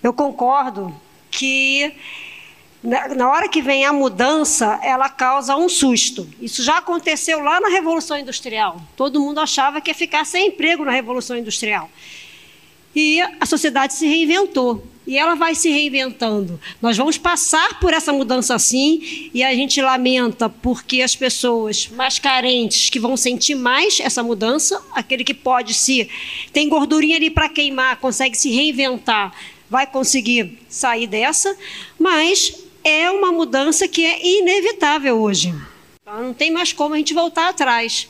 eu concordo que na hora que vem a mudança, ela causa um susto. Isso já aconteceu lá na Revolução Industrial. Todo mundo achava que ia ficar sem emprego na Revolução Industrial. E a sociedade se reinventou. E ela vai se reinventando. Nós vamos passar por essa mudança sim, e a gente lamenta porque as pessoas mais carentes que vão sentir mais essa mudança, aquele que pode se tem gordurinha ali para queimar, consegue se reinventar, vai conseguir sair dessa, mas é uma mudança que é inevitável hoje. Não tem mais como a gente voltar atrás.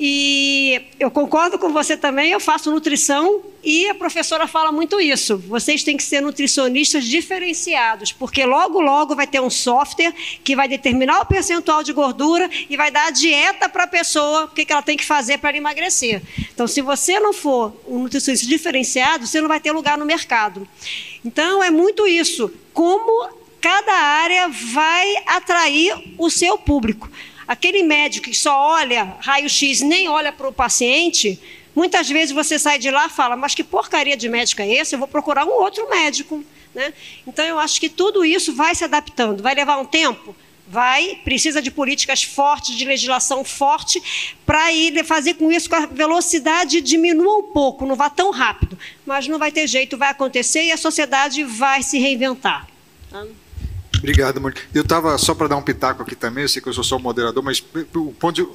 E eu concordo com você também, eu faço nutrição e a professora fala muito isso. Vocês têm que ser nutricionistas diferenciados, porque logo, logo vai ter um software que vai determinar o percentual de gordura e vai dar a dieta para a pessoa, o que ela tem que fazer para emagrecer. Então, se você não for um nutricionista diferenciado, você não vai ter lugar no mercado. Então, é muito isso. Como cada área vai atrair o seu público. Aquele médico que só olha raio-x nem olha para o paciente, muitas vezes você sai de lá e fala, mas que porcaria de médico é esse? Eu vou procurar um outro médico. Né? Então, eu acho que tudo isso vai se adaptando. Vai levar um tempo? Vai, precisa de políticas fortes, de legislação forte, para ir fazer com isso que a velocidade diminua um pouco, não vá tão rápido. Mas não vai ter jeito, vai acontecer e a sociedade vai se reinventar. Tá? Obrigado, Mônica. Eu estava, só para dar um pitaco aqui também, eu sei que eu sou só o moderador, mas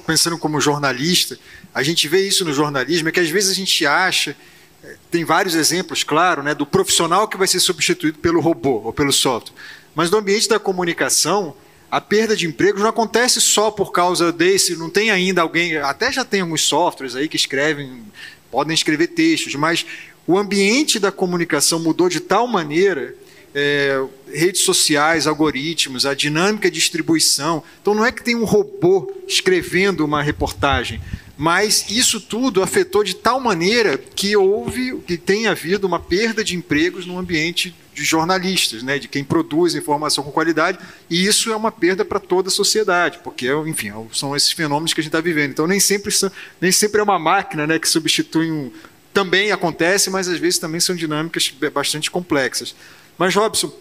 pensando como jornalista, a gente vê isso no jornalismo, é que às vezes a gente acha, é, tem vários exemplos, claro, né, do profissional que vai ser substituído pelo robô ou pelo software. Mas no ambiente da comunicação, a perda de empregos não acontece só por causa desse, não tem ainda alguém, até já tem alguns softwares aí que escrevem, podem escrever textos, mas o ambiente da comunicação mudou de tal maneira é, redes sociais, algoritmos, a dinâmica de distribuição. Então não é que tem um robô escrevendo uma reportagem, mas isso tudo afetou de tal maneira que houve, que tem havido uma perda de empregos no ambiente de jornalistas, né, de quem produz informação com qualidade, e isso é uma perda para toda a sociedade, porque, enfim, são esses fenômenos que a gente está vivendo. Então nem sempre, nem sempre é uma máquina né, que substitui um. Também acontece, mas às vezes também são dinâmicas bastante complexas. Mas, Robson,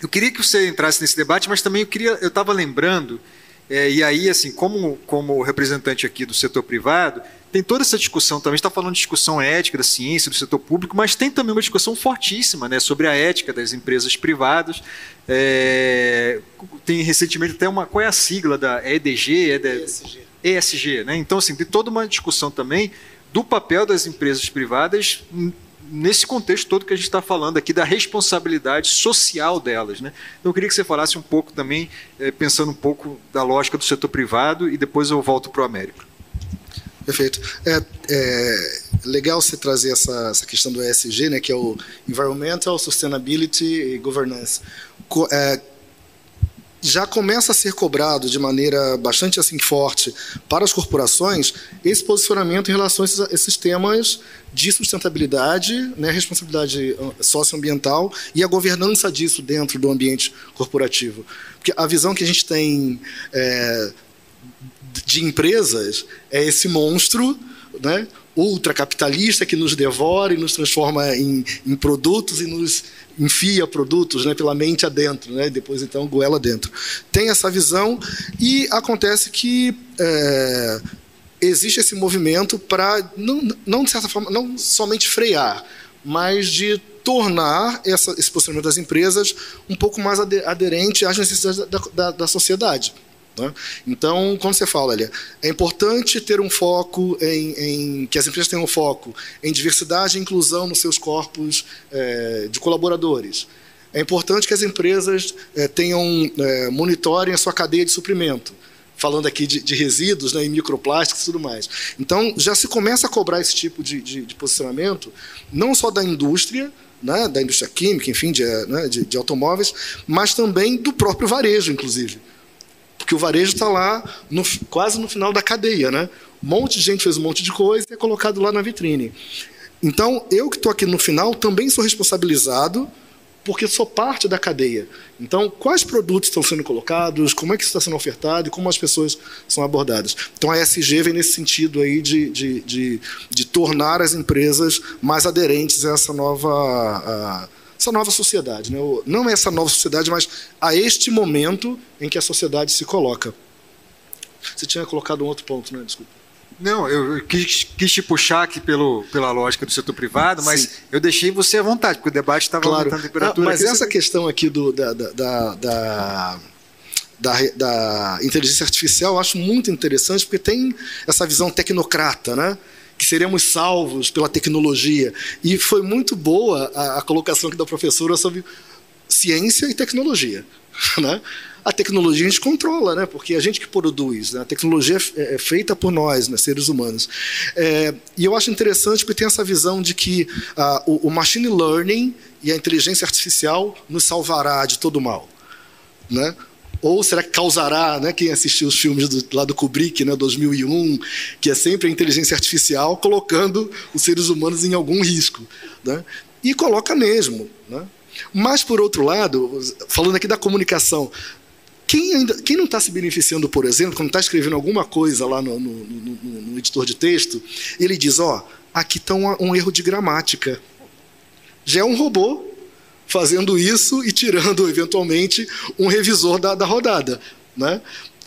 eu queria que você entrasse nesse debate, mas também eu queria, eu estava lembrando, é, e aí, assim, como, como representante aqui do setor privado, tem toda essa discussão também, está falando de discussão ética da ciência, do setor público, mas tem também uma discussão fortíssima né, sobre a ética das empresas privadas. É, tem recentemente até uma. Qual é a sigla da EDG? ESG. ESG, né? Então, assim, tem toda uma discussão também do papel das empresas privadas nesse contexto todo que a gente está falando aqui da responsabilidade social delas. Né? Então, eu queria que você falasse um pouco também, é, pensando um pouco da lógica do setor privado, e depois eu volto para o Américo. Perfeito. É, é, legal você trazer essa, essa questão do ESG, né, que é o Environmental Sustainability e Governance. Co é, já começa a ser cobrado de maneira bastante assim forte para as corporações esse posicionamento em relação a esses, temas de sustentabilidade, né, responsabilidade ah, socioambiental e a governança disso dentro do ambiente corporativo. Porque a visão que a gente tem é, de empresas é esse monstro, né, ultracapitalista que nos devora e nos transforma em, em produtos e nos enfia produtos né, pela mente adentro, né, depois então goela dentro. Tem essa visão e acontece que é, existe esse movimento para, não, não de certa forma, não somente frear, mas de tornar essa, esse posicionamento das empresas um pouco mais aderente às necessidades da, da, da sociedade. Né? Então, quando você fala, olha, é importante ter um foco em, em, que as empresas tenham foco em diversidade e inclusão nos seus corpos é, de colaboradores. É importante que as empresas é, tenham é, monitorem a sua cadeia de suprimento falando aqui de, de resíduos né, e microplásticos e tudo mais. Então, já se começa a cobrar esse tipo de, de, de posicionamento, não só da indústria, né, da indústria química, enfim, de, né, de, de automóveis, mas também do próprio varejo, inclusive. Porque o varejo está lá no, quase no final da cadeia. Né? Um monte de gente fez um monte de coisa e é colocado lá na vitrine. Então, eu que estou aqui no final também sou responsabilizado porque sou parte da cadeia. Então, quais produtos estão sendo colocados, como é que isso está sendo ofertado e como as pessoas são abordadas. Então, a ESG vem nesse sentido aí de, de, de, de tornar as empresas mais aderentes a essa nova, a, essa nova sociedade. Né? Não é essa nova sociedade, mas a este momento em que a sociedade se coloca. Você tinha colocado um outro ponto, né? Desculpa. Não, eu quis, quis, te puxar aqui pelo, pela lógica do setor privado, mas Sim. eu deixei você à vontade, porque o debate estava claro. aumentando a temperatura. mas essa você... questão aqui do, da, da, da, da, da inteligência artificial eu acho muito interessante, porque tem essa visão tecnocrata, né? Que seremos salvos pela tecnologia. E foi muito boa a, a colocação aqui da professora sobre ciência e tecnologia. [laughs] Né? A tecnologia a gente controla, né? porque é a gente que produz, né? a tecnologia é, é feita por nós, né? seres humanos. É, e eu acho interessante porque tem essa visão de que ah, o, o machine learning e a inteligência artificial nos salvará de todo mal. Né? Ou será que causará, né, quem assistiu os filmes do, lá do Kubrick, né, 2001, que é sempre a inteligência artificial colocando os seres humanos em algum risco. Né? E coloca mesmo. Né? Mas, por outro lado, falando aqui da comunicação, quem, ainda, quem não está se beneficiando, por exemplo, quando está escrevendo alguma coisa lá no, no, no, no, editor de texto, ele diz: Ó, aqui está um, um erro de gramática. Já é um robô fazendo isso e tirando, eventualmente, um revisor da, da rodada. Né?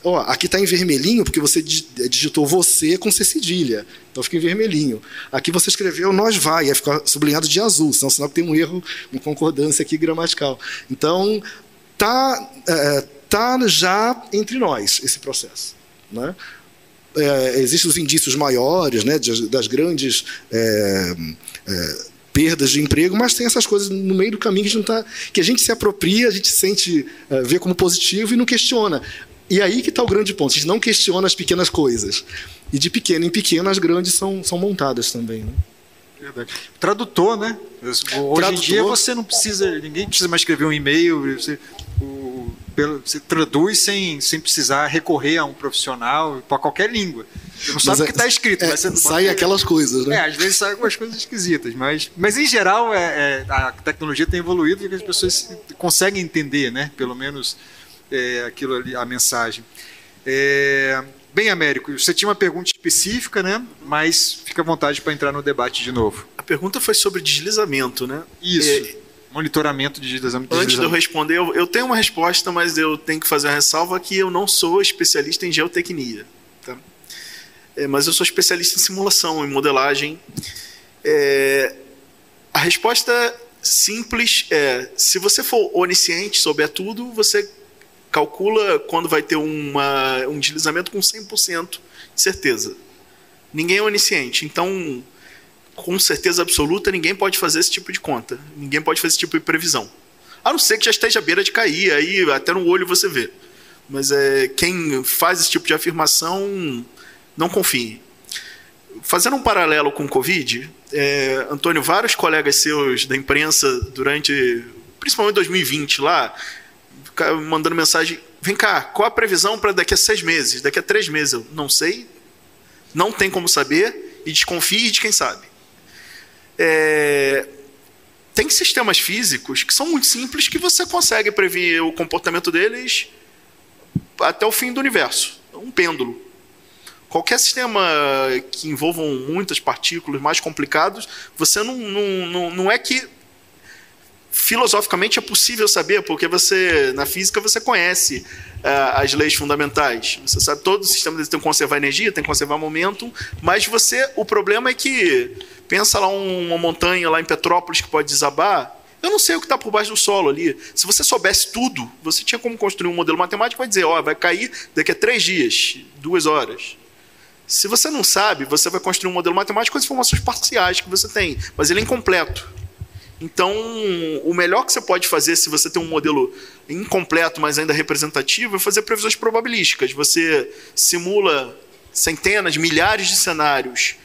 Ó, aqui está em vermelhinho porque você digitou você com C cedilha. Então fica em vermelhinho. Aqui você escreveu nós vai, aí fica sublinhado de azul, senão sinal que tem um erro, uma concordância aqui gramatical. Então, tá, é, tá já entre nós esse processo. Né? É, existem os indícios maiores né, das grandes. É, é, perdas de emprego, mas tem essas coisas no meio do caminho que a gente, tá, que a gente se apropria, a gente sente, uh, vê como positivo e não questiona. E aí que está o grande ponto, a gente não questiona as pequenas coisas. E de pequeno em pequeno as grandes são, são montadas também. Né? Tradutor, né? Hoje Tradutor. em dia você não precisa, ninguém precisa mais escrever um e-mail, você, o, você traduz sem, sem precisar recorrer a um profissional para qualquer língua. Você não sabe o que está escrito. É, mas você sai aquelas coisas, né? É, às vezes saem algumas coisas esquisitas, mas, mas em geral é, é, a tecnologia tem evoluído e as pessoas conseguem entender, né? Pelo menos é, aquilo ali, a mensagem. É, bem, Américo, você tinha uma pergunta específica, né? Mas fica à vontade para entrar no debate de novo. A pergunta foi sobre deslizamento, né? Isso. Monitoramento de deslizamento. Antes de eu responder, eu, eu, tenho uma resposta, mas eu tenho que fazer a ressalva que eu não sou especialista em geotecnia. Tá? É, mas eu sou especialista em simulação, em modelagem. É, a resposta simples é: se você for onisciente, souber tudo, você calcula quando vai ter uma, um deslizamento com 100% de certeza. Ninguém é onisciente, então, com certeza absoluta, ninguém pode fazer esse tipo de conta. Ninguém pode fazer esse tipo de previsão. A não ser que já esteja à beira de cair, aí até no olho você vê. Mas é, quem faz esse tipo de afirmação, não confie. Fazendo um paralelo com o Covid, é, Antônio, vários colegas seus da imprensa durante, principalmente 2020 lá, mandando mensagem: vem cá, qual a previsão para daqui a seis meses, daqui a três meses? Eu não sei, não tem como saber e desconfie de quem sabe. É, tem sistemas físicos que são muito simples que você consegue prever o comportamento deles até o fim do universo. Um pêndulo. Qualquer sistema que envolvam muitas partículas mais complicados, você não, não, não, não é que filosoficamente é possível saber, porque você na física você conhece uh, as leis fundamentais. Você sabe todo o sistema tem que conservar energia, tem que conservar momento, mas você o problema é que pensa lá um, uma montanha lá em Petrópolis que pode desabar. Eu não sei o que está por baixo do solo ali. Se você soubesse tudo, você tinha como construir um modelo matemático para dizer, ó, vai cair daqui a três dias, duas horas. Se você não sabe, você vai construir um modelo matemático com as informações parciais que você tem, mas ele é incompleto. Então, o melhor que você pode fazer se você tem um modelo incompleto, mas ainda representativo, é fazer previsões probabilísticas. Você simula centenas, milhares de cenários,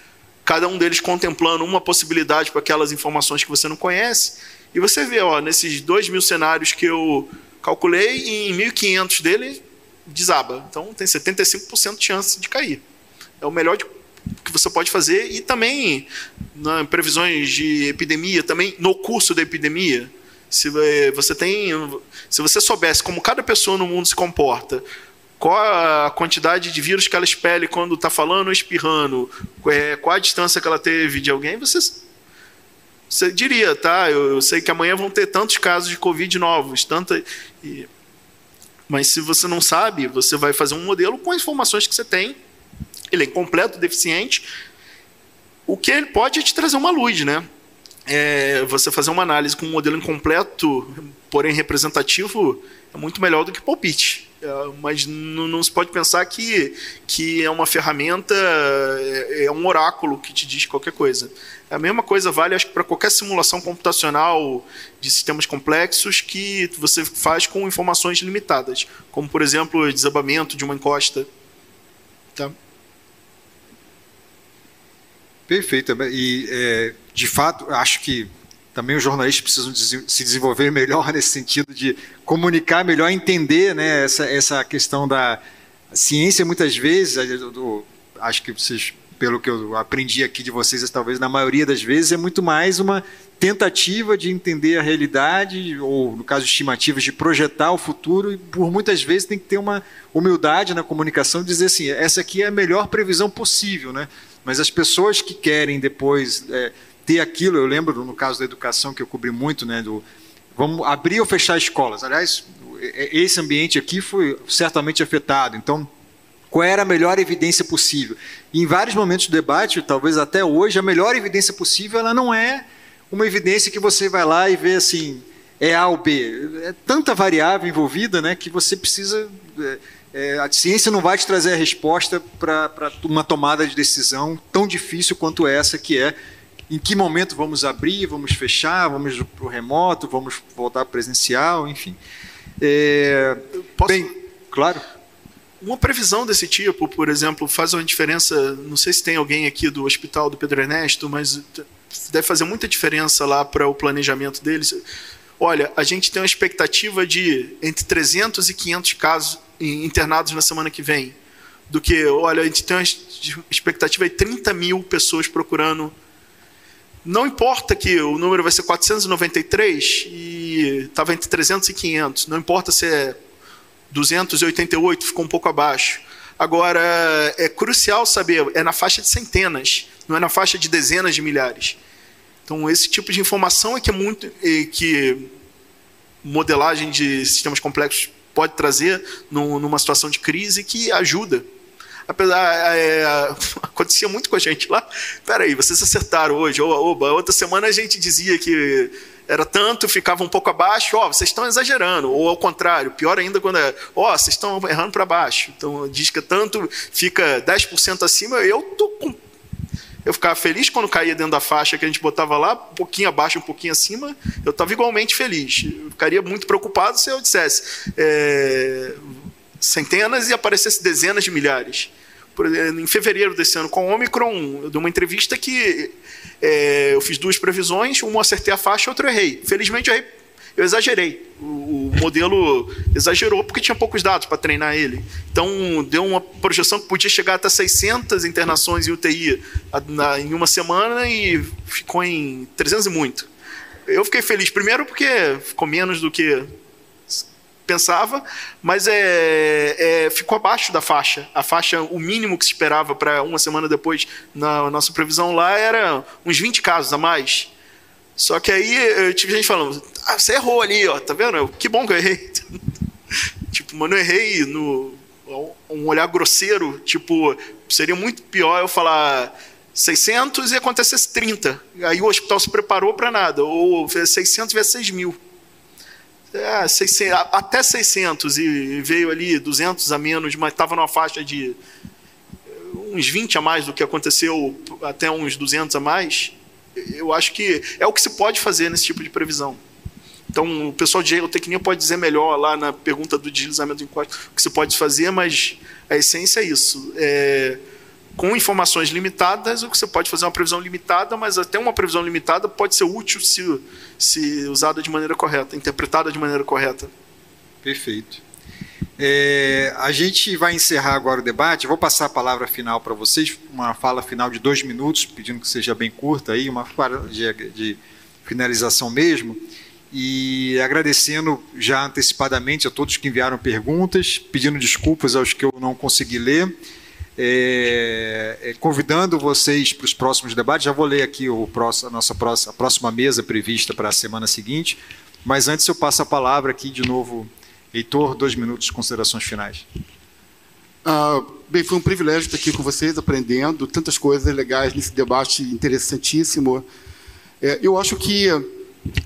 cada um deles contemplando uma possibilidade com aquelas informações que você não conhece, e você vê, ó, nesses dois mil cenários que eu calculei, em 1.500 dele desaba. Então, tem 75% de chance de cair. É o melhor de que você pode fazer e também na previsões de epidemia, também no curso da epidemia, se você tem, se você soubesse como cada pessoa no mundo se comporta, qual a quantidade de vírus que ela expele quando está falando ou espirrando, é, qual a distância que ela teve de alguém, você, você diria, tá? Eu, eu sei que amanhã vão ter tantos casos de Covid novos, tanta. E, mas se você não sabe, você vai fazer um modelo com as informações que você tem ele é incompleto, deficiente. O que ele pode é te trazer uma luz, né? É, você fazer uma análise com um modelo incompleto, porém representativo, é muito melhor do que palpite. É, mas não, se pode pensar que, que é uma ferramenta, é, é, um oráculo que te diz qualquer coisa. A mesma coisa vale, acho que, para qualquer simulação computacional de sistemas complexos que você faz com informações limitadas, como, por exemplo, o desabamento de uma encosta. Tá? Perfeito. E, é, de fato, acho que também os jornalistas precisam se desenvolver [laughs] melhor nesse sentido de comunicar melhor, entender né, essa, essa questão da ciência, muitas vezes, acho que vocês, pelo que eu aprendi aqui de vocês, talvez na maioria das vezes, é muito mais uma tentativa de entender a realidade, ou no caso estimativas, de projetar o futuro, e por muitas vezes tem que ter uma humildade na comunicação, dizer assim, essa aqui é a melhor previsão possível, né? Mas as pessoas que querem depois é, ter aquilo, eu lembro no caso da educação que eu cobri muito, né, do vamos abrir ou fechar escolas. Aliás, esse ambiente aqui foi certamente afetado. Então, qual era a melhor evidência possível? E em vários momentos do debate, talvez até hoje, a melhor evidência possível ela não é uma evidência que você vai lá e vê assim, é A ou B. É tanta variável envolvida né, que você precisa. É, é, a ciência não vai te trazer a resposta para uma tomada de decisão tão difícil quanto essa, que é em que momento vamos abrir, vamos fechar, vamos para o remoto, vamos voltar presencial, enfim. É, Posso... Bem, claro. Uma previsão desse tipo, por exemplo, faz uma diferença. Não sei se tem alguém aqui do hospital do Pedro Ernesto, mas deve fazer muita diferença lá para o planejamento deles. Olha, a gente tem uma expectativa de entre 300 e 500 casos internados na semana que vem. Do que, olha, a gente tem uma expectativa de 30 mil pessoas procurando não importa que o número vai ser 493 e estava entre 300 e 500. Não importa se é 288, ficou um pouco abaixo. Agora, é crucial saber, é na faixa de centenas, não é na faixa de dezenas de milhares. Então, esse tipo de informação é que é muito que modelagem de sistemas complexos pode trazer numa situação de crise que ajuda apesar é, [laughs] acontecia muito com a gente lá. Peraí, vocês acertaram hoje, oba, oba. Outra semana a gente dizia que era tanto, ficava um pouco abaixo, ó, oh, vocês estão exagerando, ou ao contrário, pior ainda quando é, ó, oh, vocês estão errando para baixo. Então diz que tanto fica 10% acima, eu tô com eu ficava feliz quando caía dentro da faixa que a gente botava lá, um pouquinho abaixo, um pouquinho acima, eu estava igualmente feliz. Eu ficaria muito preocupado se eu dissesse é, centenas e aparecesse dezenas de milhares em fevereiro desse ano com o Omicron, eu dei uma entrevista que é, eu fiz duas previsões, uma acertei a faixa, outra errei. Felizmente eu errei, eu exagerei. O, modelo exagerou porque tinha poucos dados para treinar ele. Então deu uma projeção que podia chegar até 600 internações em UTI em uma semana e ficou em 300 e muito. Eu fiquei feliz primeiro porque ficou menos do que pensava, mas é, é, ficou abaixo da faixa. A faixa, o mínimo que se esperava para uma semana depois, na nossa previsão lá, era uns 20 casos a mais. Só que aí eu tive gente falando, ah, você errou ali, ó, tá vendo? Que bom que eu errei. [laughs] tipo, mas não errei no um olhar grosseiro, tipo, seria muito pior eu falar 600 e acontecesse 30. Aí o hospital se preparou para nada, ou 600 vezes 6 mil é, 600, até 600 e veio ali 200 a menos, mas estava numa faixa de uns 20 a mais do que aconteceu até uns 200 a mais, eu acho que é o que se pode fazer nesse tipo de previsão. Então, o pessoal de geotecnia pode dizer melhor lá na pergunta do deslizamento de encosta o que se pode fazer, mas a essência é isso. É, com informações limitadas, o que você pode fazer é uma previsão limitada, mas até uma previsão limitada pode ser útil se, se usada de maneira correta, interpretada de maneira correta. Perfeito. É, a gente vai encerrar agora o debate. vou passar a palavra final para vocês, uma fala final de dois minutos, pedindo que seja bem curta aí, uma fala de, de finalização mesmo. E agradecendo já antecipadamente a todos que enviaram perguntas, pedindo desculpas aos que eu não consegui ler é, é, convidando vocês para os próximos debates. Já vou ler aqui o próximo, a nossa próxima, a próxima mesa prevista para a semana seguinte, mas antes eu passo a palavra aqui de novo, Heitor, dois minutos de considerações finais. Ah, bem, foi um privilégio estar aqui com vocês, aprendendo tantas coisas legais nesse debate interessantíssimo. É, eu acho que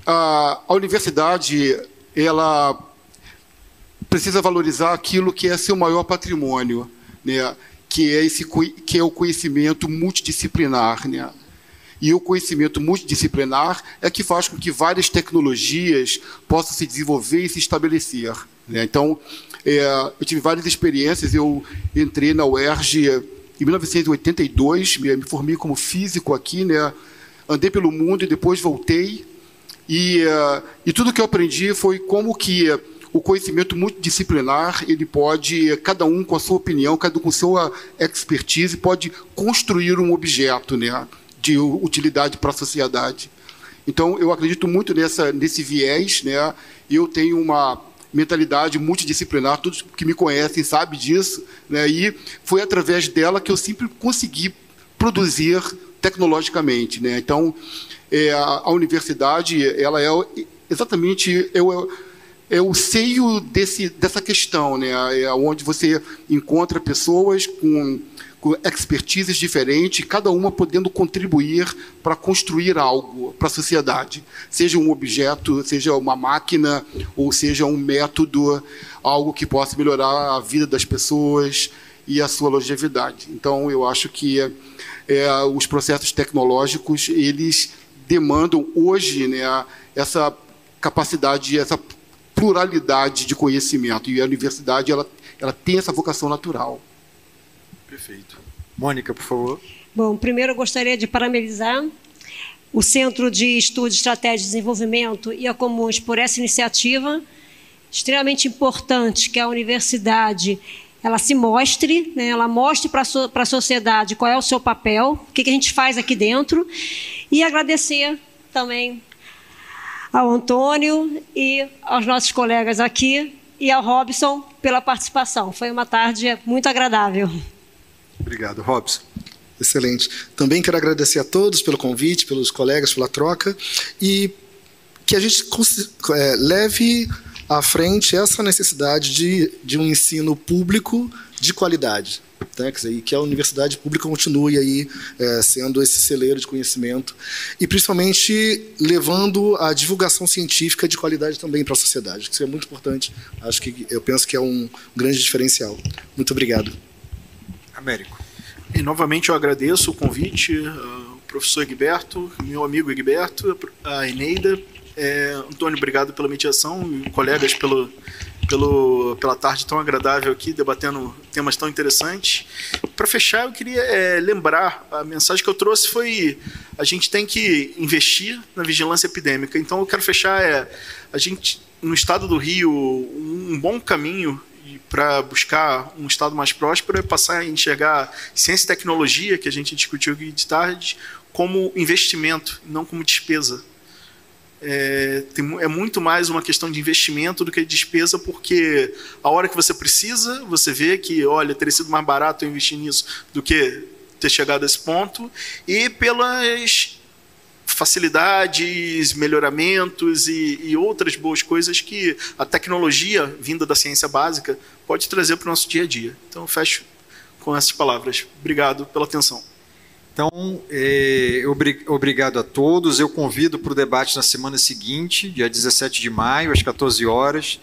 a, a universidade, ela precisa valorizar aquilo que é seu maior patrimônio, né? que é esse que é o conhecimento multidisciplinar, né? E o conhecimento multidisciplinar é que faz com que várias tecnologias possam se desenvolver e se estabelecer. Né? Então, é, eu tive várias experiências. Eu entrei na UERJ em 1982, me, me formei como físico aqui, né? Andei pelo mundo e depois voltei. E, uh, e tudo que eu aprendi foi como que o conhecimento multidisciplinar, ele pode, cada um com a sua opinião, cada um com a sua expertise, pode construir um objeto né, de utilidade para a sociedade. Então, eu acredito muito nessa, nesse viés. Né, eu tenho uma mentalidade multidisciplinar, todos que me conhecem sabem disso, né, e foi através dela que eu sempre consegui produzir tecnologicamente. Né. Então, é, a, universidade ela é exatamente... Eu, é o seio desse, dessa questão, né? É onde você encontra pessoas com, com expertises diferentes, cada uma podendo contribuir para construir algo para a sociedade, seja um objeto, seja uma máquina, ou seja um método, algo que possa melhorar a vida das pessoas e a sua longevidade. Então, eu acho que é, os processos tecnológicos eles demandam hoje né, essa capacidade, essa pluralidade de conhecimento. E a universidade ela, ela tem essa vocação natural. Perfeito. Mônica, por favor. Bom, primeiro eu gostaria de parabenizar o Centro de Estudos, Estratégia de Desenvolvimento e a Comuns por essa iniciativa extremamente importante que a universidade ela se mostre, né, ela mostre para so, a sociedade qual é o seu papel, o que, que a gente faz aqui dentro, e agradecer também ao Antônio e aos nossos colegas aqui e ao Robson pela participação. Foi uma tarde muito agradável. Obrigado, Robson. Excelente. Também quero agradecer a todos pelo convite, pelos colegas, pela troca e que a gente é, leve à frente essa necessidade de, de um ensino público de qualidade né, dizer, que a universidade pública continue aí é, sendo esse celeiro de conhecimento e principalmente levando a divulgação científica de qualidade também para a sociedade. Isso é muito importante. Acho que eu penso que é um grande diferencial. Muito obrigado. Américo. E novamente eu agradeço o convite ao professor Egberto, meu amigo Egberto, a Eneida, é, Antônio, obrigado pela mediação e colegas pelo pelo, pela tarde tão agradável aqui, debatendo temas tão interessantes. Para fechar, eu queria é, lembrar, a mensagem que eu trouxe foi a gente tem que investir na vigilância epidêmica. Então, eu quero fechar é a gente no estado do Rio um bom caminho para buscar um estado mais próspero é passar a enxergar ciência e tecnologia que a gente discutiu aqui de tarde como investimento, não como despesa. É, tem, é muito mais uma questão de investimento do que de despesa, porque a hora que você precisa, você vê que, olha, teria sido mais barato eu investir nisso do que ter chegado a esse ponto, e pelas facilidades, melhoramentos e, e, outras boas coisas que a tecnologia vinda da ciência básica pode trazer para o nosso dia a dia. Então, fecho com essas palavras. Obrigado pela atenção. Então, é, obrigado a todos. Eu convido para o debate na semana seguinte, dia 17 de maio, às 14 horas,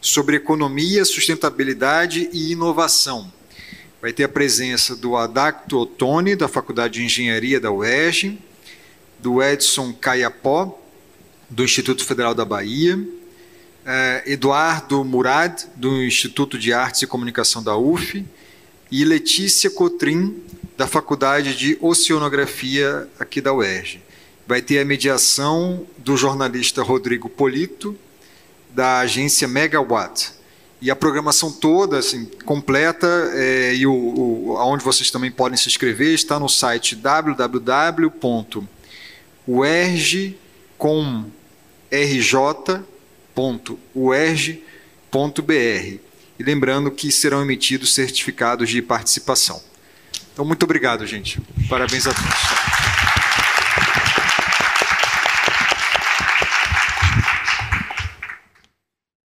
sobre economia, sustentabilidade e inovação. Vai ter a presença do Adacto Ottoni, da Faculdade de Engenharia da UERJ, do Edson Caiapó, do Instituto Federal da Bahia, é, Eduardo Murad, do Instituto de Artes e Comunicação da UF, e Letícia Cotrim, da Faculdade de Oceanografia aqui da UERJ. Vai ter a mediação do jornalista Rodrigo Polito, da agência Megawatt. E a programação toda, assim, completa, é, e o, o, onde vocês também podem se inscrever, está no site www.uerj.rj.uerj.br. E lembrando que serão emitidos certificados de participação. Então, muito obrigado, gente. Parabéns a todos.